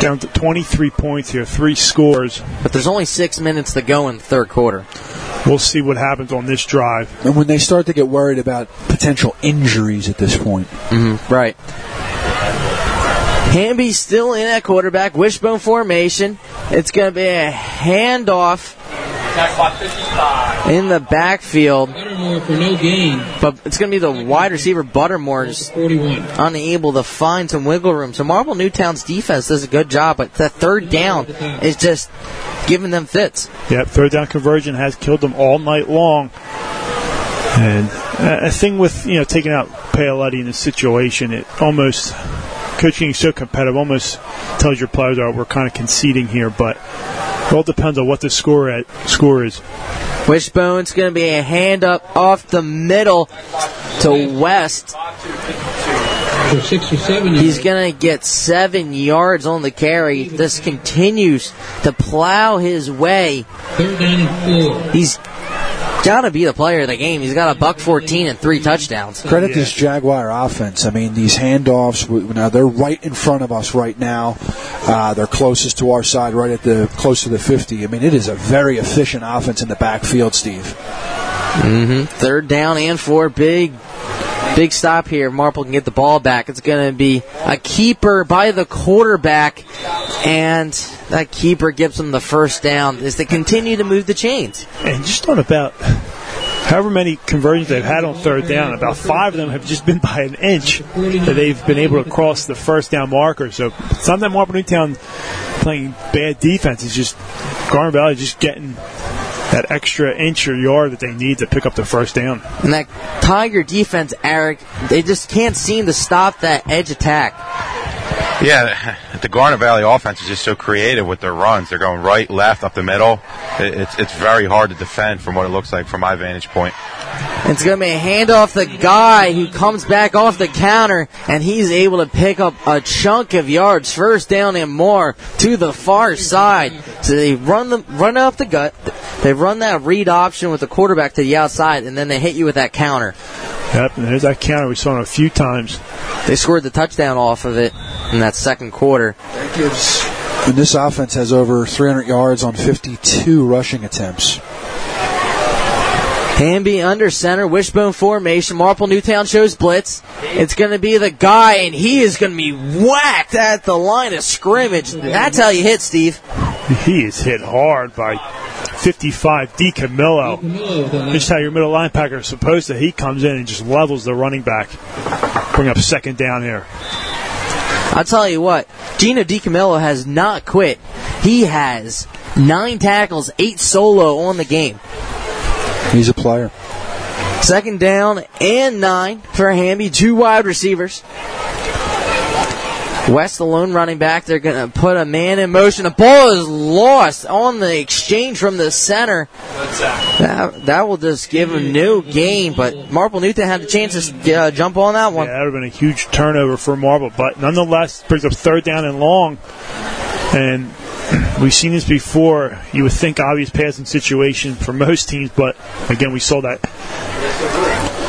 down to 23 points here, three scores. But there's only six minutes to go in the third quarter. We'll see what happens on this drive. And when they start to get worried about potential injuries at this point. Mm-hmm. Right. Hamby still in at quarterback, wishbone formation. It's going to be a handoff in the backfield. For no gain. But it's going to be the wide receiver Buttermore just unable to find some wiggle room. So Marple Newtown's defense does a good job, but the third down is just giving them fits. Yep, third down conversion has killed them all night long. And a thing with you know taking out Paoletti in this situation, it almost coaching is so competitive, almost tells your players, "Oh, we're kind of conceding here," but it all depends on what the score at score is. Wishbone's going to be a hand up off the middle to West. For six or seven He's going to get seven yards on the carry. This continues to plow his way. Third down and four. He's got to be the player of the game. He's got a buck 14 and three touchdowns. Credit this Jaguar offense. I mean, these handoffs. Now they're right in front of us right now. Uh, they're closest to our side, right at the close to the fifty. I mean, it is a very efficient offense in the backfield, Steve. Mm-hmm. Third down and four. Big, big stop here. Marple can get the ball back. It's going to be a keeper by the quarterback, and that keeper gives them the first down as they continue to move the chains. And just on about however many conversions they've had on third down, about five of them have just been by an inch that they've been able to cross the first down marker. So sometimes Marple Newtown playing bad defense is just Garnet Valley just getting that extra inch or yard that they need to pick up the first down. And that Tiger defense, Eric, they just can't seem to stop that edge attack. Yeah, the Garnet Valley offense is just so creative with their runs. They're going right, left, up the middle. It's it's very hard to defend from what it looks like from my vantage point. It's going to be a handoff the guy who comes back off the counter, and he's able to pick up a chunk of yards, first down and more, to the far side. So they run the run up the gut. They run that read option with the quarterback to the outside, and then they hit you with that counter. Yep, and there's that counter we saw it a few times. They scored the touchdown off of it in that second quarter. That gives. And this offense has over 300 yards on 52 rushing attempts. Hamby under center, wishbone formation. Marple Newtown shows blitz. It's going to be the guy, and he is going to be whacked at the line of scrimmage. That's how you hit, Steve. He is hit hard by 55 DiCamillo. Just how your middle linebacker is supposed to. He comes in and just levels the running back. Bring up second down here. I'll tell you what, Gino DiCamillo has not quit. He has nine tackles, eight solo on the game. He's a player. Second down and nine for Hamby, two wide receivers. West, the lone running back, they're going to put a man in motion. The ball is lost on the exchange from the center. That, that will just give a new game, but Marple Newtown had the chance to uh, jump on that one. Yeah, that would have been a huge turnover for Marple, but nonetheless, brings up third down and long. And we've seen this before. You would think obvious passing situation for most teams, but again, we saw that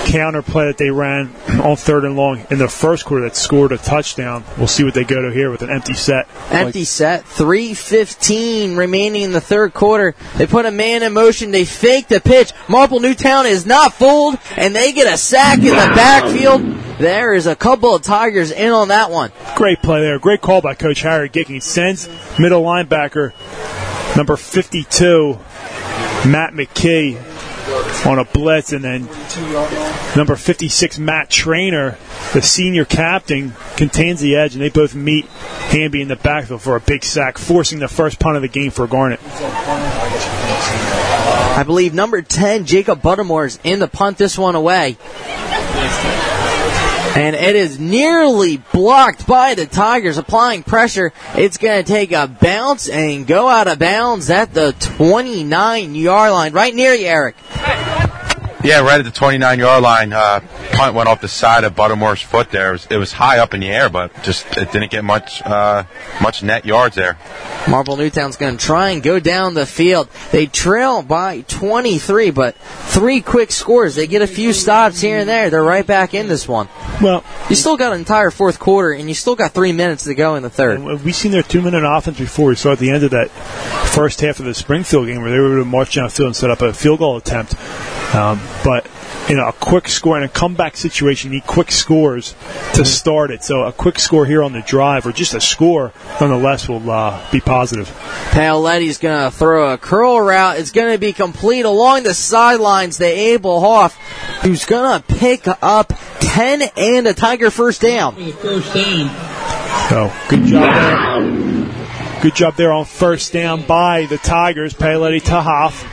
counter play that they ran on third and long in the first quarter that scored a touchdown. We'll see what they go to here with an empty set. Empty set. 3.15 remaining in the third quarter. They put a man in motion. They fake the pitch. Marple Newtown is not fooled, and they get a sack in the backfield. There is a couple of Tigers in on that one. Great play there. Great call by Coach Harry Gicking. Sends middle linebacker number 52, Matt McKee, on a blitz, and then number 56, Matt Trainer, the senior captain, contains the edge, and they both meet Hamby in the backfield for a big sack, forcing the first punt of the game for Garnet. I believe number 10, Jacob Buttermore, is in the punt this one away. And it is nearly blocked by the Tigers applying pressure. It's going to take a bounce and go out of bounds at the 29 yard line. Right near you, Eric. Yeah, right at the 29 yard line. Uh, punt went off the side of Buttermore's foot there. It was, it was high up in the air, but just it didn't get much uh, much net yards there. Marple Newtown's going to try and go down the field. They trail by 23, but three quick scores. They get a few stops here and there. They're right back in this one. Well, you still got an entire fourth quarter, and you still got three minutes to go in the third. We've seen their two minute offense before. We saw at the end of that first half of the Springfield game where they were able to march downfield and set up a field goal attempt. Um, but you know, a quick score in a comeback situation, you need quick scores to start it. So a quick score here on the drive, or just a score, nonetheless, will uh, be positive. Paoletti's going to throw a curl route. It's going to be complete along the sidelines to Abel Hoff, who's going to pick up 10 and a Tiger first down. First down. So good job there. Good job there on first down by the Tigers. Paoletti to Hoff.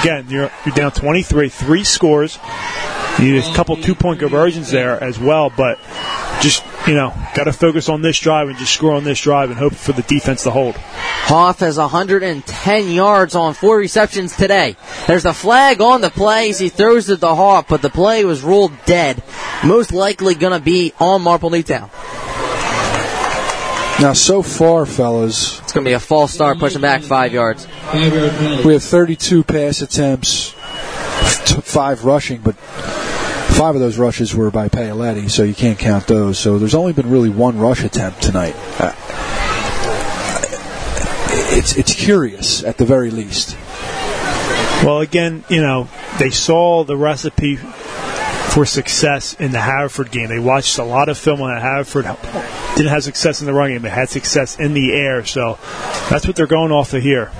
Again, you're, you're down 23, three scores. You need a couple two point conversions there as well, but just, you know, got to focus on this drive and just score on this drive and hope for the defense to hold. Hoff has 110 yards on four receptions today. There's a flag on the play as he throws it to Hoff, but the play was ruled dead. Most likely going to be on Marple Newtown. Now, so far, fellas, It's going to be a false start, pushing back five yards. Five yard penalty. we have 32 pass attempts, five rushing, but five of those rushes were by Paoletti, so you can't count those. So there's only been really one rush attempt tonight. Uh, it's it's curious at the very least. Well, again, you know, they saw the recipe for success in the Haverford game. They watched a lot of film on that Haverford. Didn't have success in the run game. They had success in the air. So that's what they're going off of here.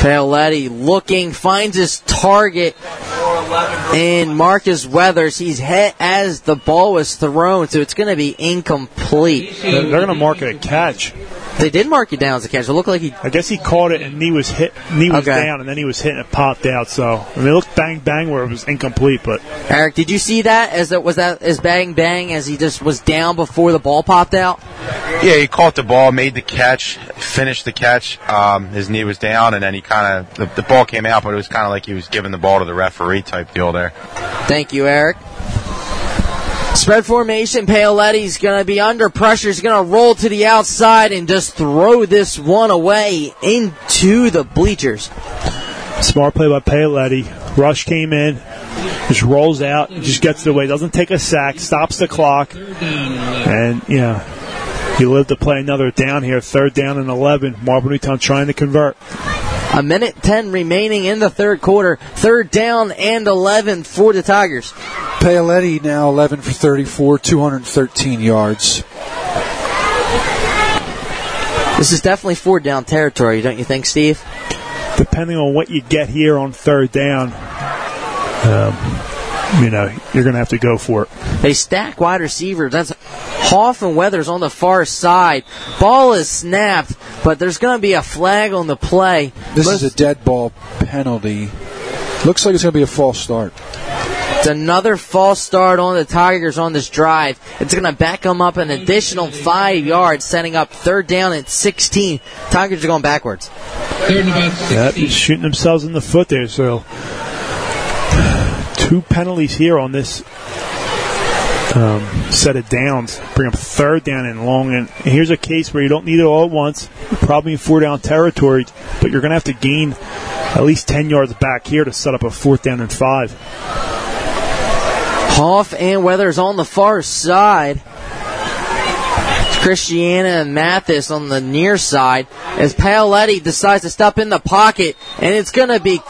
Paoletti looking, finds his target in Marcus Weathers. He's hit as the ball was thrown, so it's going to be incomplete. They're, they're going to mark it a catch. They did mark it down as a catch. It looked like he. I guess he caught it and knee was hit, knee was Okay. down, and then he was hit and it popped out. So I mean, it looked bang bang where it was incomplete, but Eric, did you see that? As that was that as bang bang as he just was down before the ball popped out? Yeah, he caught the ball, made the catch, finished the catch. Um, his knee was down, and then he kind of the, the ball came out, but it was kind of like he was giving the ball to the referee type deal there. Thank you, Eric. Spread formation. Paoletti's going to be under pressure. He's going to roll to the outside and just throw this one away into the bleachers. smart play by Paoletti. Rush came in, just rolls out, just gets it away, doesn't take a sack, stops the clock, and yeah, he lived to play another down here. Third down and eleven. Marple Newtown trying to convert. A minute 10 remaining in the third quarter. Third down and 11 for the Tigers. Paoletti now 11 for 34, 213 yards. This is definitely four down territory, don't you think, Steve? Depending on what you get here on third down, um, you know you're going to have to go for it. They stack wide receivers. That's Hoff and Weathers on the far side. Ball is snapped, but there's going to be a flag on the play. This is a dead ball penalty. Looks like it's going to be a false start. It's another false start on the Tigers on this drive. It's going to back them up an additional five yards, setting up third down at 16. Tigers are going backwards. Third and about Yep, just shooting themselves in the foot there. So two penalties here on this um, set of downs. Bring up third down and long. And here's a case where you don't need it all at once. Probably in four down territory, but you're going to have to gain at least 10 yards back here to set up a fourth down and five. Hoff and Weathers on the far side. Christiana and Mathis on the near side as Paoletti decides to step in the pocket, and it's going to be.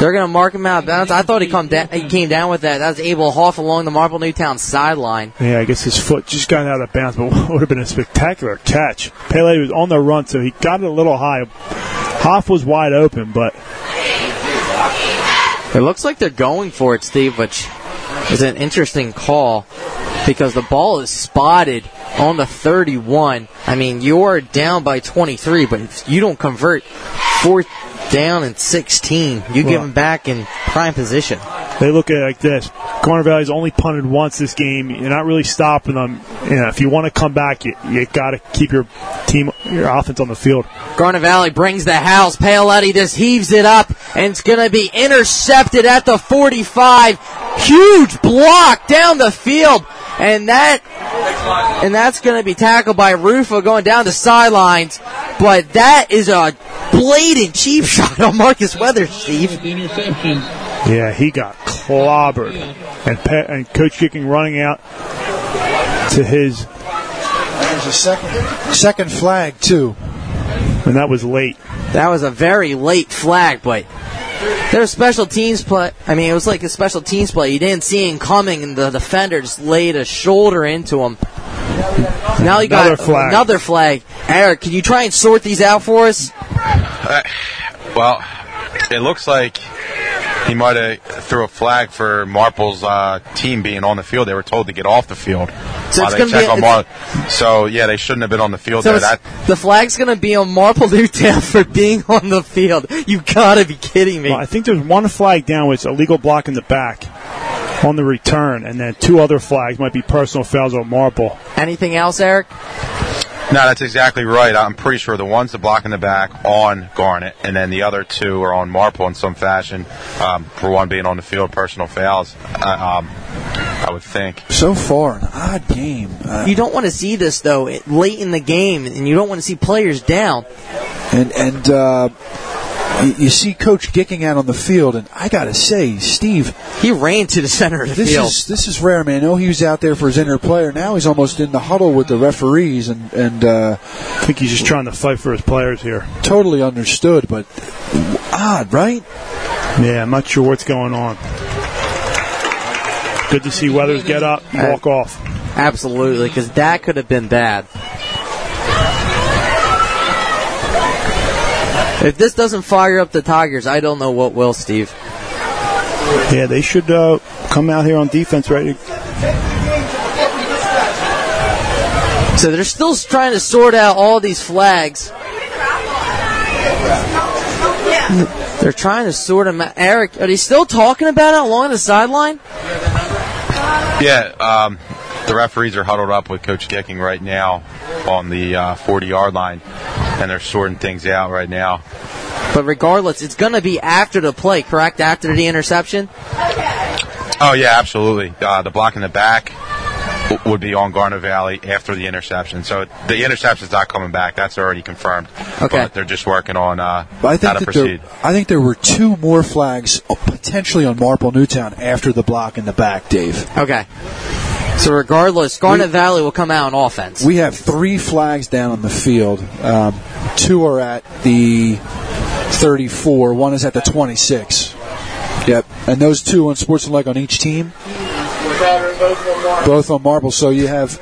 They're going to mark him out of bounds. I thought he, come da- he came down with that. That was Abel Hoff along the Marple Newtown sideline. Yeah, I guess his foot just got out of bounds, but what would have been a spectacular catch. Pele was on the run, so he got it a little high. Hoff was wide open, but It looks like they're going for it, Steve, which is an interesting call because the ball is spotted on the 31. I mean, you're down by 23, but if you don't convert fourth down and 16, you give Well- them back in prime position. they look at it like this. Garnet Valley's only punted once this game. You're not really stopping them. You know, if you want to come back, you, you got to keep your team, your offense on the field. Garnet Valley brings the house. Paoletti just heaves it up, and it's going to be intercepted at the 45. Huge block down the field, and that and that's going to be tackled by Rufo going down the sidelines. But that is a blatant cheap shot on Marcus Weathers, Steve. Interception. Yeah, he got clobbered, and Pe- and Coach Gicking running out to his, There's a second, second flag, too. and that was late. That was a very late flag, but there's special teams play. I mean, it was like a special teams play. You didn't see him coming, and the defender just laid a shoulder into him. Now you got Another flag. another flag. Eric, can you try and sort these out for us? Uh, well, it looks like he might have threw a flag for Marple's uh, team being on the field. They were told to get off the field. So while it's they gonna check be- on Mar- so yeah, they shouldn't have been on the field So there. That the flag's going to be on Marple Newtown for being on the field. You gotta be kidding me. Well, I think there's one flag down with a legal block in the back on the return, and then two other flags might be personal fouls on Marple. Anything else, Eric? No, that's exactly right. I'm pretty sure the one's the block in the back on Garnet, and then the other two are on Marple in some fashion. Um, for one being on the field, personal fouls. Uh, um, I would think. So far, an odd game. Uh, You don't want to see this though late in the game, and you don't want to see players down. and and uh, you, you see Coach Gicking out on the field, and I got to say, Steve, he ran to the center of the this field. Is, this is rare, man. I know he was out there for his inner player. Now he's almost in the huddle with the referees, and and uh, I think he's just trying to fight for his players here. totally understood, but odd, right? Yeah, I'm not sure what's going on. Good to see Weathers get up walk off. Absolutely, because that could have been bad. If this doesn't fire up the Tigers, I don't know what will, Steve. Yeah, they should uh, come out here on defense ready. So they're still trying to sort out all these flags. They're trying to sort them out. Eric, are they still talking about it along the sideline? Yeah, um, the referees are huddled up with Coach Gicking right now on the 40 yard line, and they're sorting things out right now. But regardless, it's going to be after the play, correct? After the interception? Oh, yeah, absolutely. Uh, the block in the back would be on Garnet Valley after the interception. So the interception's not coming back. That's already confirmed. Okay. But they're just working on uh, But I how think to proceed. there, I think there were two more flags uh, potentially on Marple Newtown after the block in the back, Dave. Okay. So regardless, Garnet Valley will come out on offense. We have three flags down on the field. Um, two are at the 34. One is at the 26. Yep. And those two unsportsmanlike on each team. Both on Marple. So you have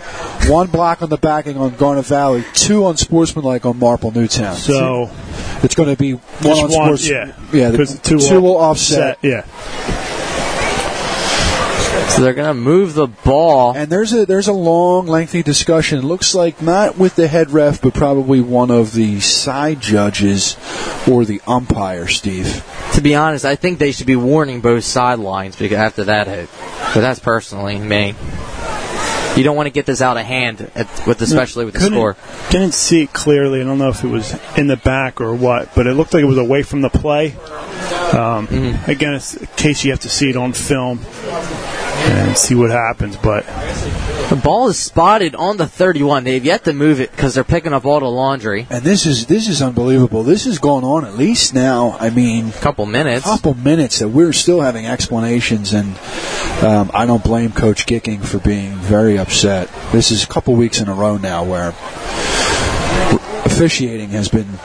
one block on the backing on Garnet Valley, two unsportsmanlike on Marple Newtown. So it's going to be one on one, sports. yeah. yeah. The 'Cause two, two will will offset. Yeah. So they're going to move the ball. And there's a there's a long, lengthy discussion. It looks like not with the head ref, but probably one of the side judges or the umpire, Steve. To be honest, I think they should be warning both sidelines because after that hit. But that's personally me. You don't want to get this out of hand, at, with especially with the Couldn't- score. Didn't see it clearly. I don't know if it was in the back or what, but it looked like it was away from the play. Um, Mm-hmm. Again, it's in case you have to see it on film and see what happens. But The ball is spotted on the 31. They've yet to move it because they're picking up all the laundry. And this is this is unbelievable. This has gone on at least now. I mean, a couple minutes. Couple minutes that we're still having explanations, and um, I don't blame Coach Gicking for being very upset. This is a couple weeks in a row now where officiating has been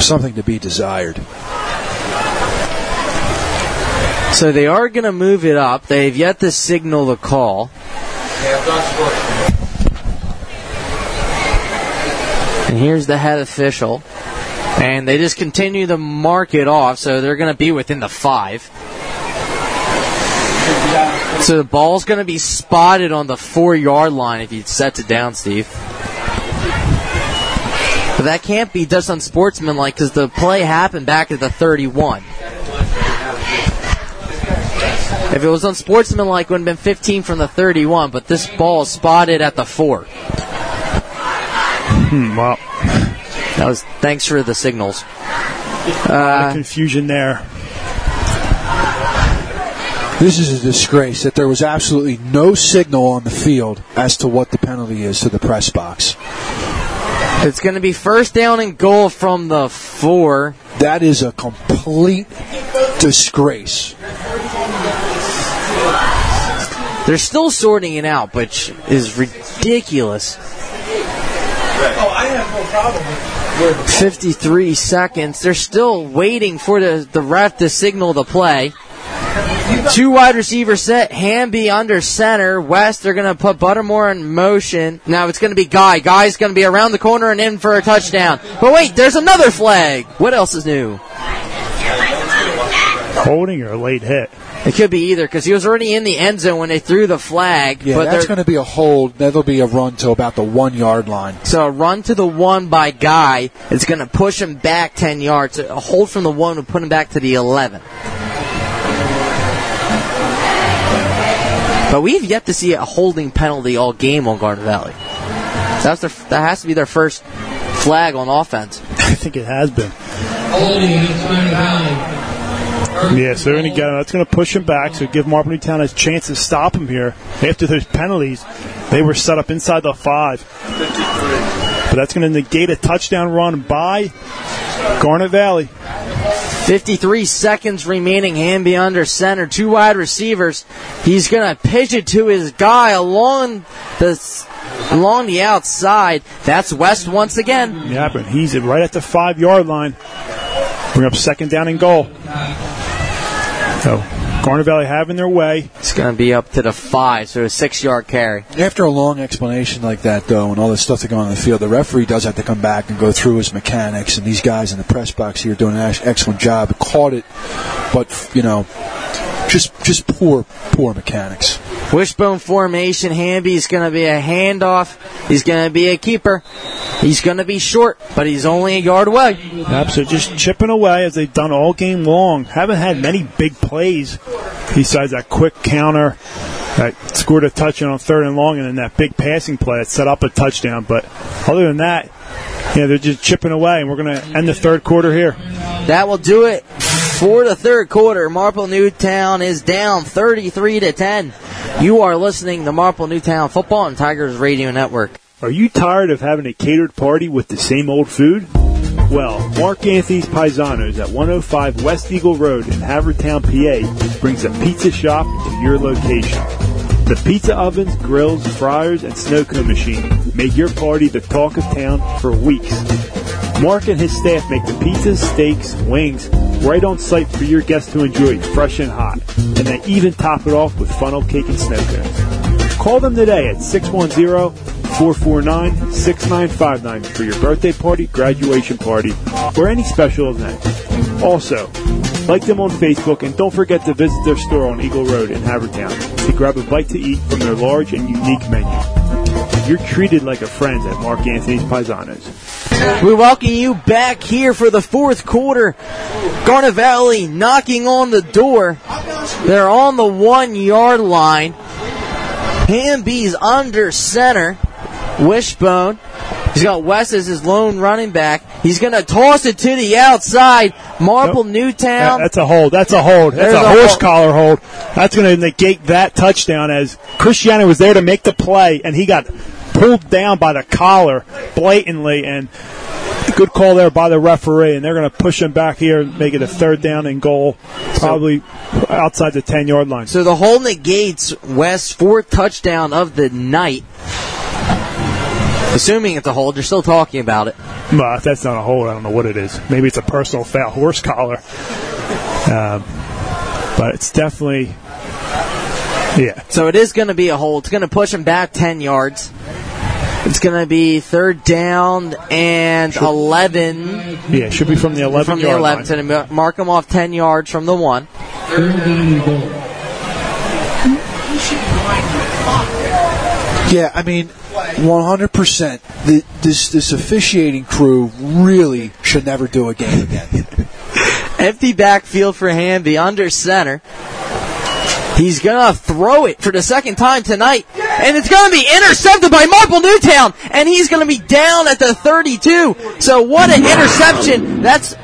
something to be desired. So they are going to move it up. They've yet to signal the call. And here's the head official. And they just continue to mark it off, so they're going to be within the five. So the ball's going to be spotted on the four yard line if you set it down, Steve. But that can't be just unsportsmanlike because the play happened back at the 31. If it was unsportsmanlike, it would have been 15 from the 31, but this ball is spotted at the 4. hmm, well, That was thanks for the signals. a lot of confusion there. This is a disgrace that there was absolutely no signal on the field as to what the penalty is to the press box. It's going to be first down and goal from the 4. That is a complete disgrace. They're still sorting it out, which is ridiculous. Oh, I have no problem with 53 seconds. They're still waiting for the, the ref to signal the play. Two wide receivers set. Hamby under center. West, they're going to put Buttermore in motion. Now it's going to be Guy. Guy's going to be around the corner and in for a touchdown. But wait, there's another flag. What else is new? Holding or a late hit? It could be either because he was already in the end zone when they threw the flag. Yeah, but that's going to be a hold. That'll be a run to about the one yard line. So a run to the one by Guy is going to push him back 10 yards. A hold from the one would put him back to the 11. But we've yet to see a holding penalty all game on Garnet Valley. That's their, that has to be their first flag on offense. I think it has been. Holding against Garnet Valley. Yeah, so they're going to get. him. That's going to push him back. So give Marple Newtown a chance to stop him here. After those penalties, they were set up inside the five. But that's going to negate a touchdown run by Garnet Valley. 53 seconds remaining. Hamby under center. Two wide receivers. He's going to pitch it to his guy along the along the outside. That's West once again. Yeah, but he's right at the five yard line. Bring up second down and goal. So Garnet Valley having their way. It's going to be up to the five, so a six yard carry. After a long explanation like that, though, and all the stuff that go on in the field, the referee does have to come back and go through his mechanics. And these guys in the press box here doing an excellent job. Caught it, but you know, just just poor poor mechanics. Wishbone formation. Hamby's going to be a handoff. He's going to be a keeper. He's going to be short, but he's only a yard away. Absolutely, just chipping away as they've done all game long. Haven't had many big plays besides that quick counter that scored a touchdown on third and long, and then that big passing play that set up a touchdown. But other than that, yeah, they're just chipping away, and we're going to end the third quarter here. That will do it for the third quarter. Marple Newtown is down 33 to 10. You are listening to Marple Newtown Football and Tigers Radio Network. Are you tired of having a catered party with the same old food? Well, Mark Anthony's Paisanos at 105 West Eagle Road in Havertown, PA brings a pizza shop to your location. The pizza ovens, grills, fryers, and snow cone machine make your party the talk of town for weeks. Mark and his staff make the pizzas, steaks, wings right on site for your guests to enjoy fresh and hot. And they even top it off with funnel cake and snow cones. Call them today at 610-449-6959 for your birthday party, graduation party, or any special event. Also, Like them on Facebook, and don't forget to visit their store on Eagle Road in Havertown to grab a bite to eat from their large and unique menu. You're treated like a friend at Mark Anthony's Paisanos. We welcome you back here for the fourth quarter. Garnet Valley knocking on the door. They're on the one yard line. Hamby's under center. Wishbone. He's got West as his lone running back. He's going to toss it to the outside. Marple Newtown. That- that's a hold. That's a hold. That's There's a horse hold. collar hold. That's going to negate that touchdown as Christiana was there to make the play, and he got pulled down by the collar blatantly. And good call there by the referee. And they're going to push him back here and make it a third down and goal, probably outside the 10 yard line. So the hold negates West's fourth touchdown of the night. Assuming it's a hold, you're still talking about it. Well, if that's not a hold, I don't know what it is. Maybe it's a personal foul, horse collar. Um, but it's definitely, yeah. So it is going to be a hold. It's going to push him back 10 yards. It's going to be third down and 11. Yeah, it should be from the 11 From the 11. So to mark them off 10 yards from the 1. Yeah, I mean, 100%. The, this this officiating crew really should never do a game again. Empty backfield for Hamby under center. He's gonna throw it for the second time tonight, and it's gonna be intercepted by Marple Newtown, and he's gonna be down at the 32. So what an interception! That's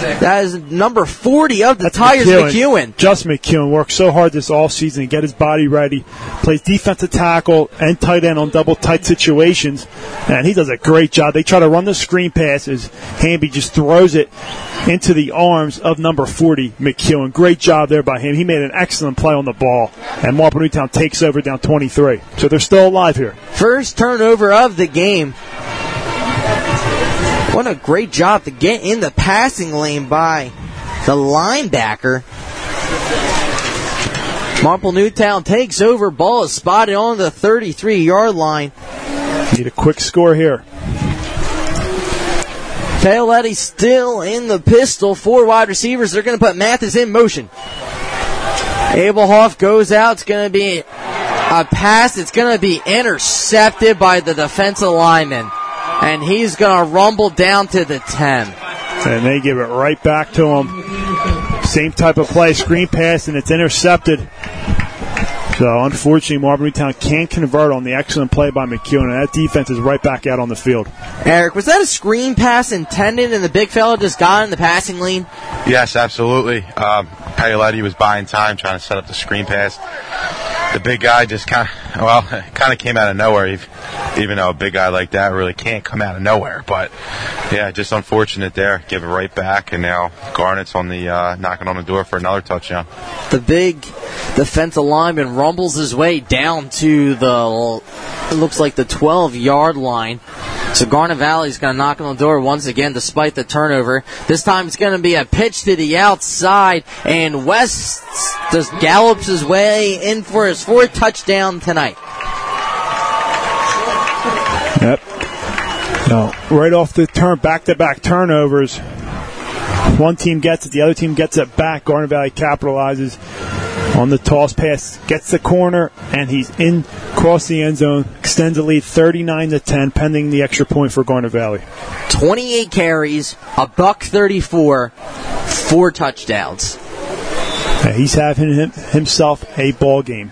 that is number 40 of the Tigers, McEwen. Just McEwen worked so hard this all season to get his body ready. Plays defensive tackle and tight end on double tight situations, and he does a great job. They try to run the screen passes. Hamby just throws it into the arms of number 40, McEwen. Great job there by him. He made an excellent play on the ball, and Marple Newtown takes over down 23. So they're still alive here. First turnover of the game. What a great job to get in the passing lane by the linebacker. Marple Newtown takes over. Ball is spotted on the 33 yard line. Need a quick score here. Paoletti still in the pistol. Four wide receivers. They're going to put Mathis in motion. Abel Hoff goes out. It's going to be a pass. It's going to be intercepted by the defensive lineman. And he's going to rumble down to the 10. And they give it right back to him. Same type of play, screen pass, and it's intercepted. So unfortunately, Marble Town can't convert on the excellent play by McEwen, and that defense is right back out on the field. Eric, was that a screen pass intended and the big fella just got in the passing lane? Yes, absolutely. Um, Paoletti was buying time trying to set up the screen pass. The big guy just kind of, well, it kind of came out of nowhere. Even though a big guy like that really can't come out of nowhere, but yeah, just unfortunate there. Give it right back, and now Garnet's on the uh, knocking on the door for another touchdown. The big defensive lineman rumbles his way down to the, it looks like the 12 yard line. So Garnet Valley's going to knock on the door once again despite the turnover. This time it's going to be a pitch to the outside, and West just gallops his way in for his fourth touchdown tonight. Yep. No, right off the turn, back-to-back turnovers. One team gets it, the other team gets it back. Garnet Valley capitalizes on the toss pass, gets the corner, and he's in across the end zone, extends the lead 39 to 10, pending the extra point for Garnet Valley. 28 carries, a buck 34, four touchdowns. Yeah, he's having him, himself a ball game.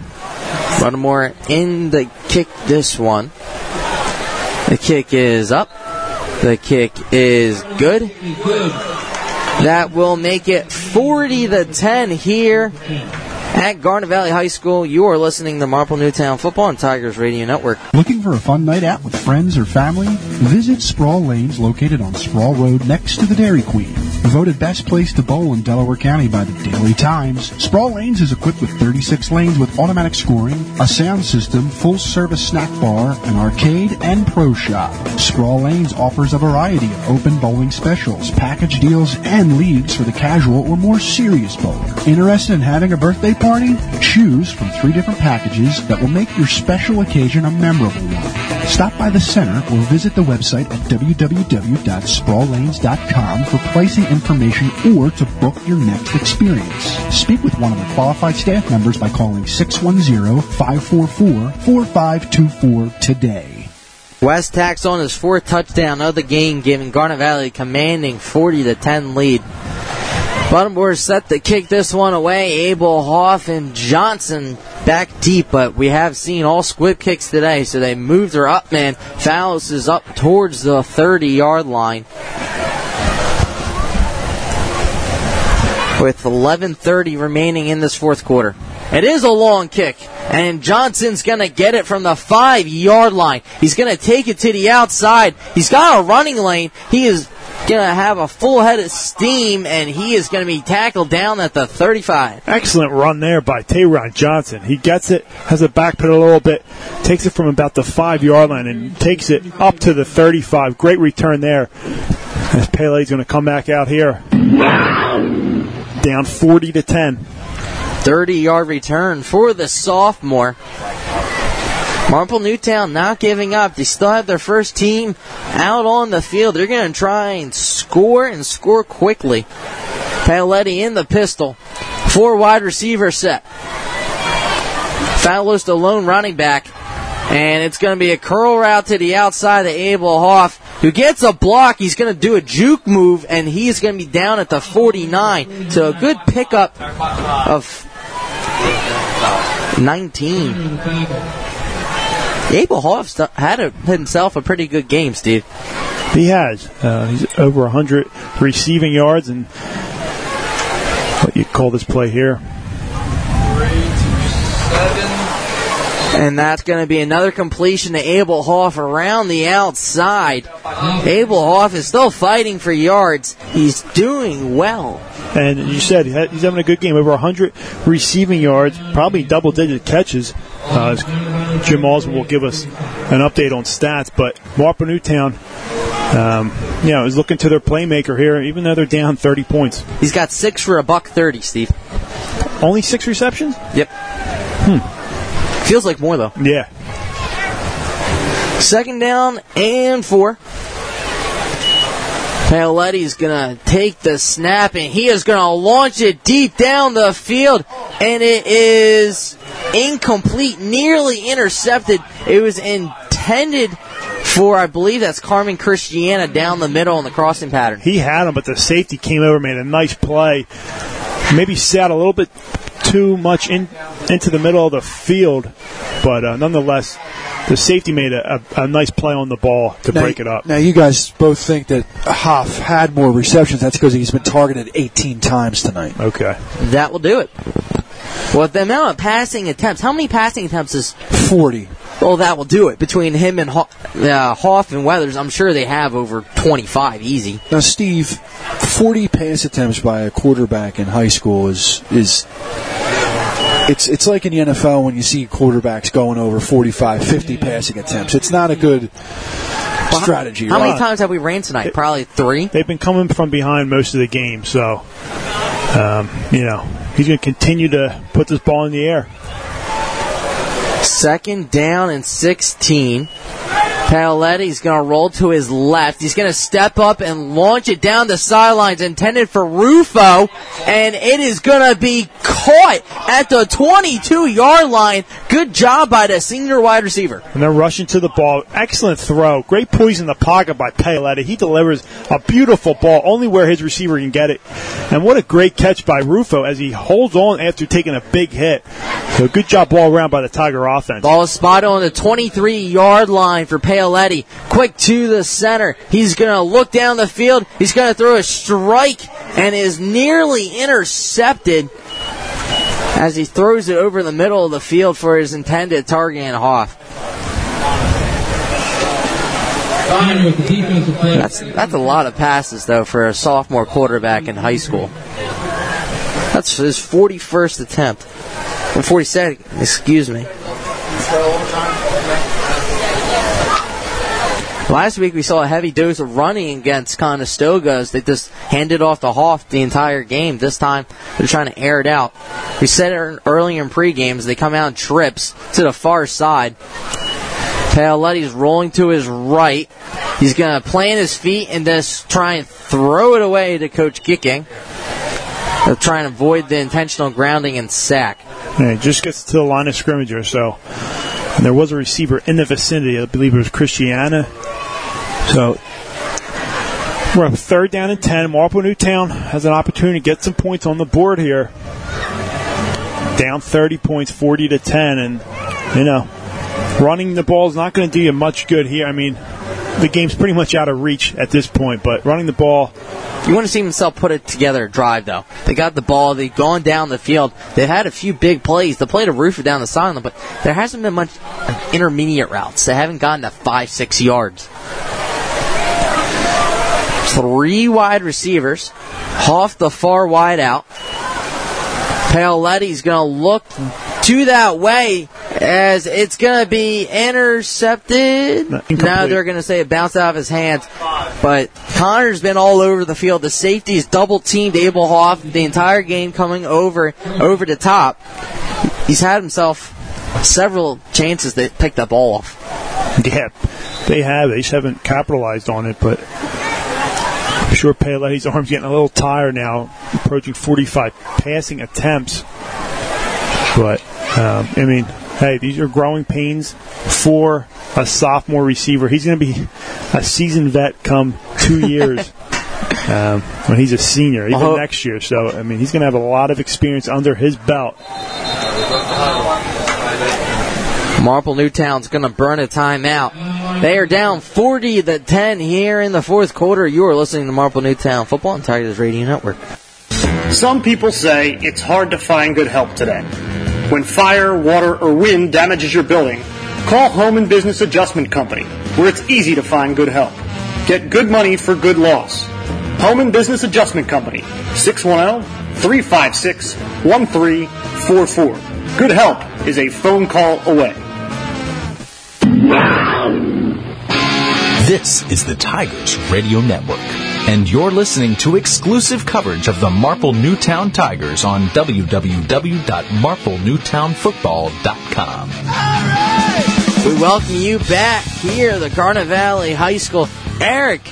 Baltimore in the kick this one. The kick is up. The kick is good. That will make it 40 to 10 here at Garnet Valley High School. You are listening to Marple Newtown Football and Tigers Radio Network. Looking for a fun night out with friends or family? Visit Sproul Lanes located on Sproul Road next to the Dairy Queen. Voted best place to bowl in Delaware County by the Daily Times, Sproul Lanes is equipped with 36 lanes with automatic scoring, a sound system, full service snack bar, an arcade, and pro shop. Sproul Lanes offers a variety of open bowling specials, package deals, and leagues for the casual or more serious bowler. Interested in having a birthday party? Morning, choose from three different packages that will make your special occasion a memorable one. Stop by the center or visit the website at www.sproullanes.com for pricing information or to book your next experience. Speak with one of the qualified staff members by calling 610-544-4524 today. West tacks on his fourth touchdown of the game, giving Garnet Valley commanding 40 to 10 lead. Buttonboard set to kick this one away. Abel Hoff and Johnson back deep, but we have seen all squib kicks today, so they moved her up, man. Fowles is up towards the 30 yard line. With 11.30 remaining in this fourth quarter. It is a long kick, and Johnson's going to get it from the five yard line. He's going to take it to the outside. He's got a running lane. He is going to have a full head of steam, and he is going to be tackled down at the 35. Excellent run there by Tayron Johnson. He gets it, has a backpedal a little bit, takes it from about the five yard line and takes it up to the 35. Great return there. As Pele's going to come back out here. Down 40 to 10. 30 yard return for the sophomore. Marple Newtown not giving up. They still have their first team out on the field. They're going to try and score and score quickly. Paoletti in the pistol. Four wide receiver set. Fowler's the lone running back. And it's going to be a curl route to the outside of Abel Hoff, who gets a block. He's going to do a juke move, and he's going to be down at the 49. So a good pickup of 19. Abel Hoff had a, himself a pretty good game, Steve. He has. Uh, he's over 100 receiving yards, and what you call this play here? And that's going to be another completion to Abel Hoff around the outside. Abel Hoff is still fighting for yards. He's doing well. And you said he's having a good game, over 100 receiving yards, probably double digit catches. Uh, Jim Osmond will give us an update on stats, but Marple Newtown, um, you know, is looking to their playmaker here, even though they're down 30 points. He's got six for a buck 30, Steve. Only six receptions? Yep. Hmm. Feels like more, though. Yeah. Second down and four. Paoletti's going to take the snap and he is going to launch it deep down the field. And it is incomplete, nearly intercepted. It was intended for, I believe that's Carmen Christiana down the middle in the crossing pattern. He had him, but the safety came over, made a nice play. Maybe sat a little bit too much in into the middle of the field, but uh, nonetheless, the safety made a, a, a, nice play on the ball to now, break it up. Now, you guys both think that Hoff had more receptions. That's because he's been targeted 18 times tonight. Okay. That will do it. Well, the amount of passing attempts, how many passing attempts is 40? Well, that will do it. Between him and Hoff, uh, Hoff and Weathers, I'm sure they have over 25 easy. Now, Steve, 40 pass attempts by a quarterback in high school is is it's it's like in the NFL when you see quarterbacks going over 45, 50 passing attempts. It's not a good well, strategy. How, how many times have we ran tonight? Probably three. They've been coming from behind most of the game, so um, you know he's going to continue to put this ball in the air. Second down and 16. Paoletti's going to roll to his left. He's going to step up and launch it down the sidelines, intended for Rufo, and it is going to be caught at the 22 yard line. Good job by the senior wide receiver. And they're rushing to the ball. Excellent throw. Great poise in the pocket by Paoletti. He delivers a beautiful ball, only where his receiver can get it. And what a great catch by Rufo as he holds on after taking a big hit. So good job all around by the Tiger offense. Ball is spotted on the 23 yard line for Paoletti. Quick to the center. He's going to look down the field. He's going to throw a strike and is nearly intercepted as he throws it over the middle of the field for his intended target and Hoff. That's, that's a lot of passes, though, for a sophomore quarterback in high school. That's his 41st attempt. 42nd, excuse me. Last week we saw a heavy dose of running against Conestoga as they just handed off the Hoff the entire game. This time they're trying to air it out. We said it early in pre-games. They come out in trips to the far side. Paoletti's rolling to his right. He's going to plant his feet and just try and throw it away to Coach Gicking. They're trying to avoid the intentional grounding and sack. Yeah, it just gets to the line of scrimmage or so. And there was a receiver in the vicinity. I believe it was Christiana. So we're up third down and 10. Marple Newtown has an opportunity to get some points on the board here. Down 30 points, 40 to 10. And, you know, running the ball is not going to do you much good here. I mean, the game's pretty much out of reach at this point, but running the ball. You want to see himself put it together drive, though. They got the ball. They've gone down the field. They've had a few big plays. They played a Rufo down the sideline, but there hasn't been much intermediate routes. They haven't gotten to five, six yards. Three wide receivers. Hoff the far wide out. Paoletti's going to look to that way as it's going to be intercepted. now they're going to say it bounced out of his hands. But Connor's been all over the field. The safety's double teamed Abel Hoff the entire game coming over over the top. He's had himself several chances to pick that ball off. Yeah, they have. They just haven't capitalized on it, but I'm sure Paoletti's arm's getting a little tired now, approaching 45 passing attempts. But, um, I mean, hey, these are growing pains for a sophomore receiver. He's going to be a seasoned vet come two years. Um, when he's a senior, even Uh-huh. next year. So, I mean, he's going to have a lot of experience under his belt. Marple Newtown's going to burn a timeout. They are down 40 to 10 here in the fourth quarter. You are listening to Marple Newtown Football and Tigers Radio Network. Some people say it's hard to find good help today. When fire, water, or wind damages your building, call Home and Business Adjustment Company, where it's easy to find good help. Get good money for good loss. Home and Business Adjustment Company, oh, 610-356-1344. Good help is a phone call away. This is the Tigers Radio Network, and you're listening to exclusive coverage of the Marple Newtown Tigers on www.marplenewtownfootball.com. We welcome you back here at the Garnet Valley High School. Eric,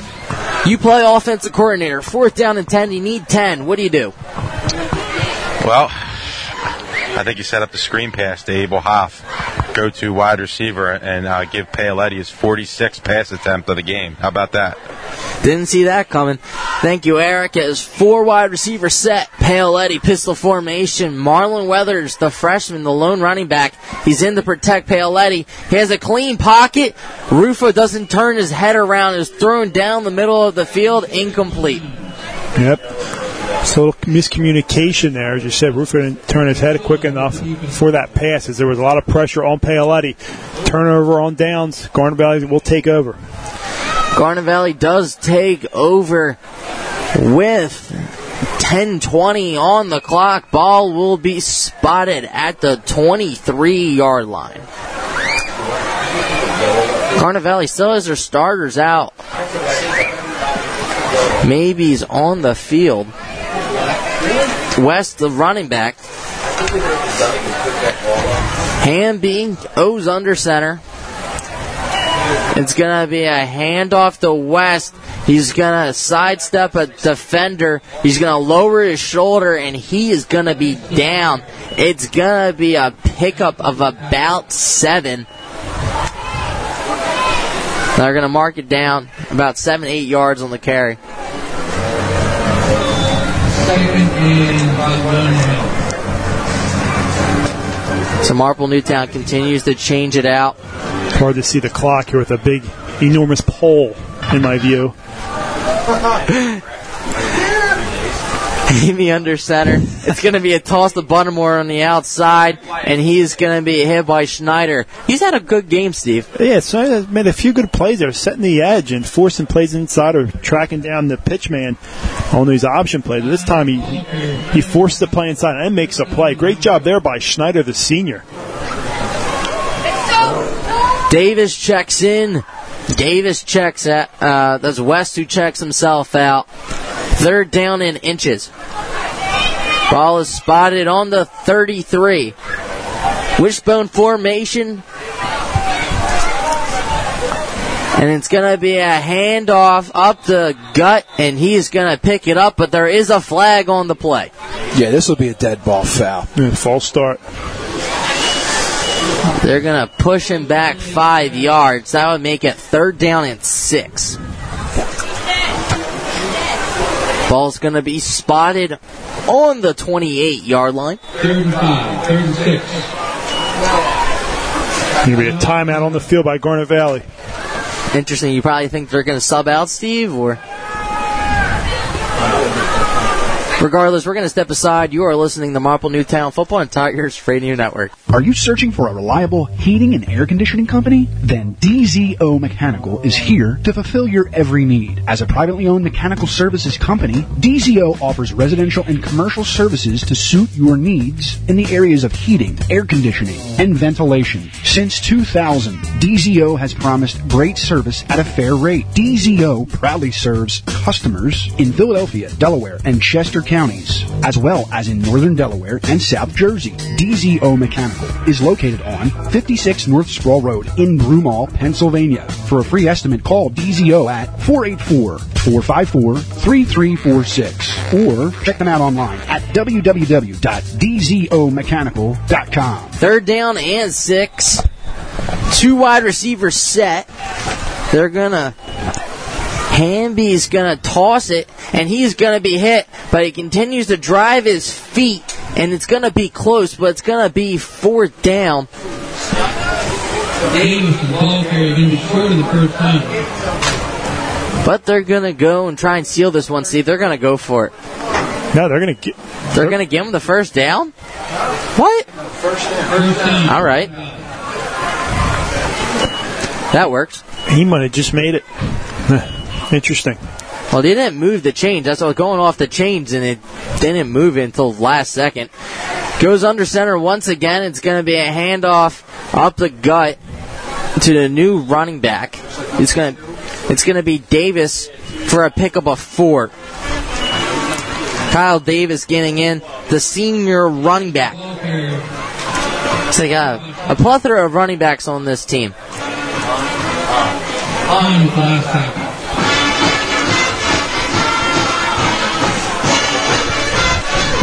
you play offensive coordinator. Fourth down and 10. You need 10. What do you do? Well, I think you set up the screen pass to Abel Hoff, go to wide receiver, and uh, give Paoletti his 46th pass attempt of the game. How about that? Didn't see that coming. Thank you, Eric. As four wide receiver set, Paoletti pistol formation. Marlon Weathers, the freshman, the lone running back. He's in to protect Paoletti. He has a clean pocket. Rufo doesn't turn his head around. Is thrown down the middle of the field, incomplete. Yep. So a little miscommunication there. As you said, Rufo didn't turn his head quick enough for that pass as there was a lot of pressure on Paoletti. Turnover on downs. Garnet Valley will take over. Garnet Valley does take over with 10:20 on the clock. Ball will be spotted at the 23-yard line. Garnet Valley still has their starters out. Maybe he's on the field. West, the running back. Hamby O's under center. It's going to be a handoff to West. He's going to sidestep a defender. He's going to lower his shoulder, and he is going to be down. It's going to be a pickup of about seven. They're going to mark it down about seven, eight yards on the carry. So Marple Newtown continues to change it out. Hard to see the clock here with a big, enormous pole in my view. Hamby under center. It's going to be a toss to Buttermore on the outside, and he's going to be hit by Schneider. He's had a good game, Steve. Yeah, so he made a few good plays there, setting the edge and forcing plays inside or tracking down the pitch man on these option plays. But this time he he forced the play inside and makes a play. Great job there by Schneider, the senior. Davis checks in. Davis checks out. Uh, that's West who checks himself out. Third down in inches. Ball is spotted on the 33. Wishbone formation. And it's going to be a handoff up the gut, and he's going to pick it up, but there is a flag on the play. Yeah, this will be a dead ball foul. Yeah, false start. They're going to push him back five yards. That would make it third down and six. Ball's going to be spotted on the 28 yard line. Third and five, third six. Going to be a timeout on the field by Garnet Valley. Interesting. You probably think they're going to sub out Steve, or regardless, we're going to step aside. You are listening to Marple Newtown Football and Tigers Radio Network. Are you searching for a reliable heating and air conditioning company? Then DZO Mechanical is here to fulfill your every need. As a privately owned mechanical services company, DZO offers residential and commercial services to suit your needs in the areas of heating, air conditioning, and ventilation. Since 2000, DZO has promised great service at a fair rate. DZO proudly serves customers in Philadelphia, Delaware, and Chester counties, as well as in northern Delaware and South Jersey. DZO Mechanical is located on 56 North Sproul Road in Broomall, Pennsylvania. For a free estimate, call DZO at 484-454-3346 or check them out online at www.dzomechanical.com. Third down and six. Two wide receivers set. They're gonna. Hamby's gonna toss it, and he's gonna be hit, but he continues to drive his feet, and it's gonna be close, but it's gonna be fourth down. Davis, the ball carrier, going to be short of the first down. But they're gonna go and try and seal this one. See, they're gonna go for it. No, they're going to get. They're gonna give him the first down. What? First down. All right. That works. He might have just made it. Interesting. Well, they didn't move the change. That's what was going off the chains, and it didn't move until last second. Goes under center once again. It's going to be a handoff up the gut to the new running back. It's going to it's going to be Davis for a pickup of four. Kyle Davis getting in, the senior running back. So they got a plethora of running backs on this team.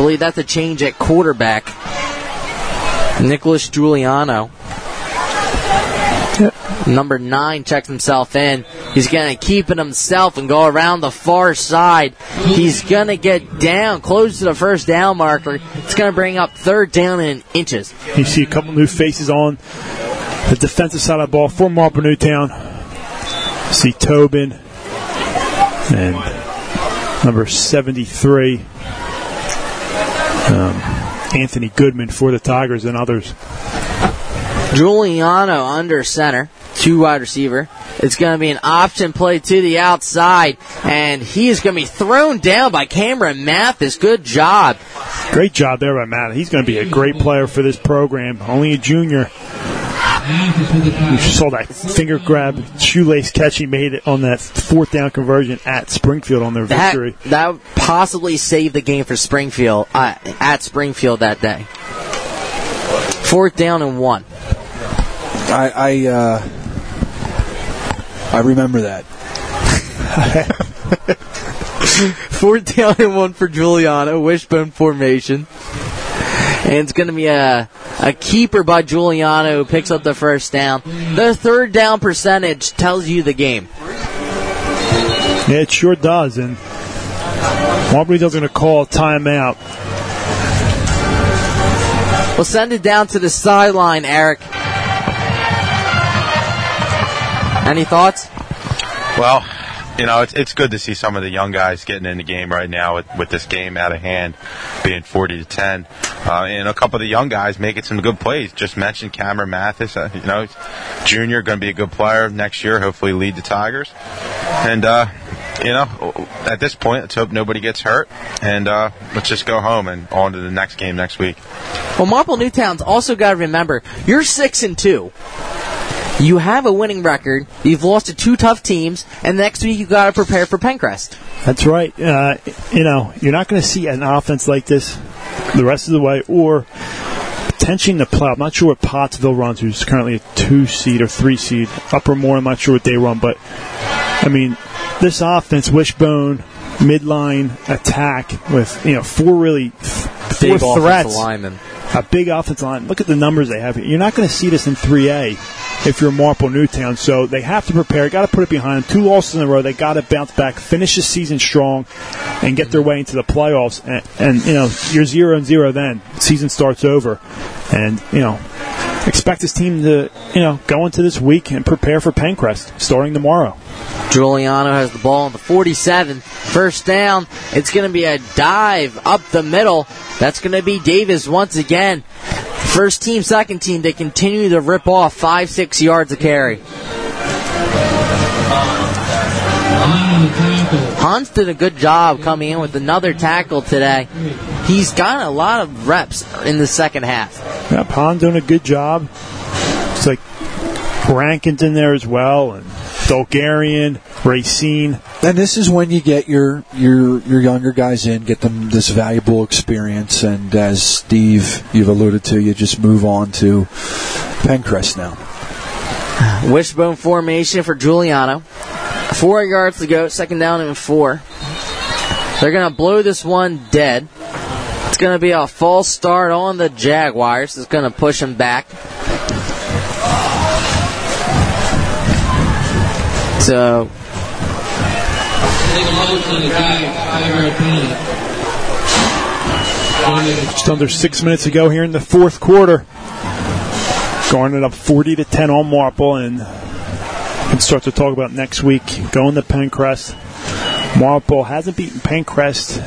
Believe that's a change at quarterback. Nicholas Giuliano. Number nine checks himself in. He's going to keep it himself and go around the far side. He's going to get down, close to the first down marker. It's going to bring up third down in inches. You see a couple new faces on the defensive side of the ball for Marple Newtown. See Tobin and number 73, um, Anthony Goodman for the Tigers and others. Giuliano under center, two wide receiver. It's going to be an option play to the outside, and he is going to be thrown down by Cameron Mathis. Good job. Great job there by Matt. He's going to be a great player for this program. Only a junior. You saw that finger grab, shoelace catch he made it on that fourth down conversion at Springfield on their That, victory. that would possibly save the game for Springfield uh, at Springfield that day. Fourth down and one. I I, uh, I remember that. Fourth down and one for Giuliano, wishbone formation. And it's going to be a, a keeper by Giuliano who picks up the first down. The third down percentage tells you the game. Yeah, it sure does. And Marple's going to call a timeout. We'll send it down to the sideline, Eric. Any thoughts? Well, you know, it's, it's good to see some of the young guys getting in the game right now with, with this game out of hand, being 40 to 10. Uh, and a couple of the young guys making some good plays. Just mentioned Cameron Mathis, uh, you know, junior, going to be a good player next year, hopefully lead the Tigers. And, uh, you know, at this point, let's hope nobody gets hurt, and uh, let's just go home and on to the next game next week. Well, Marple Newtown's also got to remember you're six and two. You have a winning record. You've lost to two tough teams, and next week you got to prepare for Penncrest. That's right. Uh, you know, you're not going to see an offense like this the rest of the way, or contention the play. I'm not sure what Pottsville runs, who's currently a two seed or three seed. Upper Moore, I'm not sure what they run, but I mean, this offense, wishbone, midline attack with you know four really four Big offensive threats, linemen. a big offensive line. Look at the numbers they have. here. You're not going to see this in 3A if you're Marple Newtown. So they have to prepare. Got to put it behind them. Two losses in a row. They got to bounce back, finish the season strong, and get their way into the playoffs. And, and you know, you're zero and zero. Then season starts over, and you know, expect this team to you know go into this week and prepare for Penncrest starting tomorrow. Giuliano has the ball on the 47. First down. It's going to be a dive up the middle. That's going to be Davis once again. First team, second team, they continue to rip off five, six yards of carry. Hans did a good job coming in with another tackle today. He's got a lot of reps in the second half. Yeah, Pond doing a good job. It's like Rankin's in there as well, and Bulgarian, Racine. And this is when you get your your your younger guys in, get them this valuable experience, and as Steve you've alluded to, you just move on to Penncrest now. Wishbone formation for Giuliano. Four yards to go, second down and four. They're going to blow this one dead. It's going to be a false start on the Jaguars. It's going to push them back. So, Just under six minutes to go here in the fourth quarter. Garnet up 40 to 10 on Marple, and start to talk about next week going to Penncrest. Marple hasn't beaten Penncrest.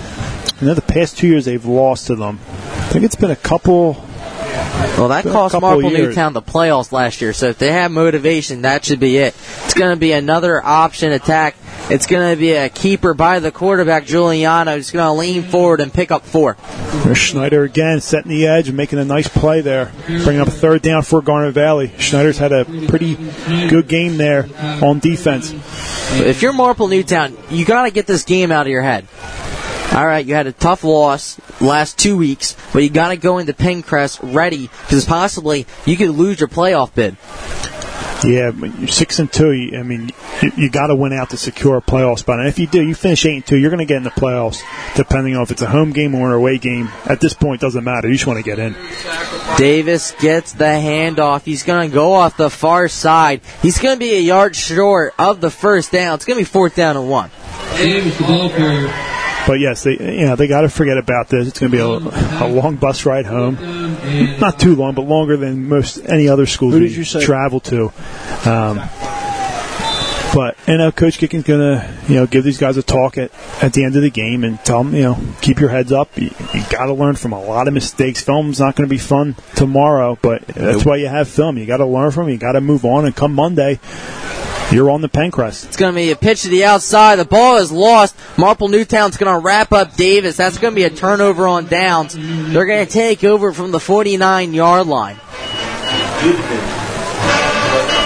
I know the past two years they've lost to them. I think it's been a couple. Well, that cost Marple. Newtown the playoffs last year. So if they have motivation, that should be it. It's going to be another option attack. It's going to be a keeper by the quarterback, Giuliano. He's going to lean forward and pick up four. There's Schneider again, setting the edge and making a nice play there, bringing up a third down for Garnet Valley. Schneider's had a pretty good game there on defense. If you're Marple Newtown, you got to get this game out of your head. All right, you had a tough loss last two weeks, but you got to go into Penncrest ready because possibly you could lose your playoff bid. Yeah, six and two. I mean, you, you got to win out to secure a playoff spot. And if you do, you finish eight and two, you're going to get in the playoffs. Depending on if it's a home game or an away game. At this point, it doesn't matter. You just want to get in. Davis gets the handoff. He's going to go off the far side. He's going to be a yard short of the first down. It's going to be fourth down and one. Davis, the ball carrier. But yes, they you know they got to forget about this. It's going to be a, a long bus ride home, not too long, but longer than most any other school Who we did you say? travel to. Um, but you know, Coach Gicking's going to you know give these guys a talk at, at the end of the game and tell them you know keep your heads up. You, you got to learn from a lot of mistakes. Film's not going to be fun tomorrow, but that's why you have film. You got to learn from. it. You got to move on, and come Monday, you're on the Penncrest. It's going to be a pitch to the outside. The ball is lost. Marple Newtown's going to wrap up Davis. That's going to be a turnover on downs. They're going to take over from the 49 yard line.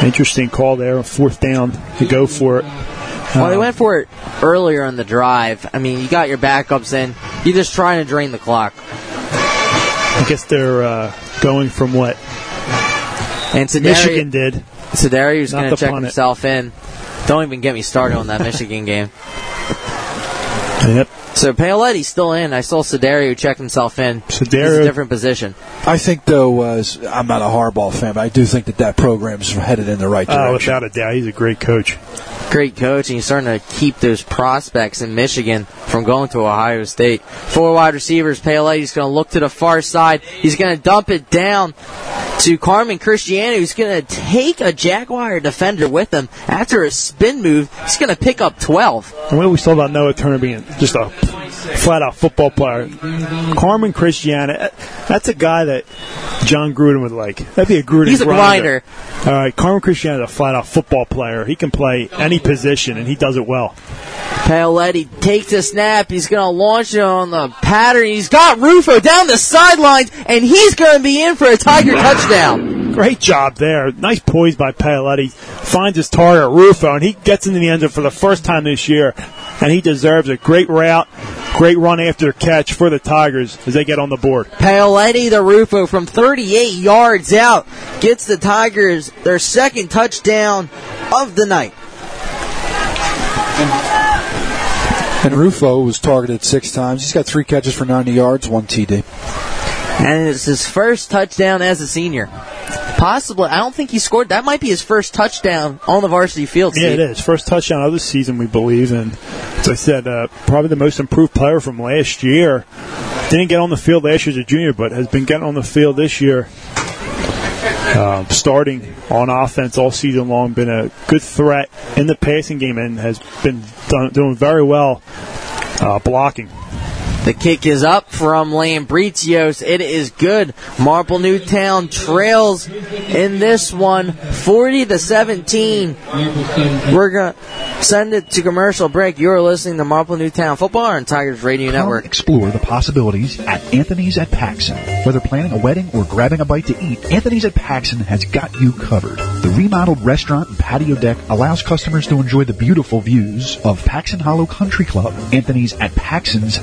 Interesting call there, fourth down to go for it. Well, they Um, went for it earlier in the drive. I mean, you got your backups in. You're just trying to drain the clock. I guess they're uh, going from what And Michigan did. Sedariu's Not going to to check punt it. himself in. Don't even get me started on that Michigan game. Yep. So Paoletti's still in. I saw Sedario check himself in. He's a Sedario- different position. I think though, uh, I'm not a Harbaugh fan, but I do think that that program's headed in the right direction. Oh, direction. without a doubt, he's a great coach. Great coach, and he's starting to keep those prospects in Michigan from going to Ohio State. Four wide receivers. Paoletti's going to look to the far side. He's going to dump it down to Carmen Cristiano, who's going to take a Jaguar defender with him. After a spin move, he's going to pick up 12. And we always about Noah Turner being just a flat out football player. Carmen Cristiano, eh, that's a guy that Jon Gruden would like. That'd be a Gruden He's a grinder. All right, Carmen Cristiano is a flat out football player. He can play any position, and he does it well. Paoletti takes a snap. He's going to launch it on the pattern. He's got Rufo down the sidelines, and he's going to be in for a Tiger touchdown. Great job there. Nice poise by Paoletti. Finds his target, Rufo, and he gets into the end zone for the first time this year. And he deserves a great route, great run after catch for the Tigers as they get on the board. Paoletti the Rufo from 38 yards out gets the Tigers their second touchdown of the night. And Rufo was targeted six times. He's got three catches for 90 yards, one TD. And it's his first touchdown as a senior. Possibly, I don't think he scored. That might be his first touchdown on the varsity field. Yeah, it is. First touchdown of the season, we believe. And as I said, uh, probably the most improved player from last year. Didn't get on the field last year as a junior, but has been getting on the field this year. Uh, starting on offense all season long, been a good threat in the passing game, and has been done, doing very well uh, blocking. The kick is up from Lambritios. It is good. Marple Newtown trails in this one, 40 to 17. We're gonna send it to commercial break. You're listening to Marple Newtown Football on Tigers Radio Network. Explore the possibilities at Anthony's at Paxson. Whether planning a wedding or grabbing a bite to eat, Anthony's at Paxson has got you covered. The remodeled restaurant and patio deck allows customers to enjoy the beautiful views of Paxson Hollow Country Club. Anthony's at Paxson's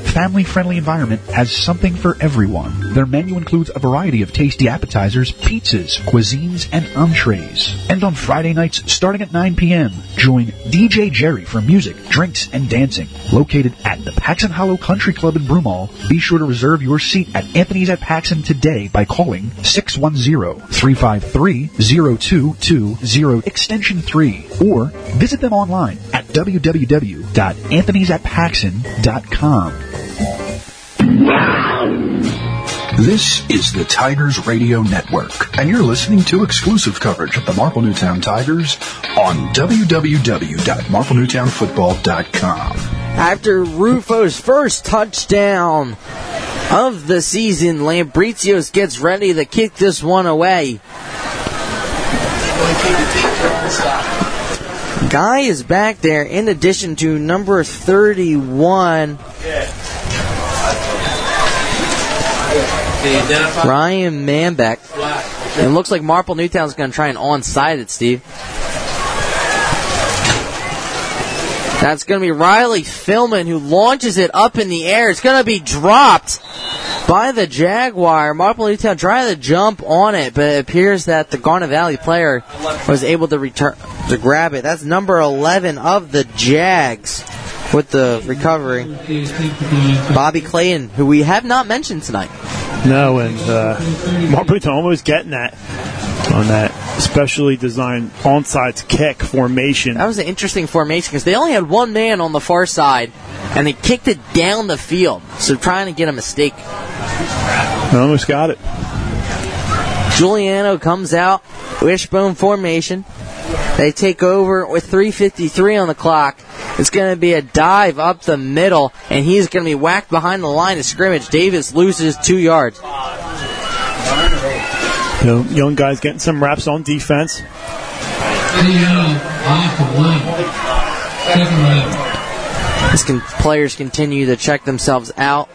family-friendly environment has something for everyone. Their menu includes a variety of tasty appetizers, pizzas, cuisines, and entrees. And on Friday nights, starting at 9 p.m., join DJ Jerry for music, drinks, and dancing. Located at the Paxson Hollow Country Club in Broomall, be sure to reserve your seat at Anthony's at Paxson today by calling 610-353-0220 extension 3 or visit them online at www.anthonysatpaxson.com. This is the Tigers Radio Network, and you're listening to exclusive coverage of the Marple Newtown Tigers on www.marplenewtownfootball.com. After Rufo's first touchdown of the season, Lambritios gets ready to kick this one away. Guy is back there in addition to number 31, Ryan Manbeck. It looks like Marple Newtown's going to try and onside it, Steve. That's going to be Riley Philman who launches it up in the air. It's going to be dropped by the Jaguar. Marple Newtown tried to jump on it, but it appears that the Garnet Valley player was able to return to grab it. That's number 11 of the Jags with the recovery. Bobby Clayton, who we have not mentioned tonight. No, and uh, Marple Newtown almost getting that on that specially designed onside kick formation. That was an interesting formation because they only had one man on the far side, and they kicked it down the field. So trying to get a mistake. I almost got it. Giuliano comes out, wishbone formation. They take over with 3.53 on the clock. It's going to be a dive up the middle, and he's going to be whacked behind the line of scrimmage. Davis loses two yards. You know, young guys getting some reps on defense. This can, players continue to check themselves out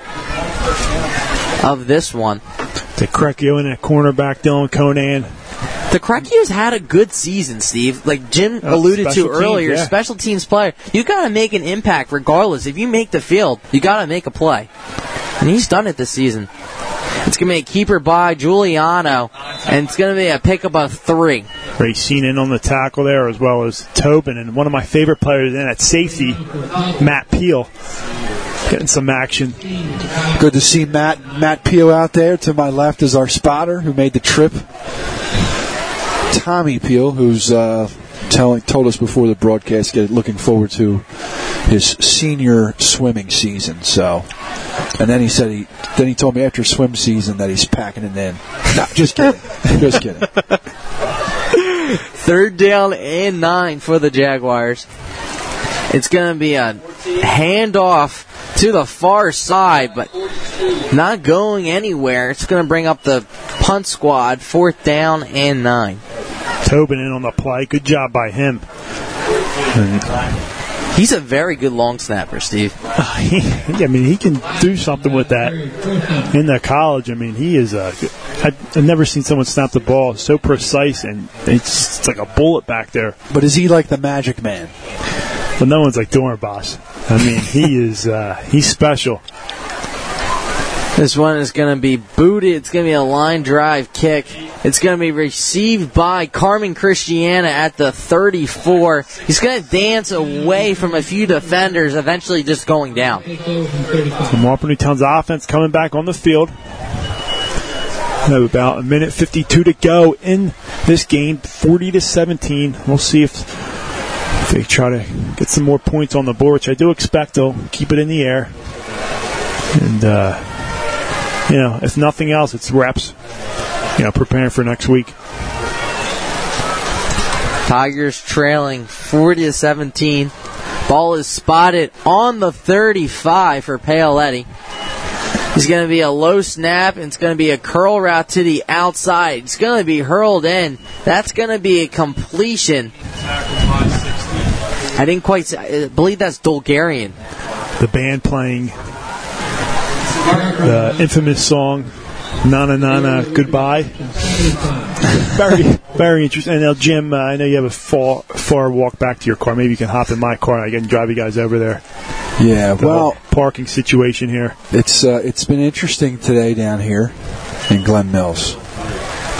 of this one. To Crecchio in at cornerback, Dylan Conan. The Crecchios had a good season, Steve. Like Jim Oh, alluded to special teams, earlier, yeah. special teams player. You got to make an impact regardless. If you make the field, you got to make a play. And he's done it this season. It's going to be a keeper by Giuliano, and it's going to be a pickup of three. Racine in on the tackle there, as well as Tobin, and one of my favorite players in at safety, Matt Peel, getting some action. Good to see Matt Matt Peel out there. To my left is our spotter who made the trip. Tommy Peel, who's uh, telling told us before the broadcast, get looking forward to his senior swimming season. So, and then he said he then he told me after swim season that he's packing it in. No, just kidding, just kidding. Third down and nine for the Jaguars. It's going to be a handoff to the far side, but not going anywhere. It's going to bring up the punt squad, fourth down and nine. Tobin in on the play. Good job by him. He's a very good long snapper, Steve. I mean, he can do something with that in the college. I mean, he is a. I- I've never seen someone snap the ball so precise and it's, it's like a bullet back there. But is he like the Magic Man? But no one's like Dornbos. I mean, he is uh, he's special. This one is going to be booted. It's going to be a line drive kick. It's going to be received by Carmen Cristiano at the 34. He's going to dance away from a few defenders, eventually just going down. So Marple Newtown's offense coming back on the field. About a minute 52 to go in this game, 40 to 17. We'll see if, if they try to get some more points on the board, which I do expect they'll keep it in the air. And, uh, you know, if nothing else, it's reps. You know, preparing for next week. Tigers trailing 40 to 17. Ball is spotted on the 35 for Paoletti. It's going to be a low snap, and it's going to be a curl route to the outside. It's going to be hurled in. That's going to be a completion. I didn't quite I believe that's Bulgarian. The band playing the infamous song Nana Nana Goodbye. very, very interesting. And now, Jim, uh, I know you have a far, far walk back to your car. Maybe you can hop in my car and I can drive you guys over there. Yeah, The well, parking situation here. it's uh, it's been interesting today down here in Glen Mills.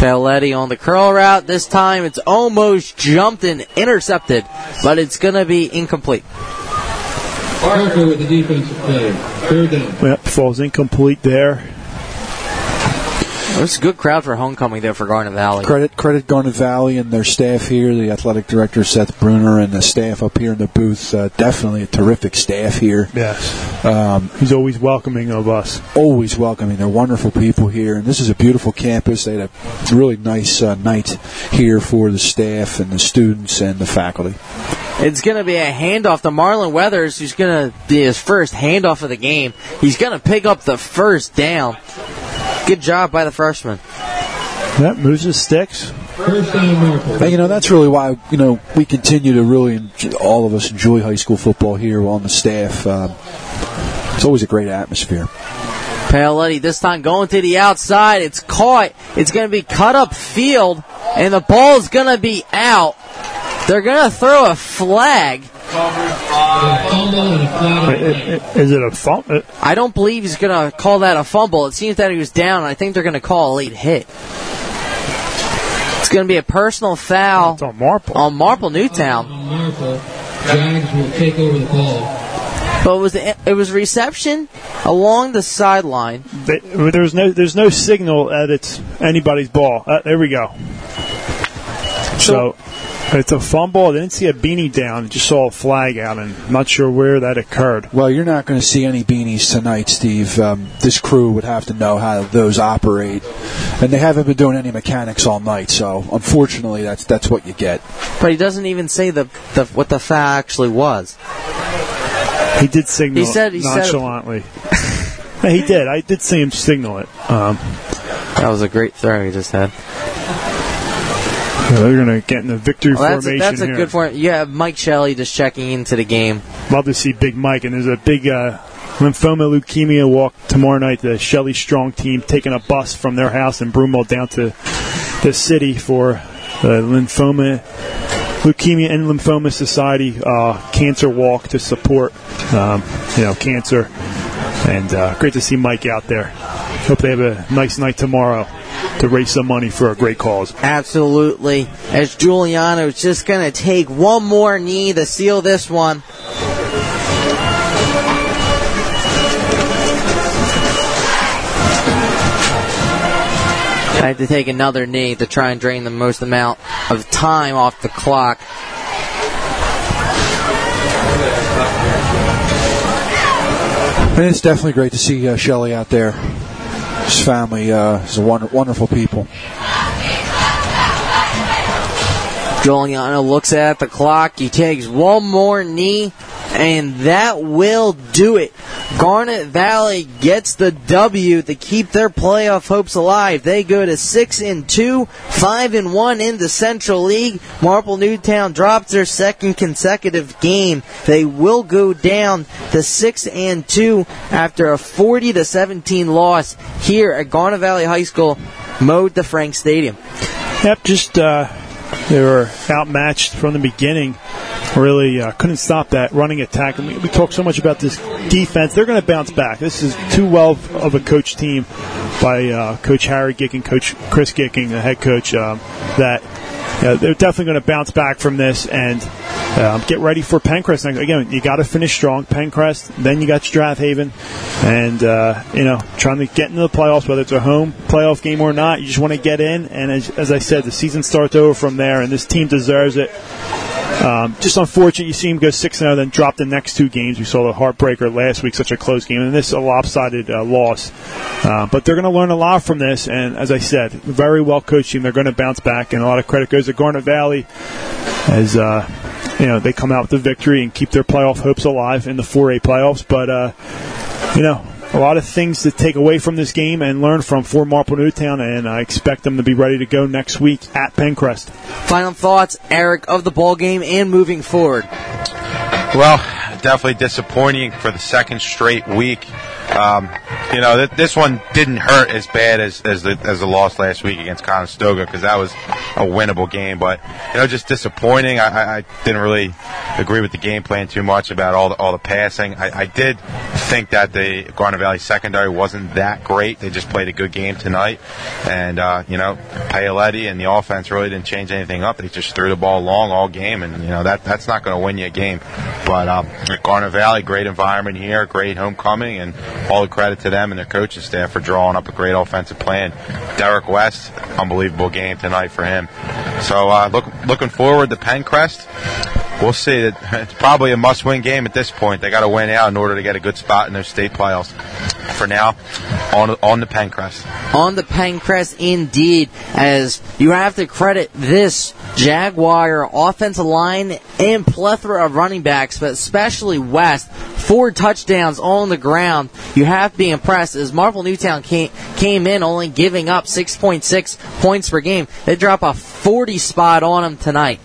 Paoletti on the curl route. This time it's almost jumped and intercepted, but it's going to be incomplete. Parker with the defensive play. Third down. Yep, falls incomplete there. It's a good crowd for homecoming there for Garnet Valley. Credit credit Garnet Valley and their staff here, the athletic director Seth Bruner and the staff up here in the booth. Uh, definitely a terrific staff here. Yes. Um, He's always welcoming of us. always welcoming. They're wonderful people here, and this is a beautiful campus. They had a really nice uh, night here for the staff and the students and the faculty. It's going to be a handoff to Marlon Weathers, who's going to be his first handoff of the game. He's going to pick up the first down. Good job by the freshman. Yep, moves his sticks. First down, Marple. And, you know that's really why you know we continue to really enjoy, all of us enjoy high school football here on the staff. Um, it's always a great atmosphere. Paoletti this time going to the outside. It's caught. It's going to be cut up field, and the ball is going to be out. They're going to throw a flag. Fumble and a flat on play. Is it a fumble? I don't believe he's going to call that a fumble. It seems that he was down, I think they're going to call a late hit. It's going to be a personal foul on Marple. on Marple Newtown. On Marple. Jags will take over the ball. But it was it was reception along the sideline. They, there's no there's no signal that it's anybody's ball. Uh, there we go. So it's a fumble. I didn't see a beanie down. Just saw a flag out, and I'm not sure where that occurred. Well, you're not going to see any beanies tonight, Steve. Um, this crew would have to know how those operate, and they haven't been doing any mechanics all night. So, unfortunately, that's that's what you get. But he doesn't even say the, the what the foul actually was. He did signal He said- he said- nonchalantly. Yeah, he did. I did see him signal it. Um, That was a great throw he just had. Yeah, they're going to get in the victory Well, that's, formation that's a here. good form. You have Mike Shelley just checking into the game. Love to see Big Mike, and there's a big uh, lymphoma leukemia walk tomorrow night. The Shelley Strong team taking a bus from their house in Broomall down to the city for the lymphoma, leukemia and lymphoma society uh, cancer walk to support, um, you know, cancer. And uh, great to see Mike out there. Hope they have a nice night tomorrow to raise some money for a great cause. Absolutely. As Giuliano's just going to take one more knee to seal this one. I have to take another knee to try and drain the most amount of time off the clock. And it's definitely great to see uh, Shelley out there. His family uh, is a wonder- wonderful people. Giuliano looks at the clock. He takes one more knee, and that will do it. Garnet Valley gets the W to keep their playoff hopes alive. They go to six and two, five and one in the Central League. Marple Newtown drops their second consecutive game. They will go down to six and two after a 40 to 17 loss here at Garnet Valley High School, mowed the Frank Stadium. Yep, just uh, they were outmatched from the beginning. Really uh, couldn't stop that running attack. And we, we talk so much about this defense. They're going to bounce back. This is too well of a coach team by uh, Coach Harry Gicking, Coach Chris Gicking, the head coach, um, that uh, they're definitely going to bounce back from this and um, get ready for Penncrest. Again, you got to finish strong. Penncrest, then you got Strath Haven, and uh, you know trying to get into the playoffs, whether it's a home playoff game or not. You just want to get in, and as, as I said, the season starts over from there, and this team deserves it. Um, just unfortunate you see him go 6 0, then drop the next two games. We saw the heartbreaker last week, such a close game, and this a lopsided uh, loss. Uh, but they're going to learn a lot from this, and as I said, very well coached team. They're going to bounce back, and a lot of credit goes to Garnet Valley as uh, you know they come out with the victory and keep their playoff hopes alive in the 4A playoffs. But uh, you know, a lot of things to take away from this game and learn from for Marple Newtown, and I expect them to be ready to go next week at Penncrest. Final thoughts, Eric, of the ball game and moving forward. Well, definitely disappointing for the second straight week. Um, you know, th- this one didn't hurt as bad as as the, as the loss last week against Conestoga because that was a winnable game. But you know, just disappointing. I, I, didn't really agree with the game plan too much about all the all the passing. I, I did think that the Garnet Valley secondary wasn't that great. They just played a good game tonight, and uh, you know, Paoletti and the offense really didn't change anything up. They just threw the ball long all game, and you know that that's not going to win you a game. But um, Garnet Valley, great environment here, great homecoming, and all the credit to them and their coaching staff for drawing up a great offensive plan. Derek West, unbelievable game tonight for him. So uh, look, looking forward to Penncrest. We'll see. It's probably a must-win game at this point. They got to win out in order to get a good spot in those state playoffs. For now, on on the Penncrest. On the Penncrest, indeed, as you have to credit this Jaguar offensive line and plethora of running backs, but especially West, four touchdowns on the ground. You have to be impressed as Marple Newtown came, came in only giving up 6.6 points per game. They drop a 40 spot on them tonight.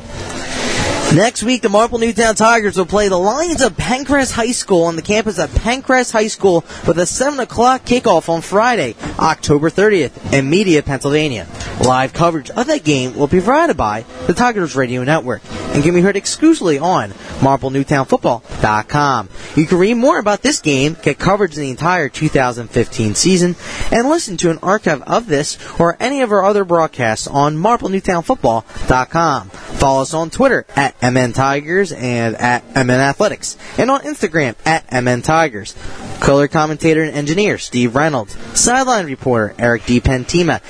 Next week, the Marple Newtown Tigers will play the Lions of Penncrest High School on the campus of Penncrest High School with a 7 o'clock kickoff on Friday, October 30th in Media, Pennsylvania. Live coverage of that game will be provided by the Tigers Radio Network and can be heard exclusively on MarpleNewtownFootball.com. You can read more about this game, get coverage of the entire 2015 season, and listen to an archive of this or any of our other broadcasts on MarpleNewtownFootball.com. Follow us on Twitter at MN Tigers and at MN Athletics, and on Instagram at MN Tigers. Color commentator and engineer Steve Reynolds, sideline reporter Eric DiPentima,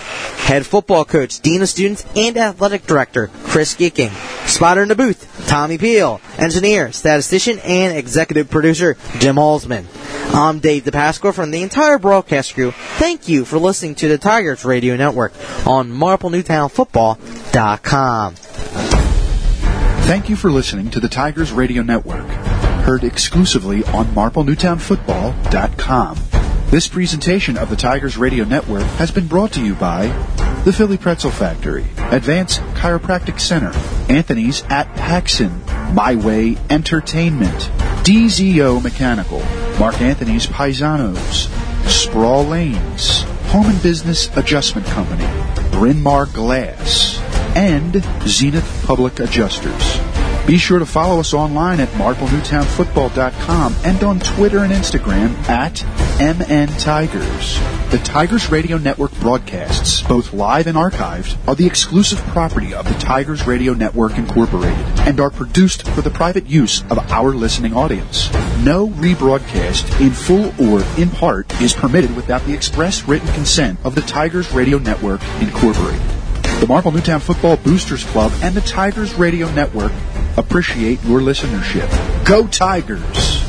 head football coach, dean of students, and athletic director Chris Gicking, spotter in the booth Tommy Peel, engineer, statistician, and executive producer Jim Halsman. I'm Dave DePasco from the entire broadcast crew. Thank you for listening to the Tigers Radio Network on MarpleNewtownFootball.com. Thank you for listening to the Tigers Radio Network, heard exclusively on MarpleNewtownFootball.com. This presentation of the Tigers Radio Network has been brought to you by the Philly Pretzel Factory, Advanced Chiropractic Center, Anthony's at Paxson, My Way Entertainment, DZO Mechanical, Mark Anthony's Paisanos, Sproul Lanes, Home and Business Adjustment Company, Bryn Mawr Glass, and Zenith Public Adjusters. Be sure to follow us online at MarpleNewtownFootball.com and on Twitter and Instagram at MN Tigers. The Tigers Radio Network broadcasts, both live and archived, are the exclusive property of the Tigers Radio Network Incorporated and are produced for the private use of our listening audience. No rebroadcast in full or in part is permitted without the express written consent of the Tigers Radio Network Incorporated. The Marple Newtown Football Boosters Club and the Tigers Radio Network appreciate your listenership. Go Tigers!